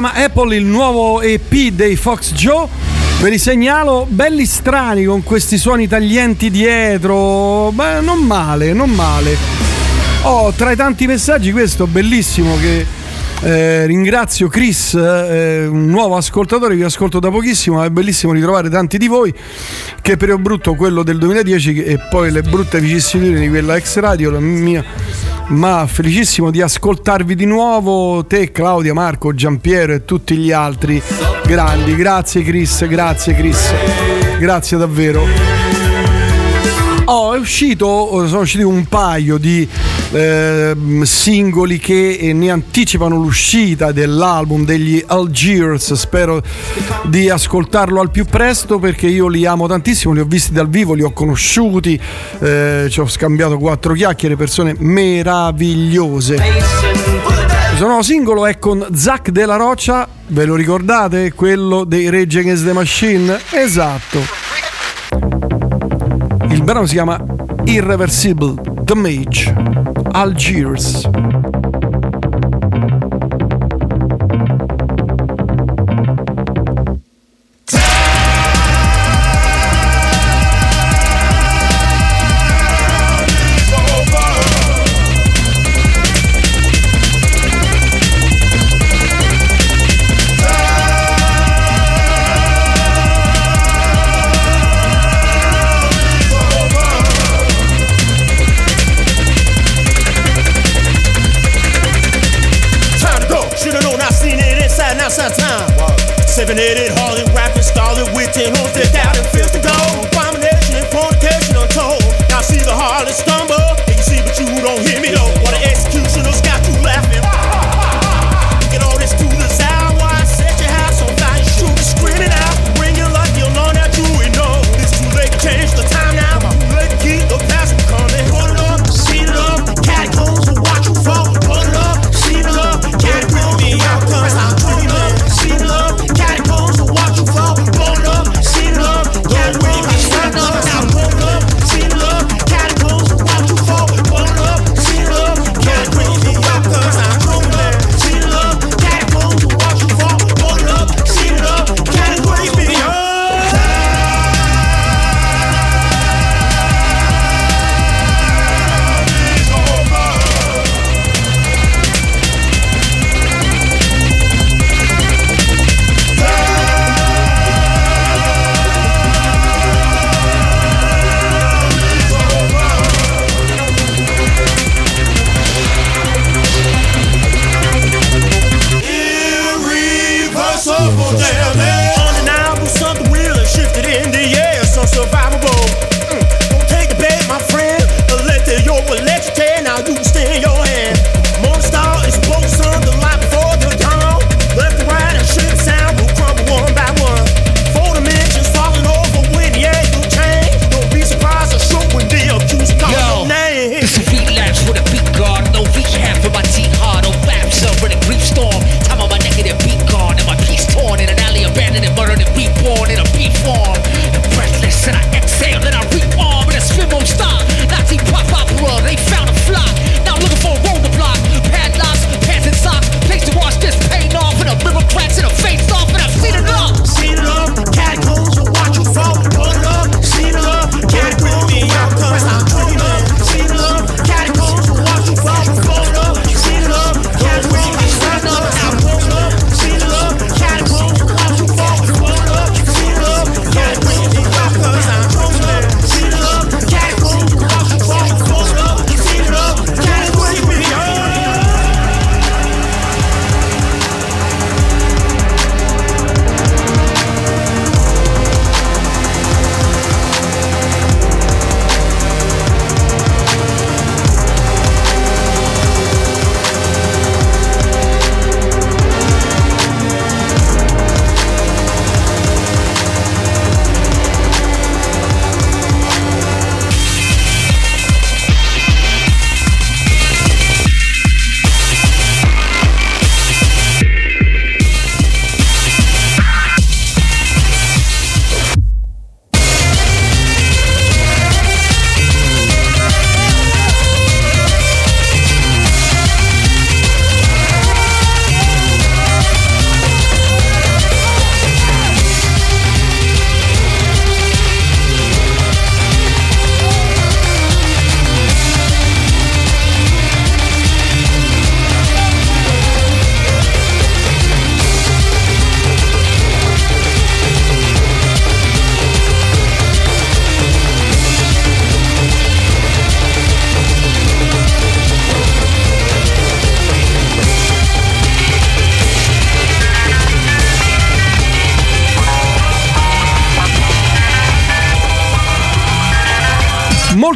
Chiama Apple il nuovo EP dei Fox Joe. Ve li segnalo belli strani con questi suoni taglienti dietro. Beh, non male, non male. Oh, tra i tanti messaggi questo bellissimo che eh, ringrazio Chris, eh, un nuovo ascoltatore che ascolto da pochissimo, è bellissimo ritrovare tanti di voi che periodo brutto quello del 2010 e poi le brutte vicissitudini di quella ex radio, la mia ma felicissimo di ascoltarvi di nuovo, te Claudia, Marco, Giampiero e tutti gli altri grandi. Grazie Chris, grazie Chris, grazie davvero. Oh, è uscito, sono usciti un paio di ehm, singoli che eh, ne anticipano l'uscita dell'album degli Algiers. Spero di ascoltarlo al più presto perché io li amo tantissimo, li ho visti dal vivo, li ho conosciuti, eh, ci ho scambiato quattro chiacchiere, persone meravigliose. Il suo nuovo singolo è con Zac della Roccia, ve lo ricordate? Quello dei Rage Against the Machine? Esatto. Il brano si chiama Irreversible Damage Algiers.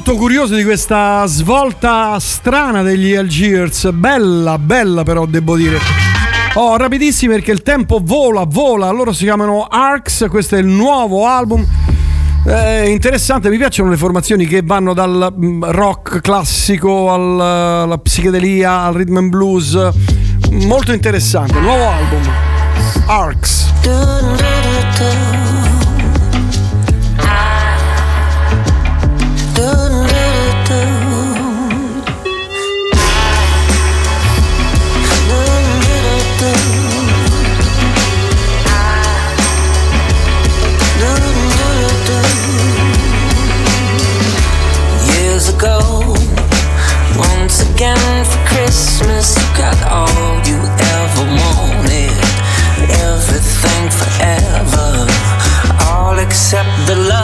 Molto curioso di questa svolta strana degli Algiers. Bella, bella però devo dire. Oh, rapidissimi perché il tempo vola, vola. Loro si chiamano Arcs, questo è il nuovo album. Eh, interessante, mi piacciono le formazioni che vanno dal mm, rock classico al- alla psichedelia, al rhythm and blues. Molto interessante, nuovo album. Arcs. Again for Christmas, you got all you ever wanted, everything forever, all except the loving.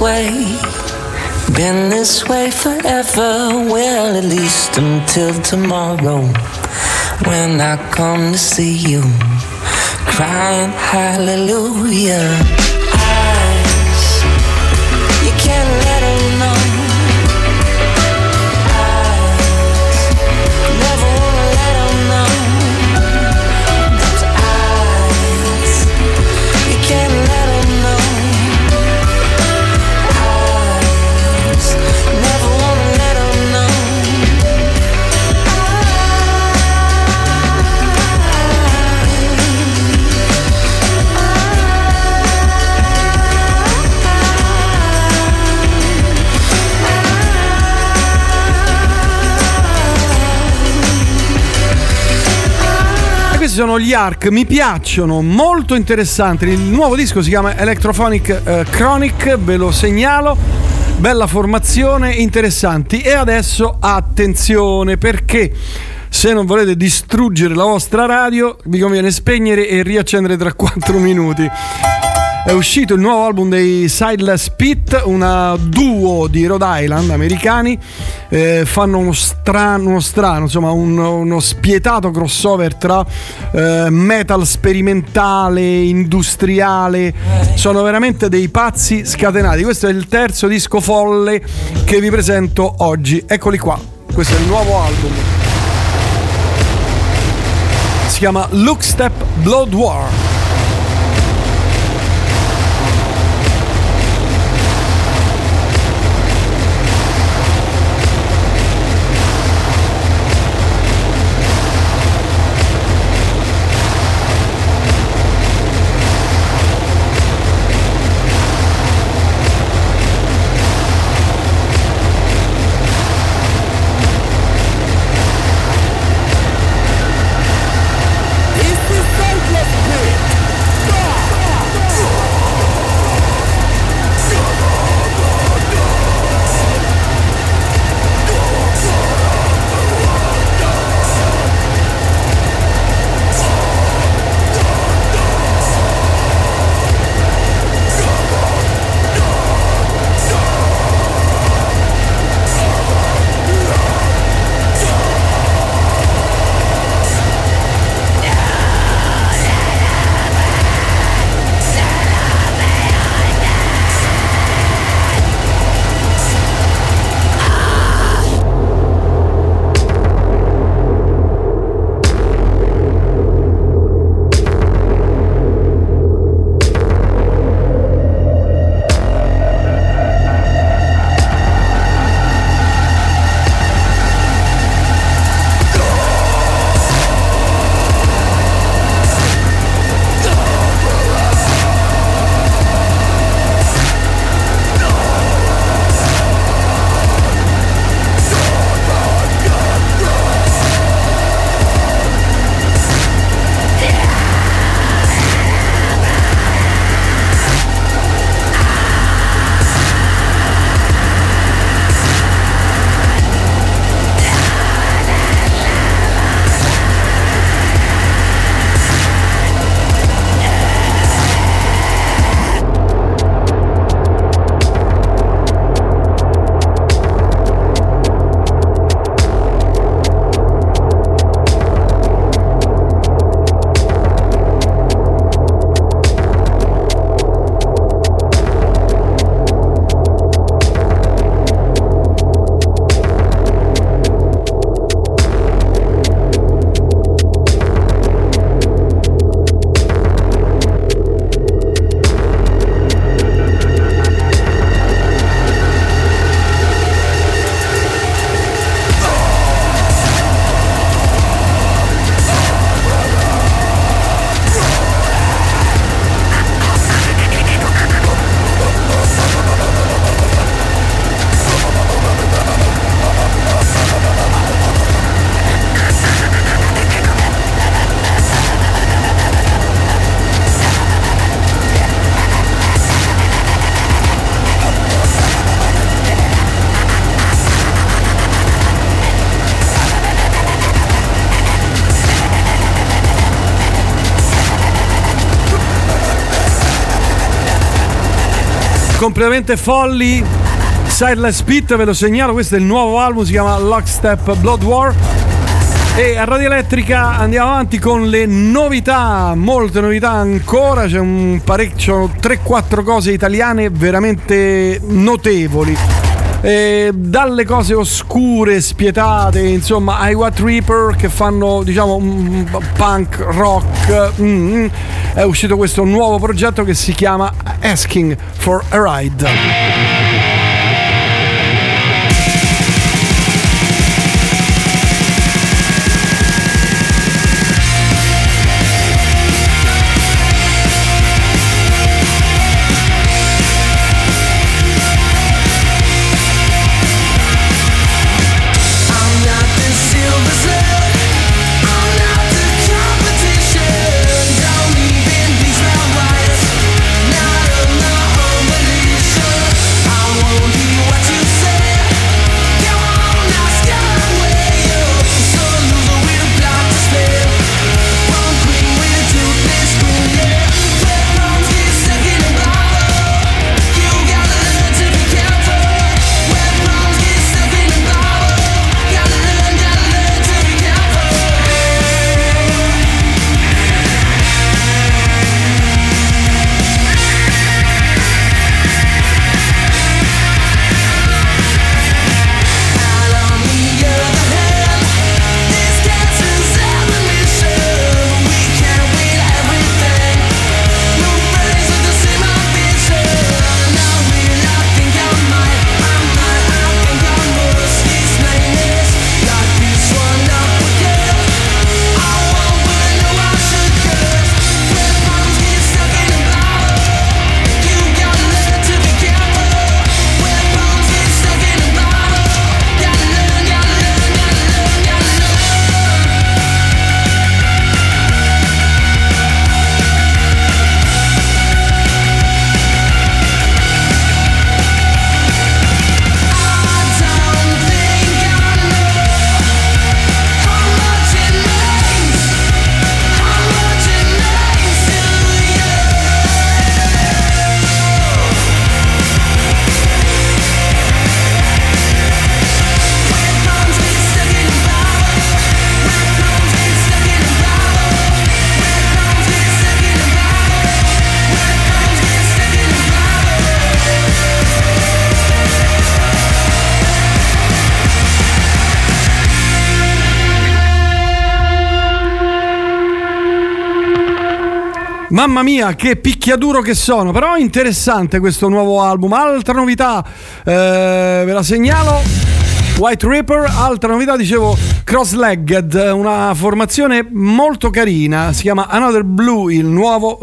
Way, been this way forever. Well, at least until tomorrow, when I come to see you, crying hallelujah. Sono gli ARC, mi piacciono, molto interessanti. Il nuovo disco si chiama Electrophonic eh, Chronic, ve lo segnalo. Bella formazione, interessanti. E adesso attenzione perché se non volete distruggere la vostra radio, vi conviene spegnere e riaccendere tra 4 minuti. È uscito il nuovo album dei Sideless Pit, una duo di Rhode Island americani. Eh, fanno uno strano, uno strano, insomma, un- uno spietato crossover tra eh, metal sperimentale, industriale. Sono veramente dei pazzi scatenati. Questo è il terzo disco folle che vi presento oggi. Eccoli qua. Questo è il nuovo album. Si chiama Look Step Blood War. Completamente folli. Sideless Pit, ve lo segnalo, questo è il nuovo album, si chiama Lockstep Blood War. E a Radio Elettrica andiamo avanti con le novità, molte novità ancora, c'è un parecchio, 3-4 cose italiane veramente notevoli. Eh, dalle cose oscure, spietate, insomma, ai What Reaper che fanno, diciamo, un punk rock. mm, mm, è uscito questo nuovo progetto che si chiama Asking for a Ride. Mamma mia, che picchiaduro che sono! Però interessante questo nuovo album. Altra novità, eh, ve la segnalo. White Ripper, altra novità, dicevo Cross-Legged, una formazione molto carina, si chiama Another Blue, il nuovo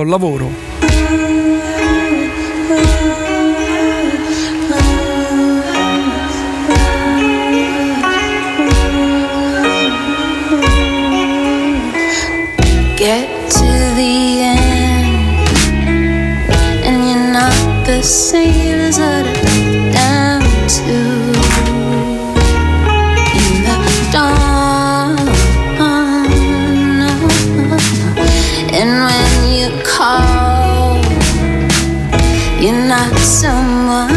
eh, lavoro. The what I'm down to. In the and when you call, you're not someone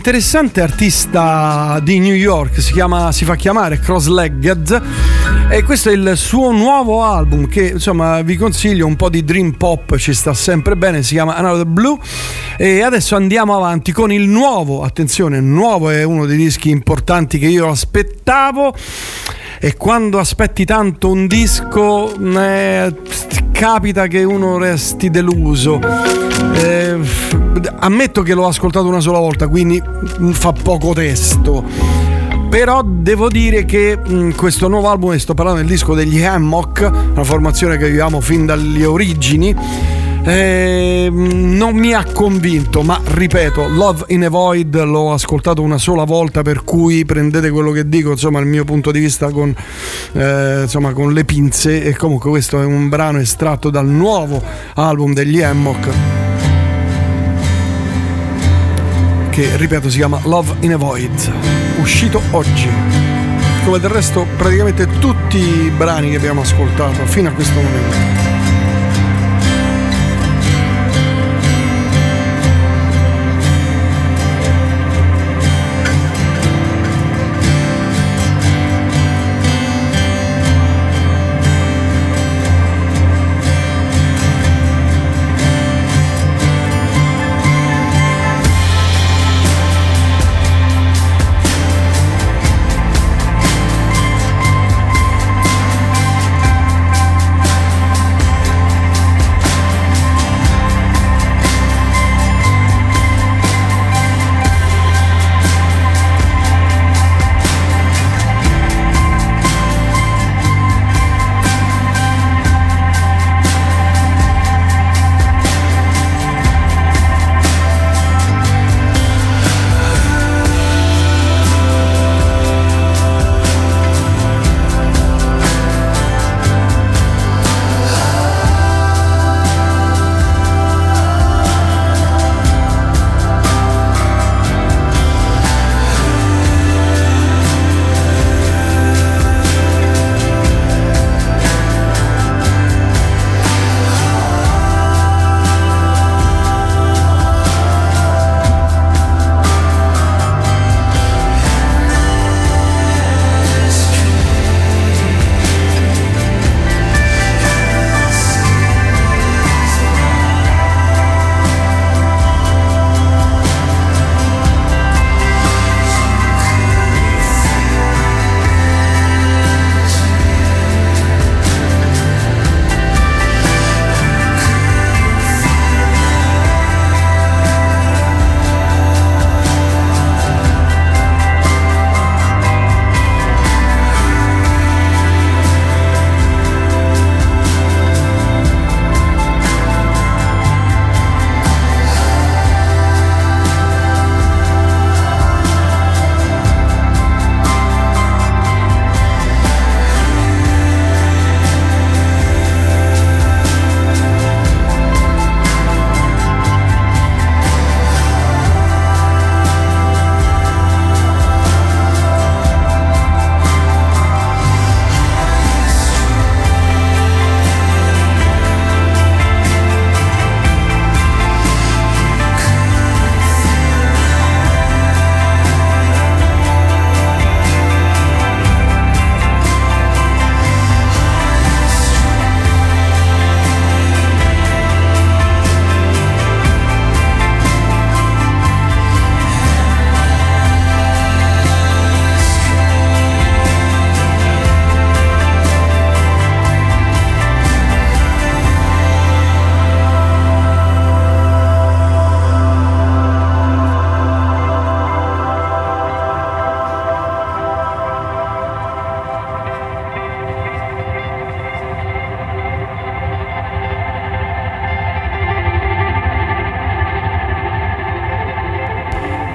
interessante artista di New York, si, chiama, si fa chiamare Cross-Legged e questo è il suo nuovo album che insomma vi consiglio un po' di dream pop, ci sta sempre bene, si chiama Another Blue e adesso andiamo avanti con il nuovo, attenzione, nuovo è uno dei dischi importanti che io aspettavo e quando aspetti tanto un disco eh, capita che uno resti deluso. Eh, ammetto che l'ho ascoltato una sola volta, quindi fa poco testo. Però devo dire che mh, questo nuovo album, e sto parlando del disco degli Hammock, una formazione che viviamo fin dalle origini, eh, non mi ha convinto, ma ripeto, Love in a Void l'ho ascoltato una sola volta, per cui prendete quello che dico, insomma, il mio punto di vista con, eh, insomma, con le pinze. E comunque questo è un brano estratto dal nuovo album degli Hammock. Che ripeto si chiama Love in a Void, uscito oggi. Come del resto praticamente tutti i brani che abbiamo ascoltato fino a questo momento.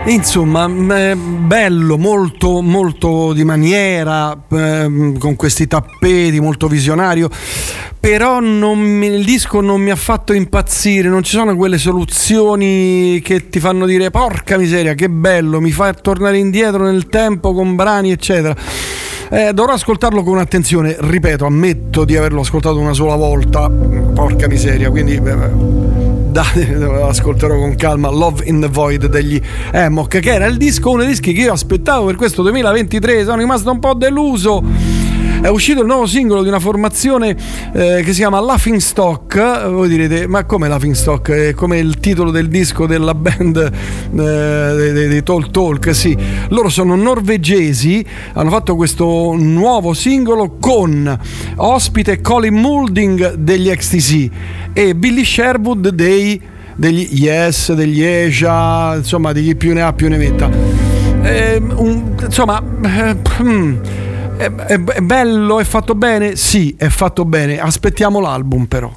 Insomma, è bello, molto, molto di maniera, ehm, con questi tappeti, molto visionario. Però mi- il disco non mi ha fatto impazzire, non ci sono quelle soluzioni che ti fanno dire porca miseria, che bello, mi fa tornare indietro nel tempo con brani, eccetera. Eh, dovrò ascoltarlo con attenzione, ripeto, ammetto di averlo ascoltato una sola volta, porca miseria, quindi scordate, lo ascolterò con calma, Love in the Void degli Emok, che era il disco, uno dei dischi che io aspettavo per questo 2023, sono rimasto un po' deluso. È uscito il nuovo singolo di una formazione eh, che si chiama Laughing Stock. Voi direte, ma come Laughing Stock? È come il titolo del disco della band eh, dei, dei- Talk Talk, sì. Loro sono norvegesi, hanno fatto questo nuovo singolo con ospite Colin Moulding degli XTC e Billy Sherwood dei, degli Yes, degli Asia, insomma di chi più ne ha più ne metta. Eh, un- insomma, eh, è- è bello, è fatto bene? Sì, è fatto bene. Aspettiamo l'album però.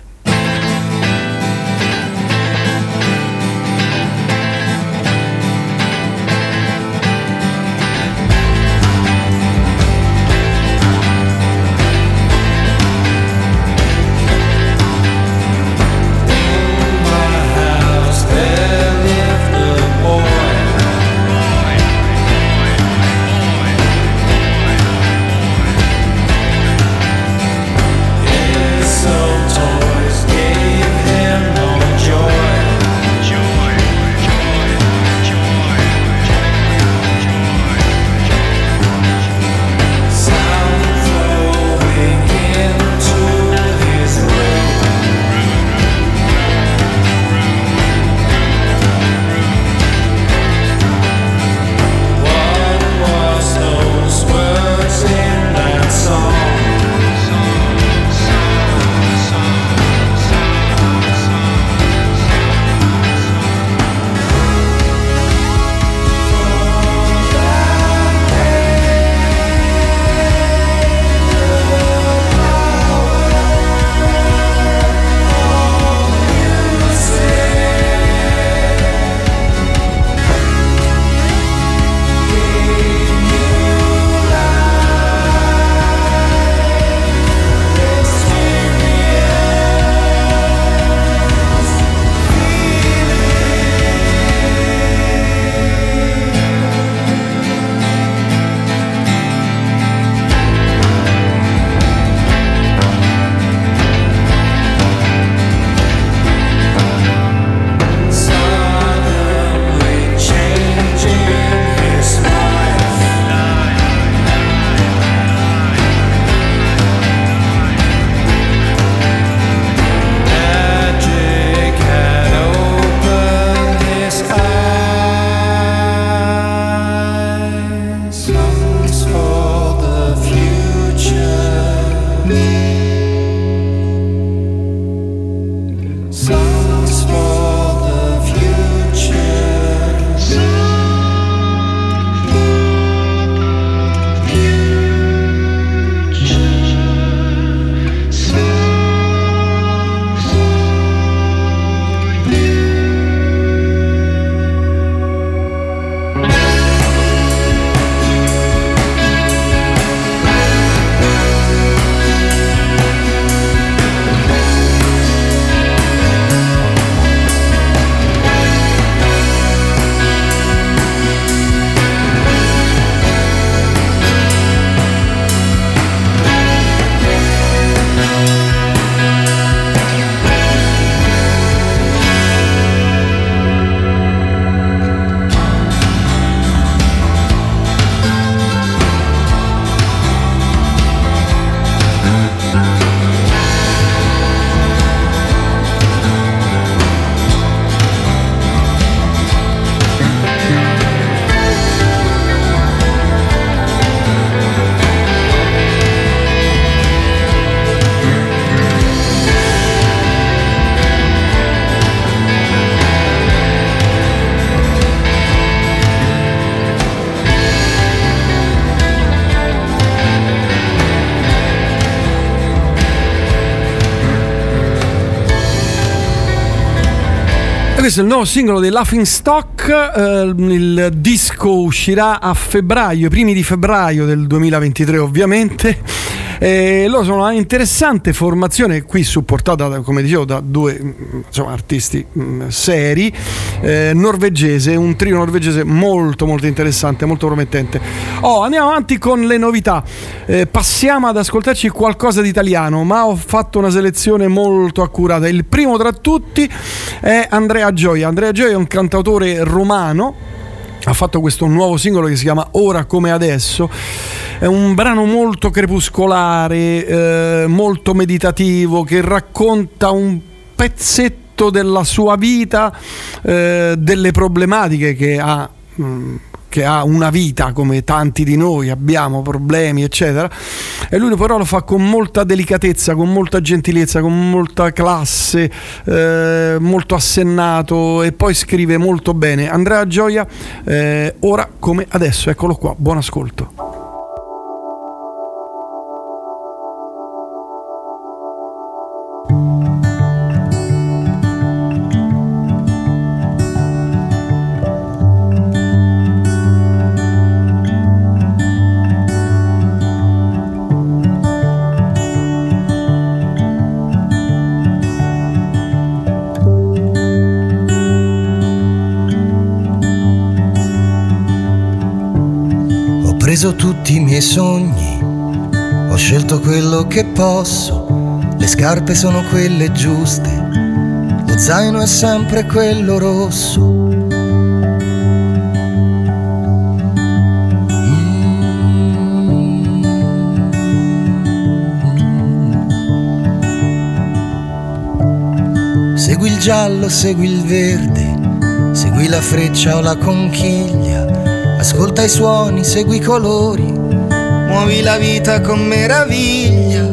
Il nuovo singolo dei Laughing Stock. eh, il disco uscirà a febbraio, i primi di febbraio del 2023, ovviamente. E loro sono una interessante formazione qui supportata, da- come dicevo, da due mm, insomma, artisti mm, seri, eh, norvegese, un trio norvegese molto molto interessante, molto promettente. Oh, andiamo avanti con le novità. Eh, passiamo ad ascoltarci qualcosa di italiano, ma ho fatto una selezione molto accurata. Il primo tra tutti è Andrea Gioia. Andrea Gioia è un cantautore romano ha fatto questo nuovo singolo che si chiama Ora come adesso. È un brano molto crepuscolare, eh, molto meditativo, che racconta un pezzetto della sua vita, eh, delle problematiche che ha. mm, che ha una vita come tanti di noi abbiamo problemi eccetera. E lui però lo fa con molta delicatezza con molta gentilezza con molta classe eh, molto assennato e poi scrive molto bene. Andrea Gioia eh, ora come adesso. Eccolo qua buon ascolto preso tutti i miei sogni, ho scelto quello che posso, le scarpe sono quelle giuste, lo zaino è sempre quello rosso. Segui il giallo, segui il verde, segui la freccia o la conchiglia, ascolta i suoni, segui i colori, muovi la vita con meraviglia.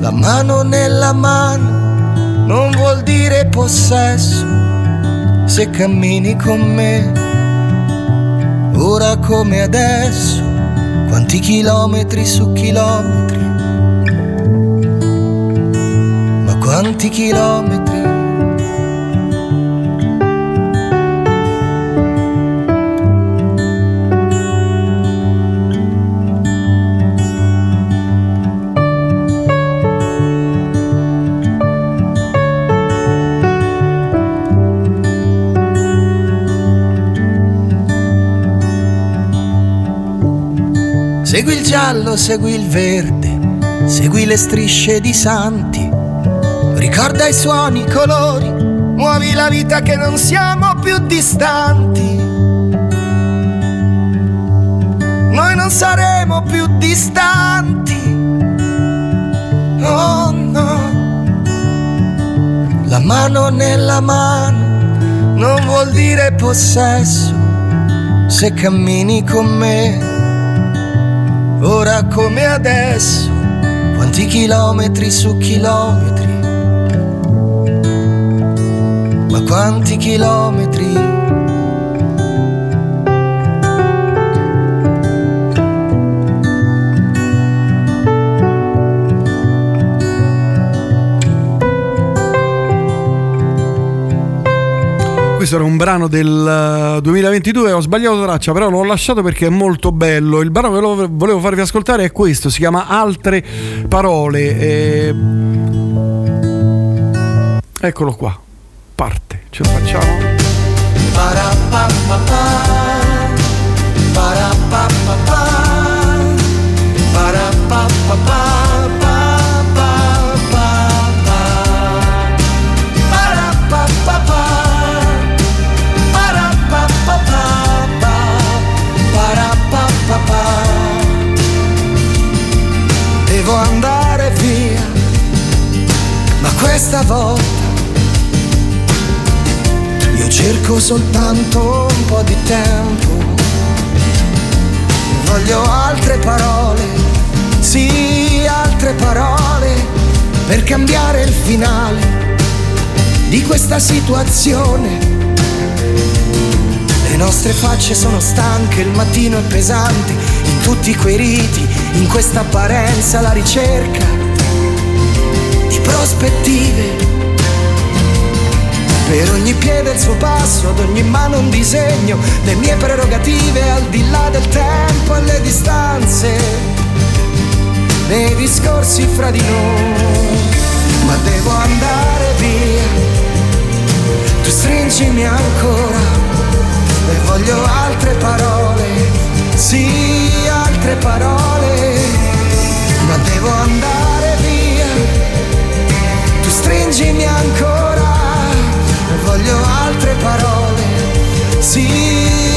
La mano nella mano non vuol dire possesso se cammini con me, ora come adesso, quanti chilometri su chilometri, ma quanti chilometri. Segui il giallo, segui il verde, segui le strisce di santi. Ricorda i suoni, i colori, muovi la vita che non siamo più distanti. Noi non saremo più distanti. Oh no. La mano nella mano non vuol dire possesso se cammini con me ora come adesso, quanti chilometri su chilometri, ma quanti chilometri. Questo era un brano del eh, 2022, ho sbagliato traccia, però l'ho lasciato perché è molto bello. Il brano che volevo farvi ascoltare è questo, si chiama Altre parole. e- Eccolo qua, ce lo facciamo. Devo andare via, ma questa volta cerco soltanto un po' di tempo. Voglio altre parole, sì, altre parole per cambiare il finale di questa situazione. Le nostre facce sono stanche, il mattino è pesante, in tutti quei riti, in questa apparenza la ricerca di prospettive. Per ogni piede il suo passo, ad ogni mano un disegno, le mie prerogative al di là del tempo e le distanze, nei discorsi fra di noi. Ma devo andare via, tu stringimi ancora e voglio altre parole, sì, altre parole, ma devo andare via, tu stringimi ancora voglio altre parole, sì,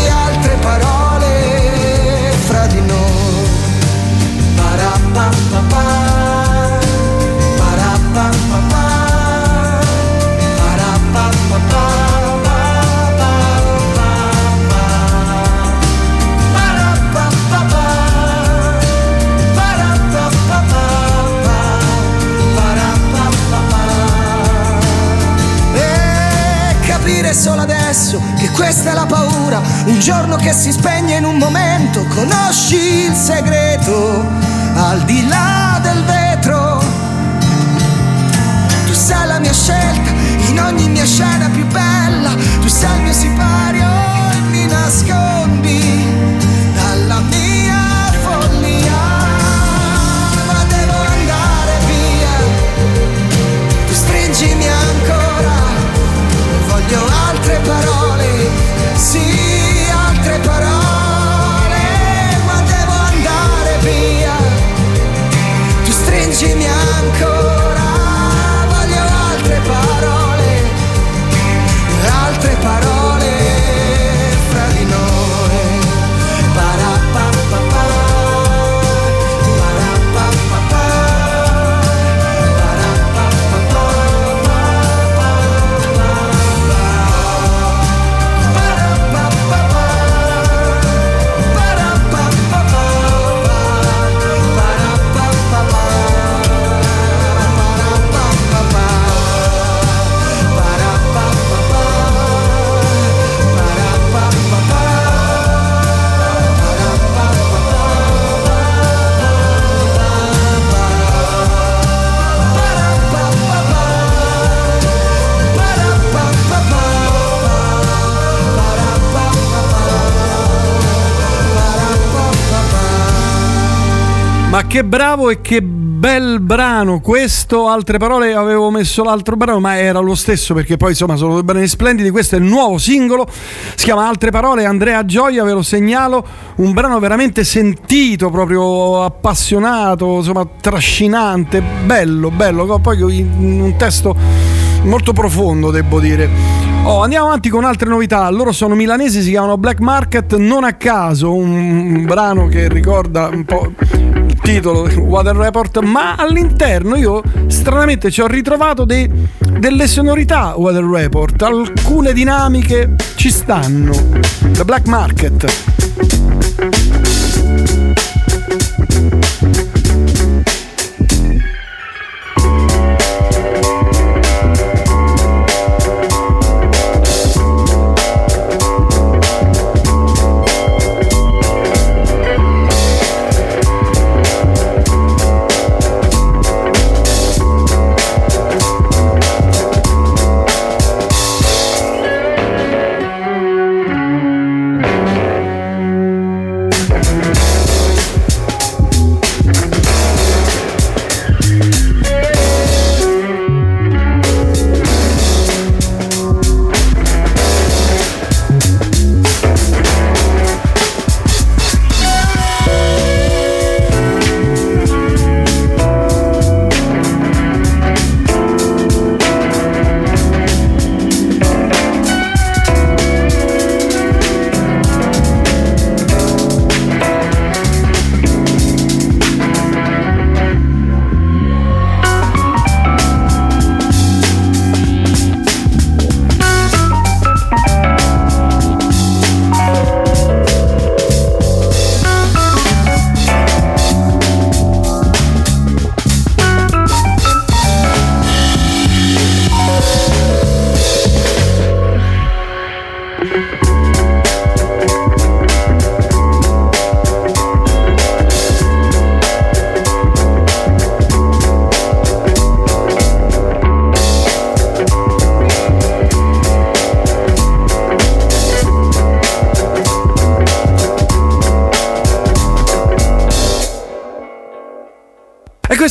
altre parole fra di noi. Parapapapà, adesso che questa è la paura, un giorno che si spegne in un momento, conosci il segreto al di là del vetro. Tu sai la mia scelta in ogni mia scena più bella, tu sai il mio sipario e mi nascondi che bravo e che bel brano questo, altre parole avevo messo l'altro brano ma era lo stesso perché poi insomma sono due brani splendidi, questo è il nuovo singolo, si chiama Altre parole, Andrea Gioia ve lo segnalo, un brano veramente sentito, proprio appassionato, insomma trascinante, bello, bello, poi un testo molto profondo devo dire. Oh, andiamo avanti con altre novità. Loro sono milanesi, si chiamano Black Market. Non a caso, un brano che ricorda un po' titolo Water Report. Ma all'interno io stranamente ci ho ritrovato dei- delle sonorità Water Report. Alcune dinamiche ci stanno. The Black Market.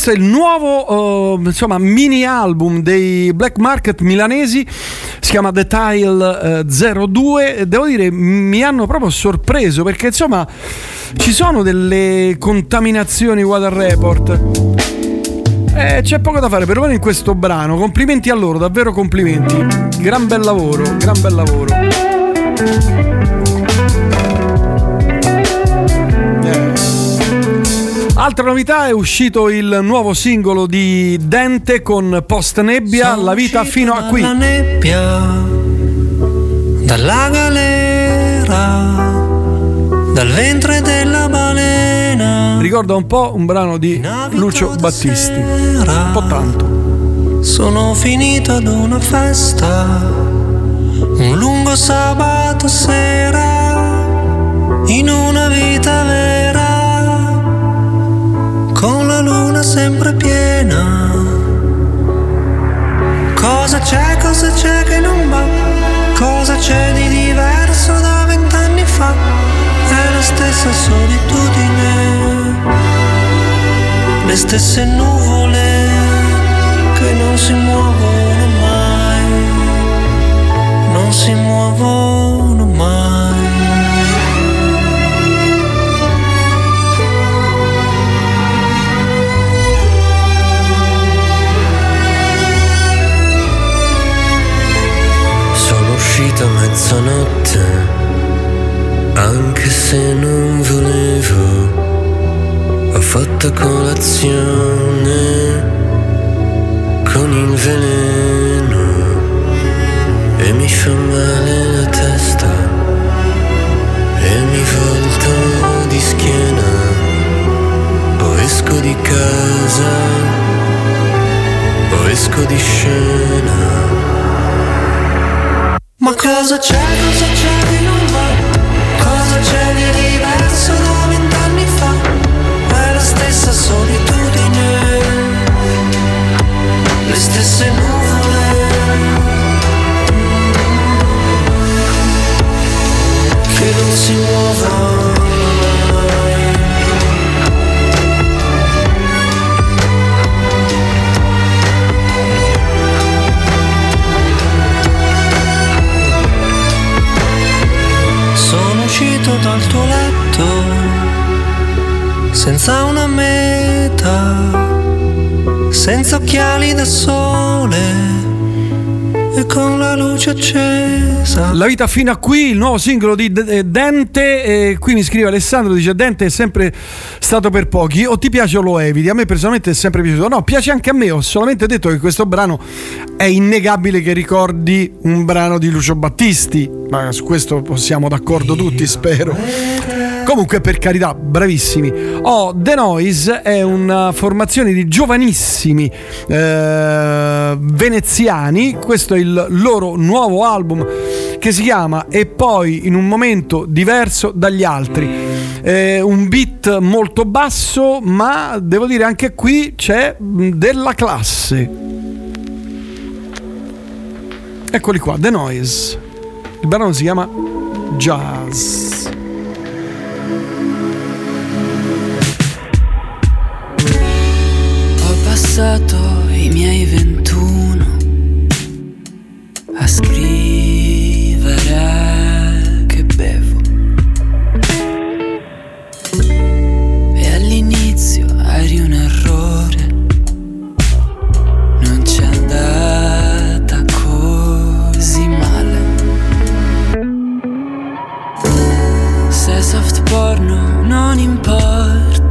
Questo è il nuovo eh, insomma, mini album dei Black Market milanesi, si chiama The Tile eh, 02. E Devo dire, mi hanno proprio sorpreso perché insomma ci sono delle contaminazioni Water Report. Eh, c'è poco da fare, perlomeno in questo brano. Complimenti a loro, davvero complimenti. Gran bel lavoro, gran bel lavoro. Altra novità è uscito il nuovo singolo di Dente con Post Nebbia, La vita fino a qui. Dalla nebbia, dalla galera, dal ventre della balena. Ricorda un po' un brano di Lucio Battisti. Un po' tanto. Sono finito ad una festa, un lungo sabato sera, in una vita vera, sempre piena. Cosa c'è, cosa c'è che non va? Cosa c'è di diverso da vent'anni fa? È la stessa solitudine, le stesse nuvole che non si muovono mai, non si muovono a mezzanotte, anche se non volevo. Ho fatto colazione con il veleno e mi fa male la testa e mi volto di schiena. O esco di casa o esco di scena. Cosa c'è, cosa c'è che non va? Cosa c'è di diverso da vent'anni fa? È la stessa solitudine, le stesse nuvole. Che non si muovono senza una meta, senza occhiali da sole e con la luce accesa. La vita fino a qui, il nuovo singolo di eh, Dente. E qui mi scrive Alessandro: dice Dente è sempre stato per pochi. O ti piace o lo eviti? A me personalmente è sempre piaciuto. No, piace anche a me. Ho solamente detto che questo brano è innegabile che ricordi un brano di Lucio Battisti. Ma su questo possiamo d'accordo tutti, spero. Comunque, per carità, bravissimi. Oh, The Noise è una formazione di giovanissimi eh, veneziani. Questo è il loro nuovo album che si chiama E poi in un momento diverso dagli altri. Eh, un beat molto basso, ma devo dire anche qui c'è mh, della classe. Eccoli qua, The Noise. Il brano si chiama Jazz. Passato i miei 21 a scrivere che bevo. E all'inizio eri un errore, non c'è andata così male. Se soft porno non importa.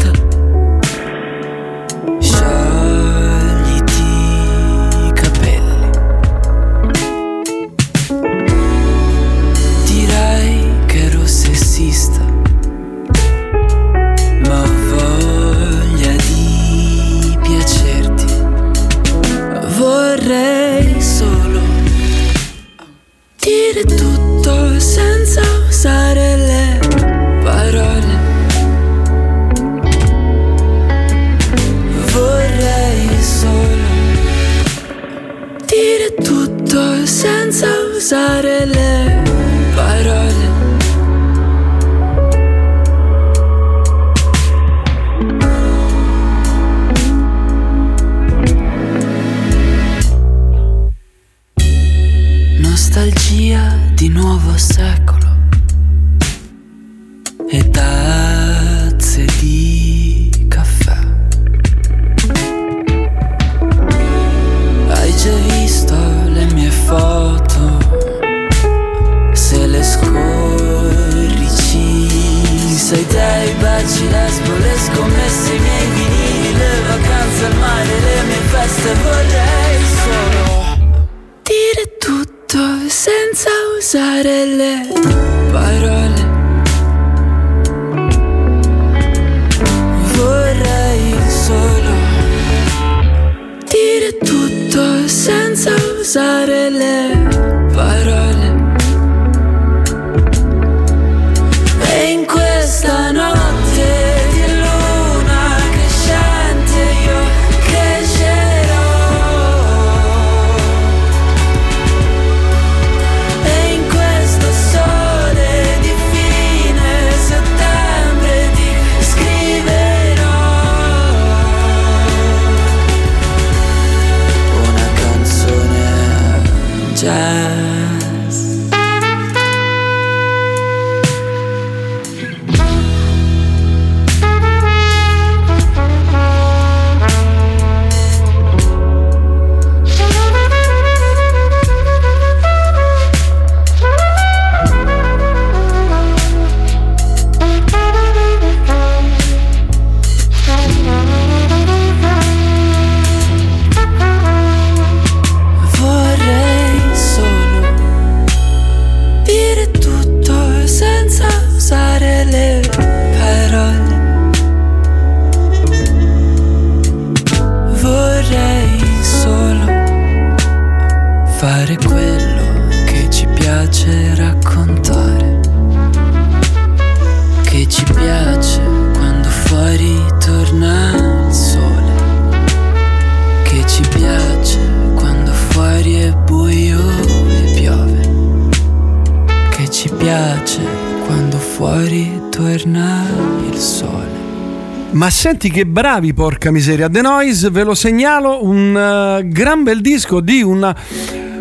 Senti che bravi, porca miseria. The Noise, ve lo segnalo, un eh, gran bel disco di una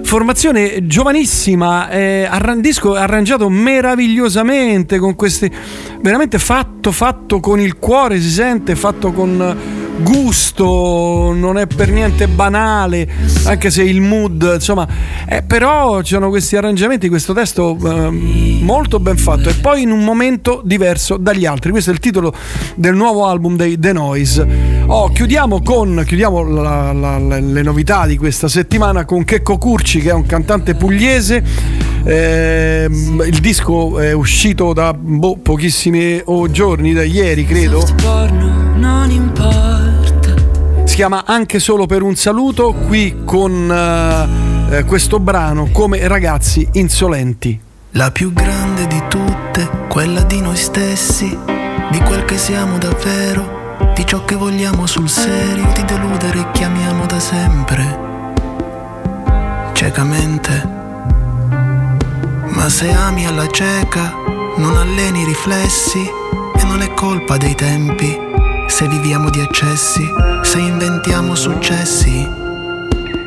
formazione giovanissima, eh, arran- disco arrangiato meravigliosamente con questi veramente fatto fatto con il cuore, si sente fatto con gusto, non è per niente banale, anche se il mood, insomma, eh, però ci sono questi arrangiamenti, questo testo eh, molto ben fatto e poi in un momento diverso dagli altri. Questo è il titolo del nuovo album dei The Noise. Oh, chiudiamo con chiudiamo la- la- la- le novità di questa settimana con Checco Curci, che è un cantante pugliese. Ehm, il disco è uscito da boh, pochissimi oh, giorni, da ieri credo. Si chiama Anche solo per un saluto, qui con eh, eh, questo brano come ragazzi insolenti. La più grande di tutte, quella di noi stessi, di quel che siamo davvero, di ciò che vogliamo sul serio, di deludere chi amiamo da sempre, ciecamente. Ma se ami alla cieca, non alleni i riflessi e non è colpa dei tempi, se viviamo di eccessi, se inventiamo successi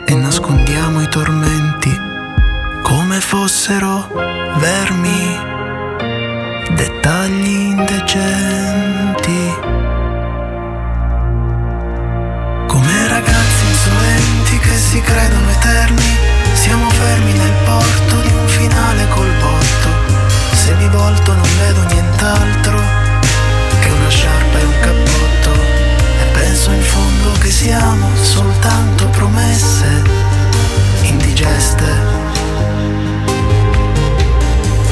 e nascondiamo i tormenti come fossero vermi, dettagli indecenti. Come ragazzi insolenti che si credono eterni, siamo fermi nel porto di un finale col botto. Se mi volto non vedo nient'altro che una sciarpa e un cappotto. Fondo che siamo soltanto promesse indigeste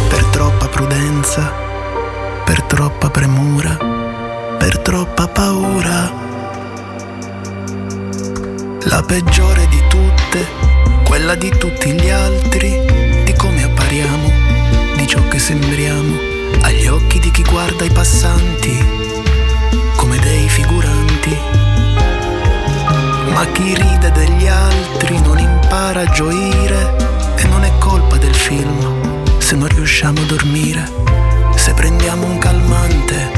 per troppa prudenza, per troppa premura, per troppa paura. La peggiore di tutte, quella di tutti gli altri, di come appariamo, di ciò che sembriamo, agli occhi di chi guarda i passanti, gioire e non è colpa del film se non riusciamo a dormire, se prendiamo un calmante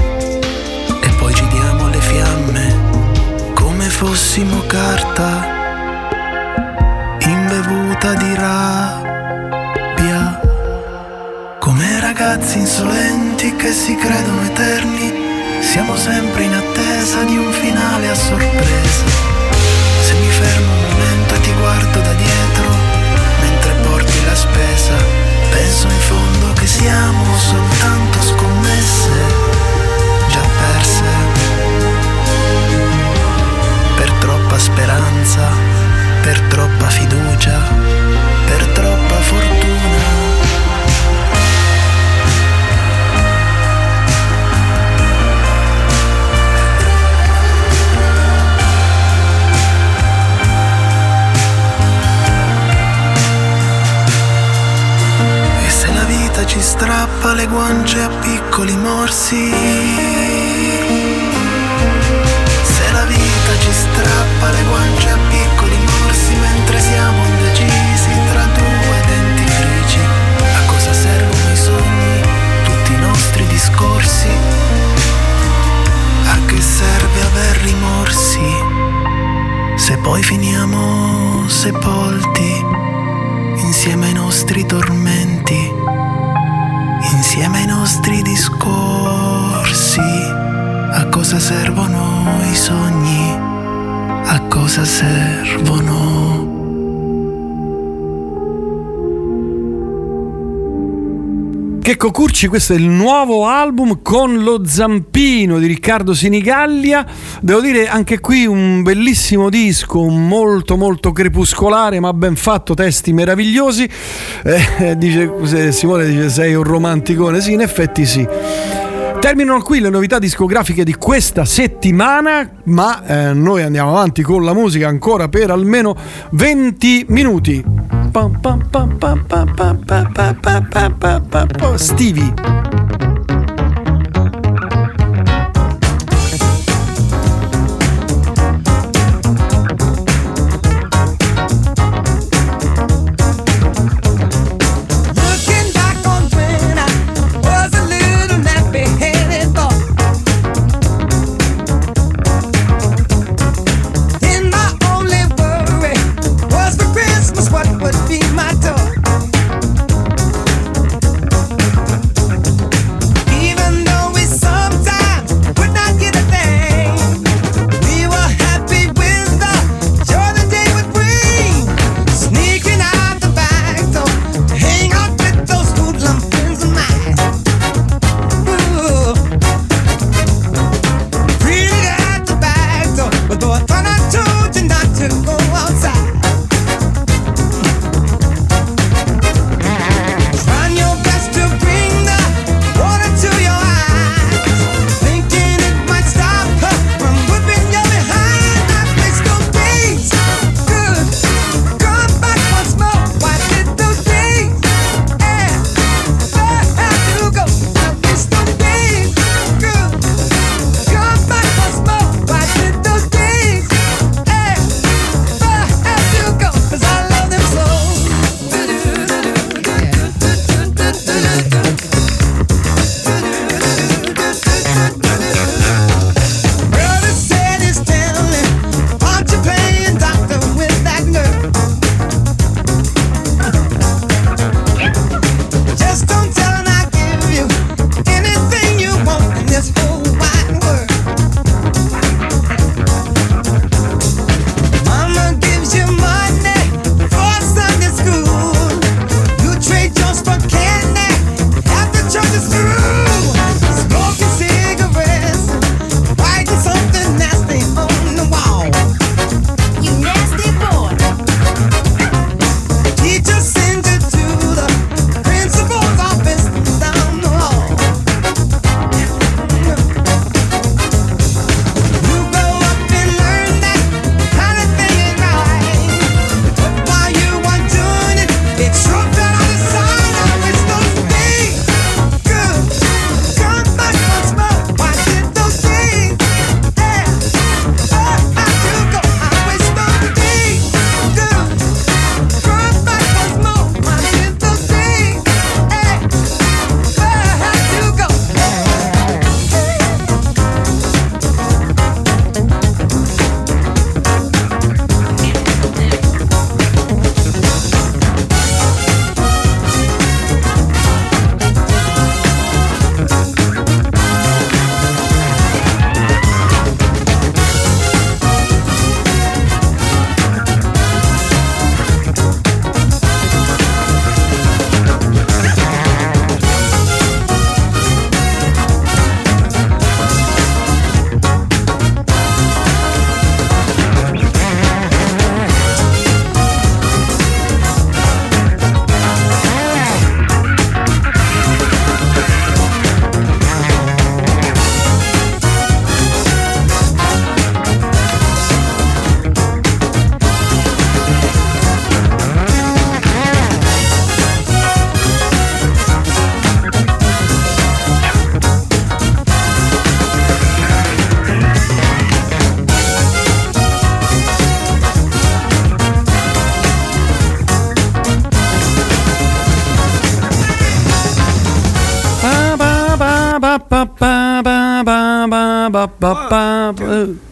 e poi ci diamo le fiamme come fossimo carta imbevuta di rabbia, come ragazzi insolenti che si credono eterni, siamo sempre in attesa di un finale a sorpresa. Siamo soltanto scommesse già perse. Per troppa speranza, per troppa fiducia, guance a piccoli morsi. Se la vita ci strappa le guance a piccoli morsi mentre siamo indecisi tra due dentifrici, a cosa servono i sogni, tutti i nostri discorsi? A che serve aver rimorsi? Se poi finiamo sepolti insieme ai nostri tormenti, insieme ai nostri discorsi, a cosa servono i sogni? A cosa servono? Checco Curci, questo è il nuovo album con lo zampino di Riccardo Sinigallia. Devo dire anche qui un bellissimo disco, molto molto crepuscolare ma ben fatto, testi meravigliosi. Eh, dice, Simone dice sei un romanticone, sì in effetti sì. Terminano qui le novità discografiche di questa settimana, ma eh, noi andiamo avanti con la musica ancora per almeno 20 minuti. Pam,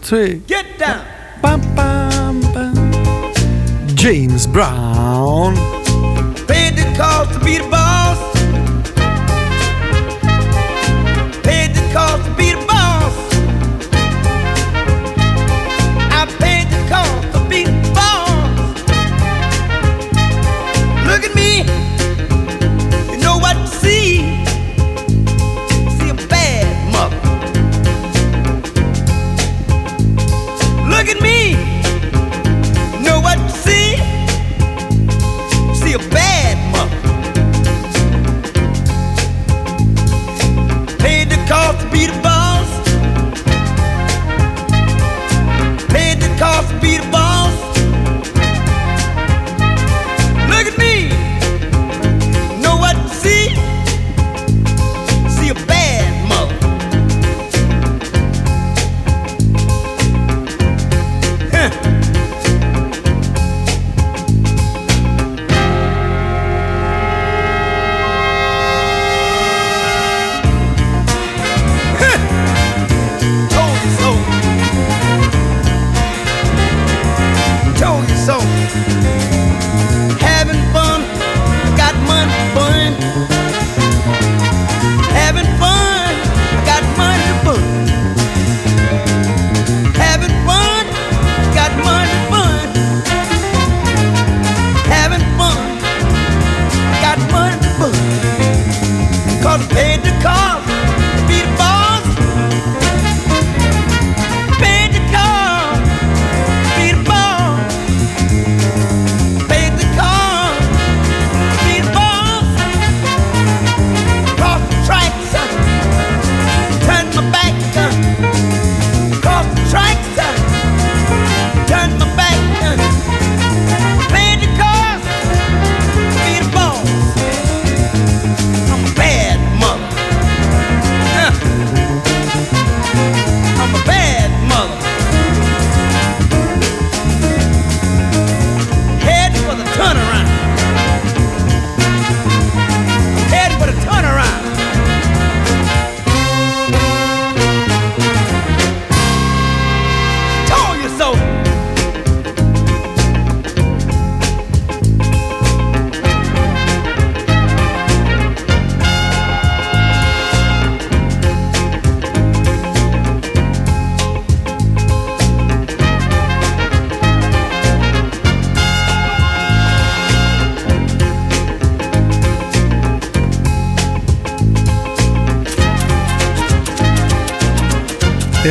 three. Get down. Bam, bam, bam. James Brown.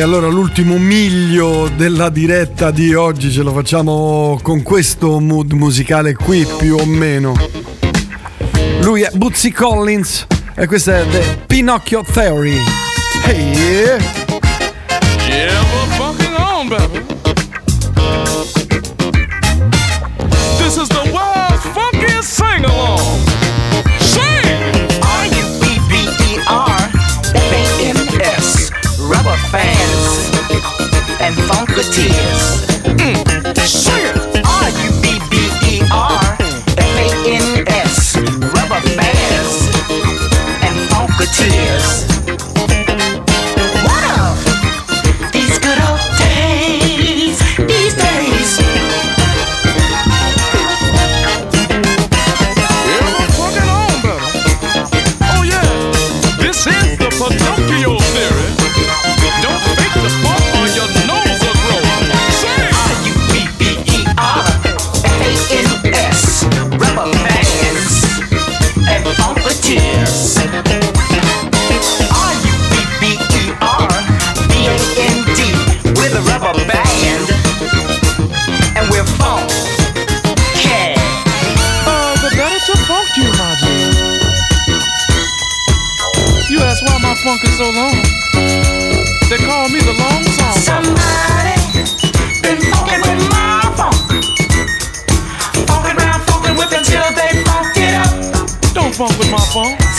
allora l'ultimo miglio della diretta di oggi ce lo facciamo con questo mood musicale qui più o meno. Lui è Bootsy Collins e questa è The Pinocchio Theory. Hey! Yeah, funk with my phone.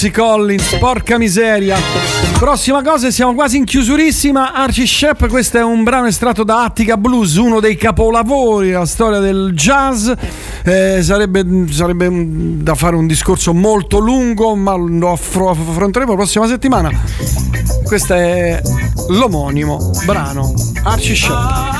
Bootsy Collins, porca miseria. Prossima cosa, siamo quasi in chiusurissima. Archie Shep, questo è un brano estratto da Attica Blues, uno dei capolavori della storia del jazz. Eh, sarebbe, sarebbe, da fare un discorso molto lungo, ma lo affronteremo la prossima settimana. Questo è l'omonimo brano Archie Shep.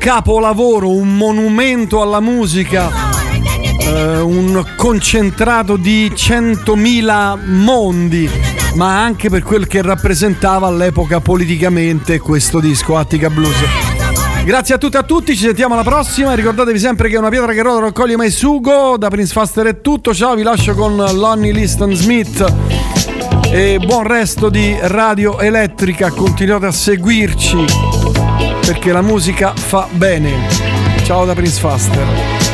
Capolavoro, un monumento alla musica, eh, un concentrato di 100.000 mondi, ma anche per quel che rappresentava all'epoca politicamente questo disco Attica Blues. Grazie a tutti e a tutti, ci sentiamo alla prossima. Ricordatevi sempre che una pietra che rotola raccoglie mai sugo. Da Prince Faster è tutto. Ciao, vi lascio con Lonnie Liston Smith. E buon resto di Radio Elettrica. Continuate a seguirci perché la musica fa bene. Ciao da Prince Faster.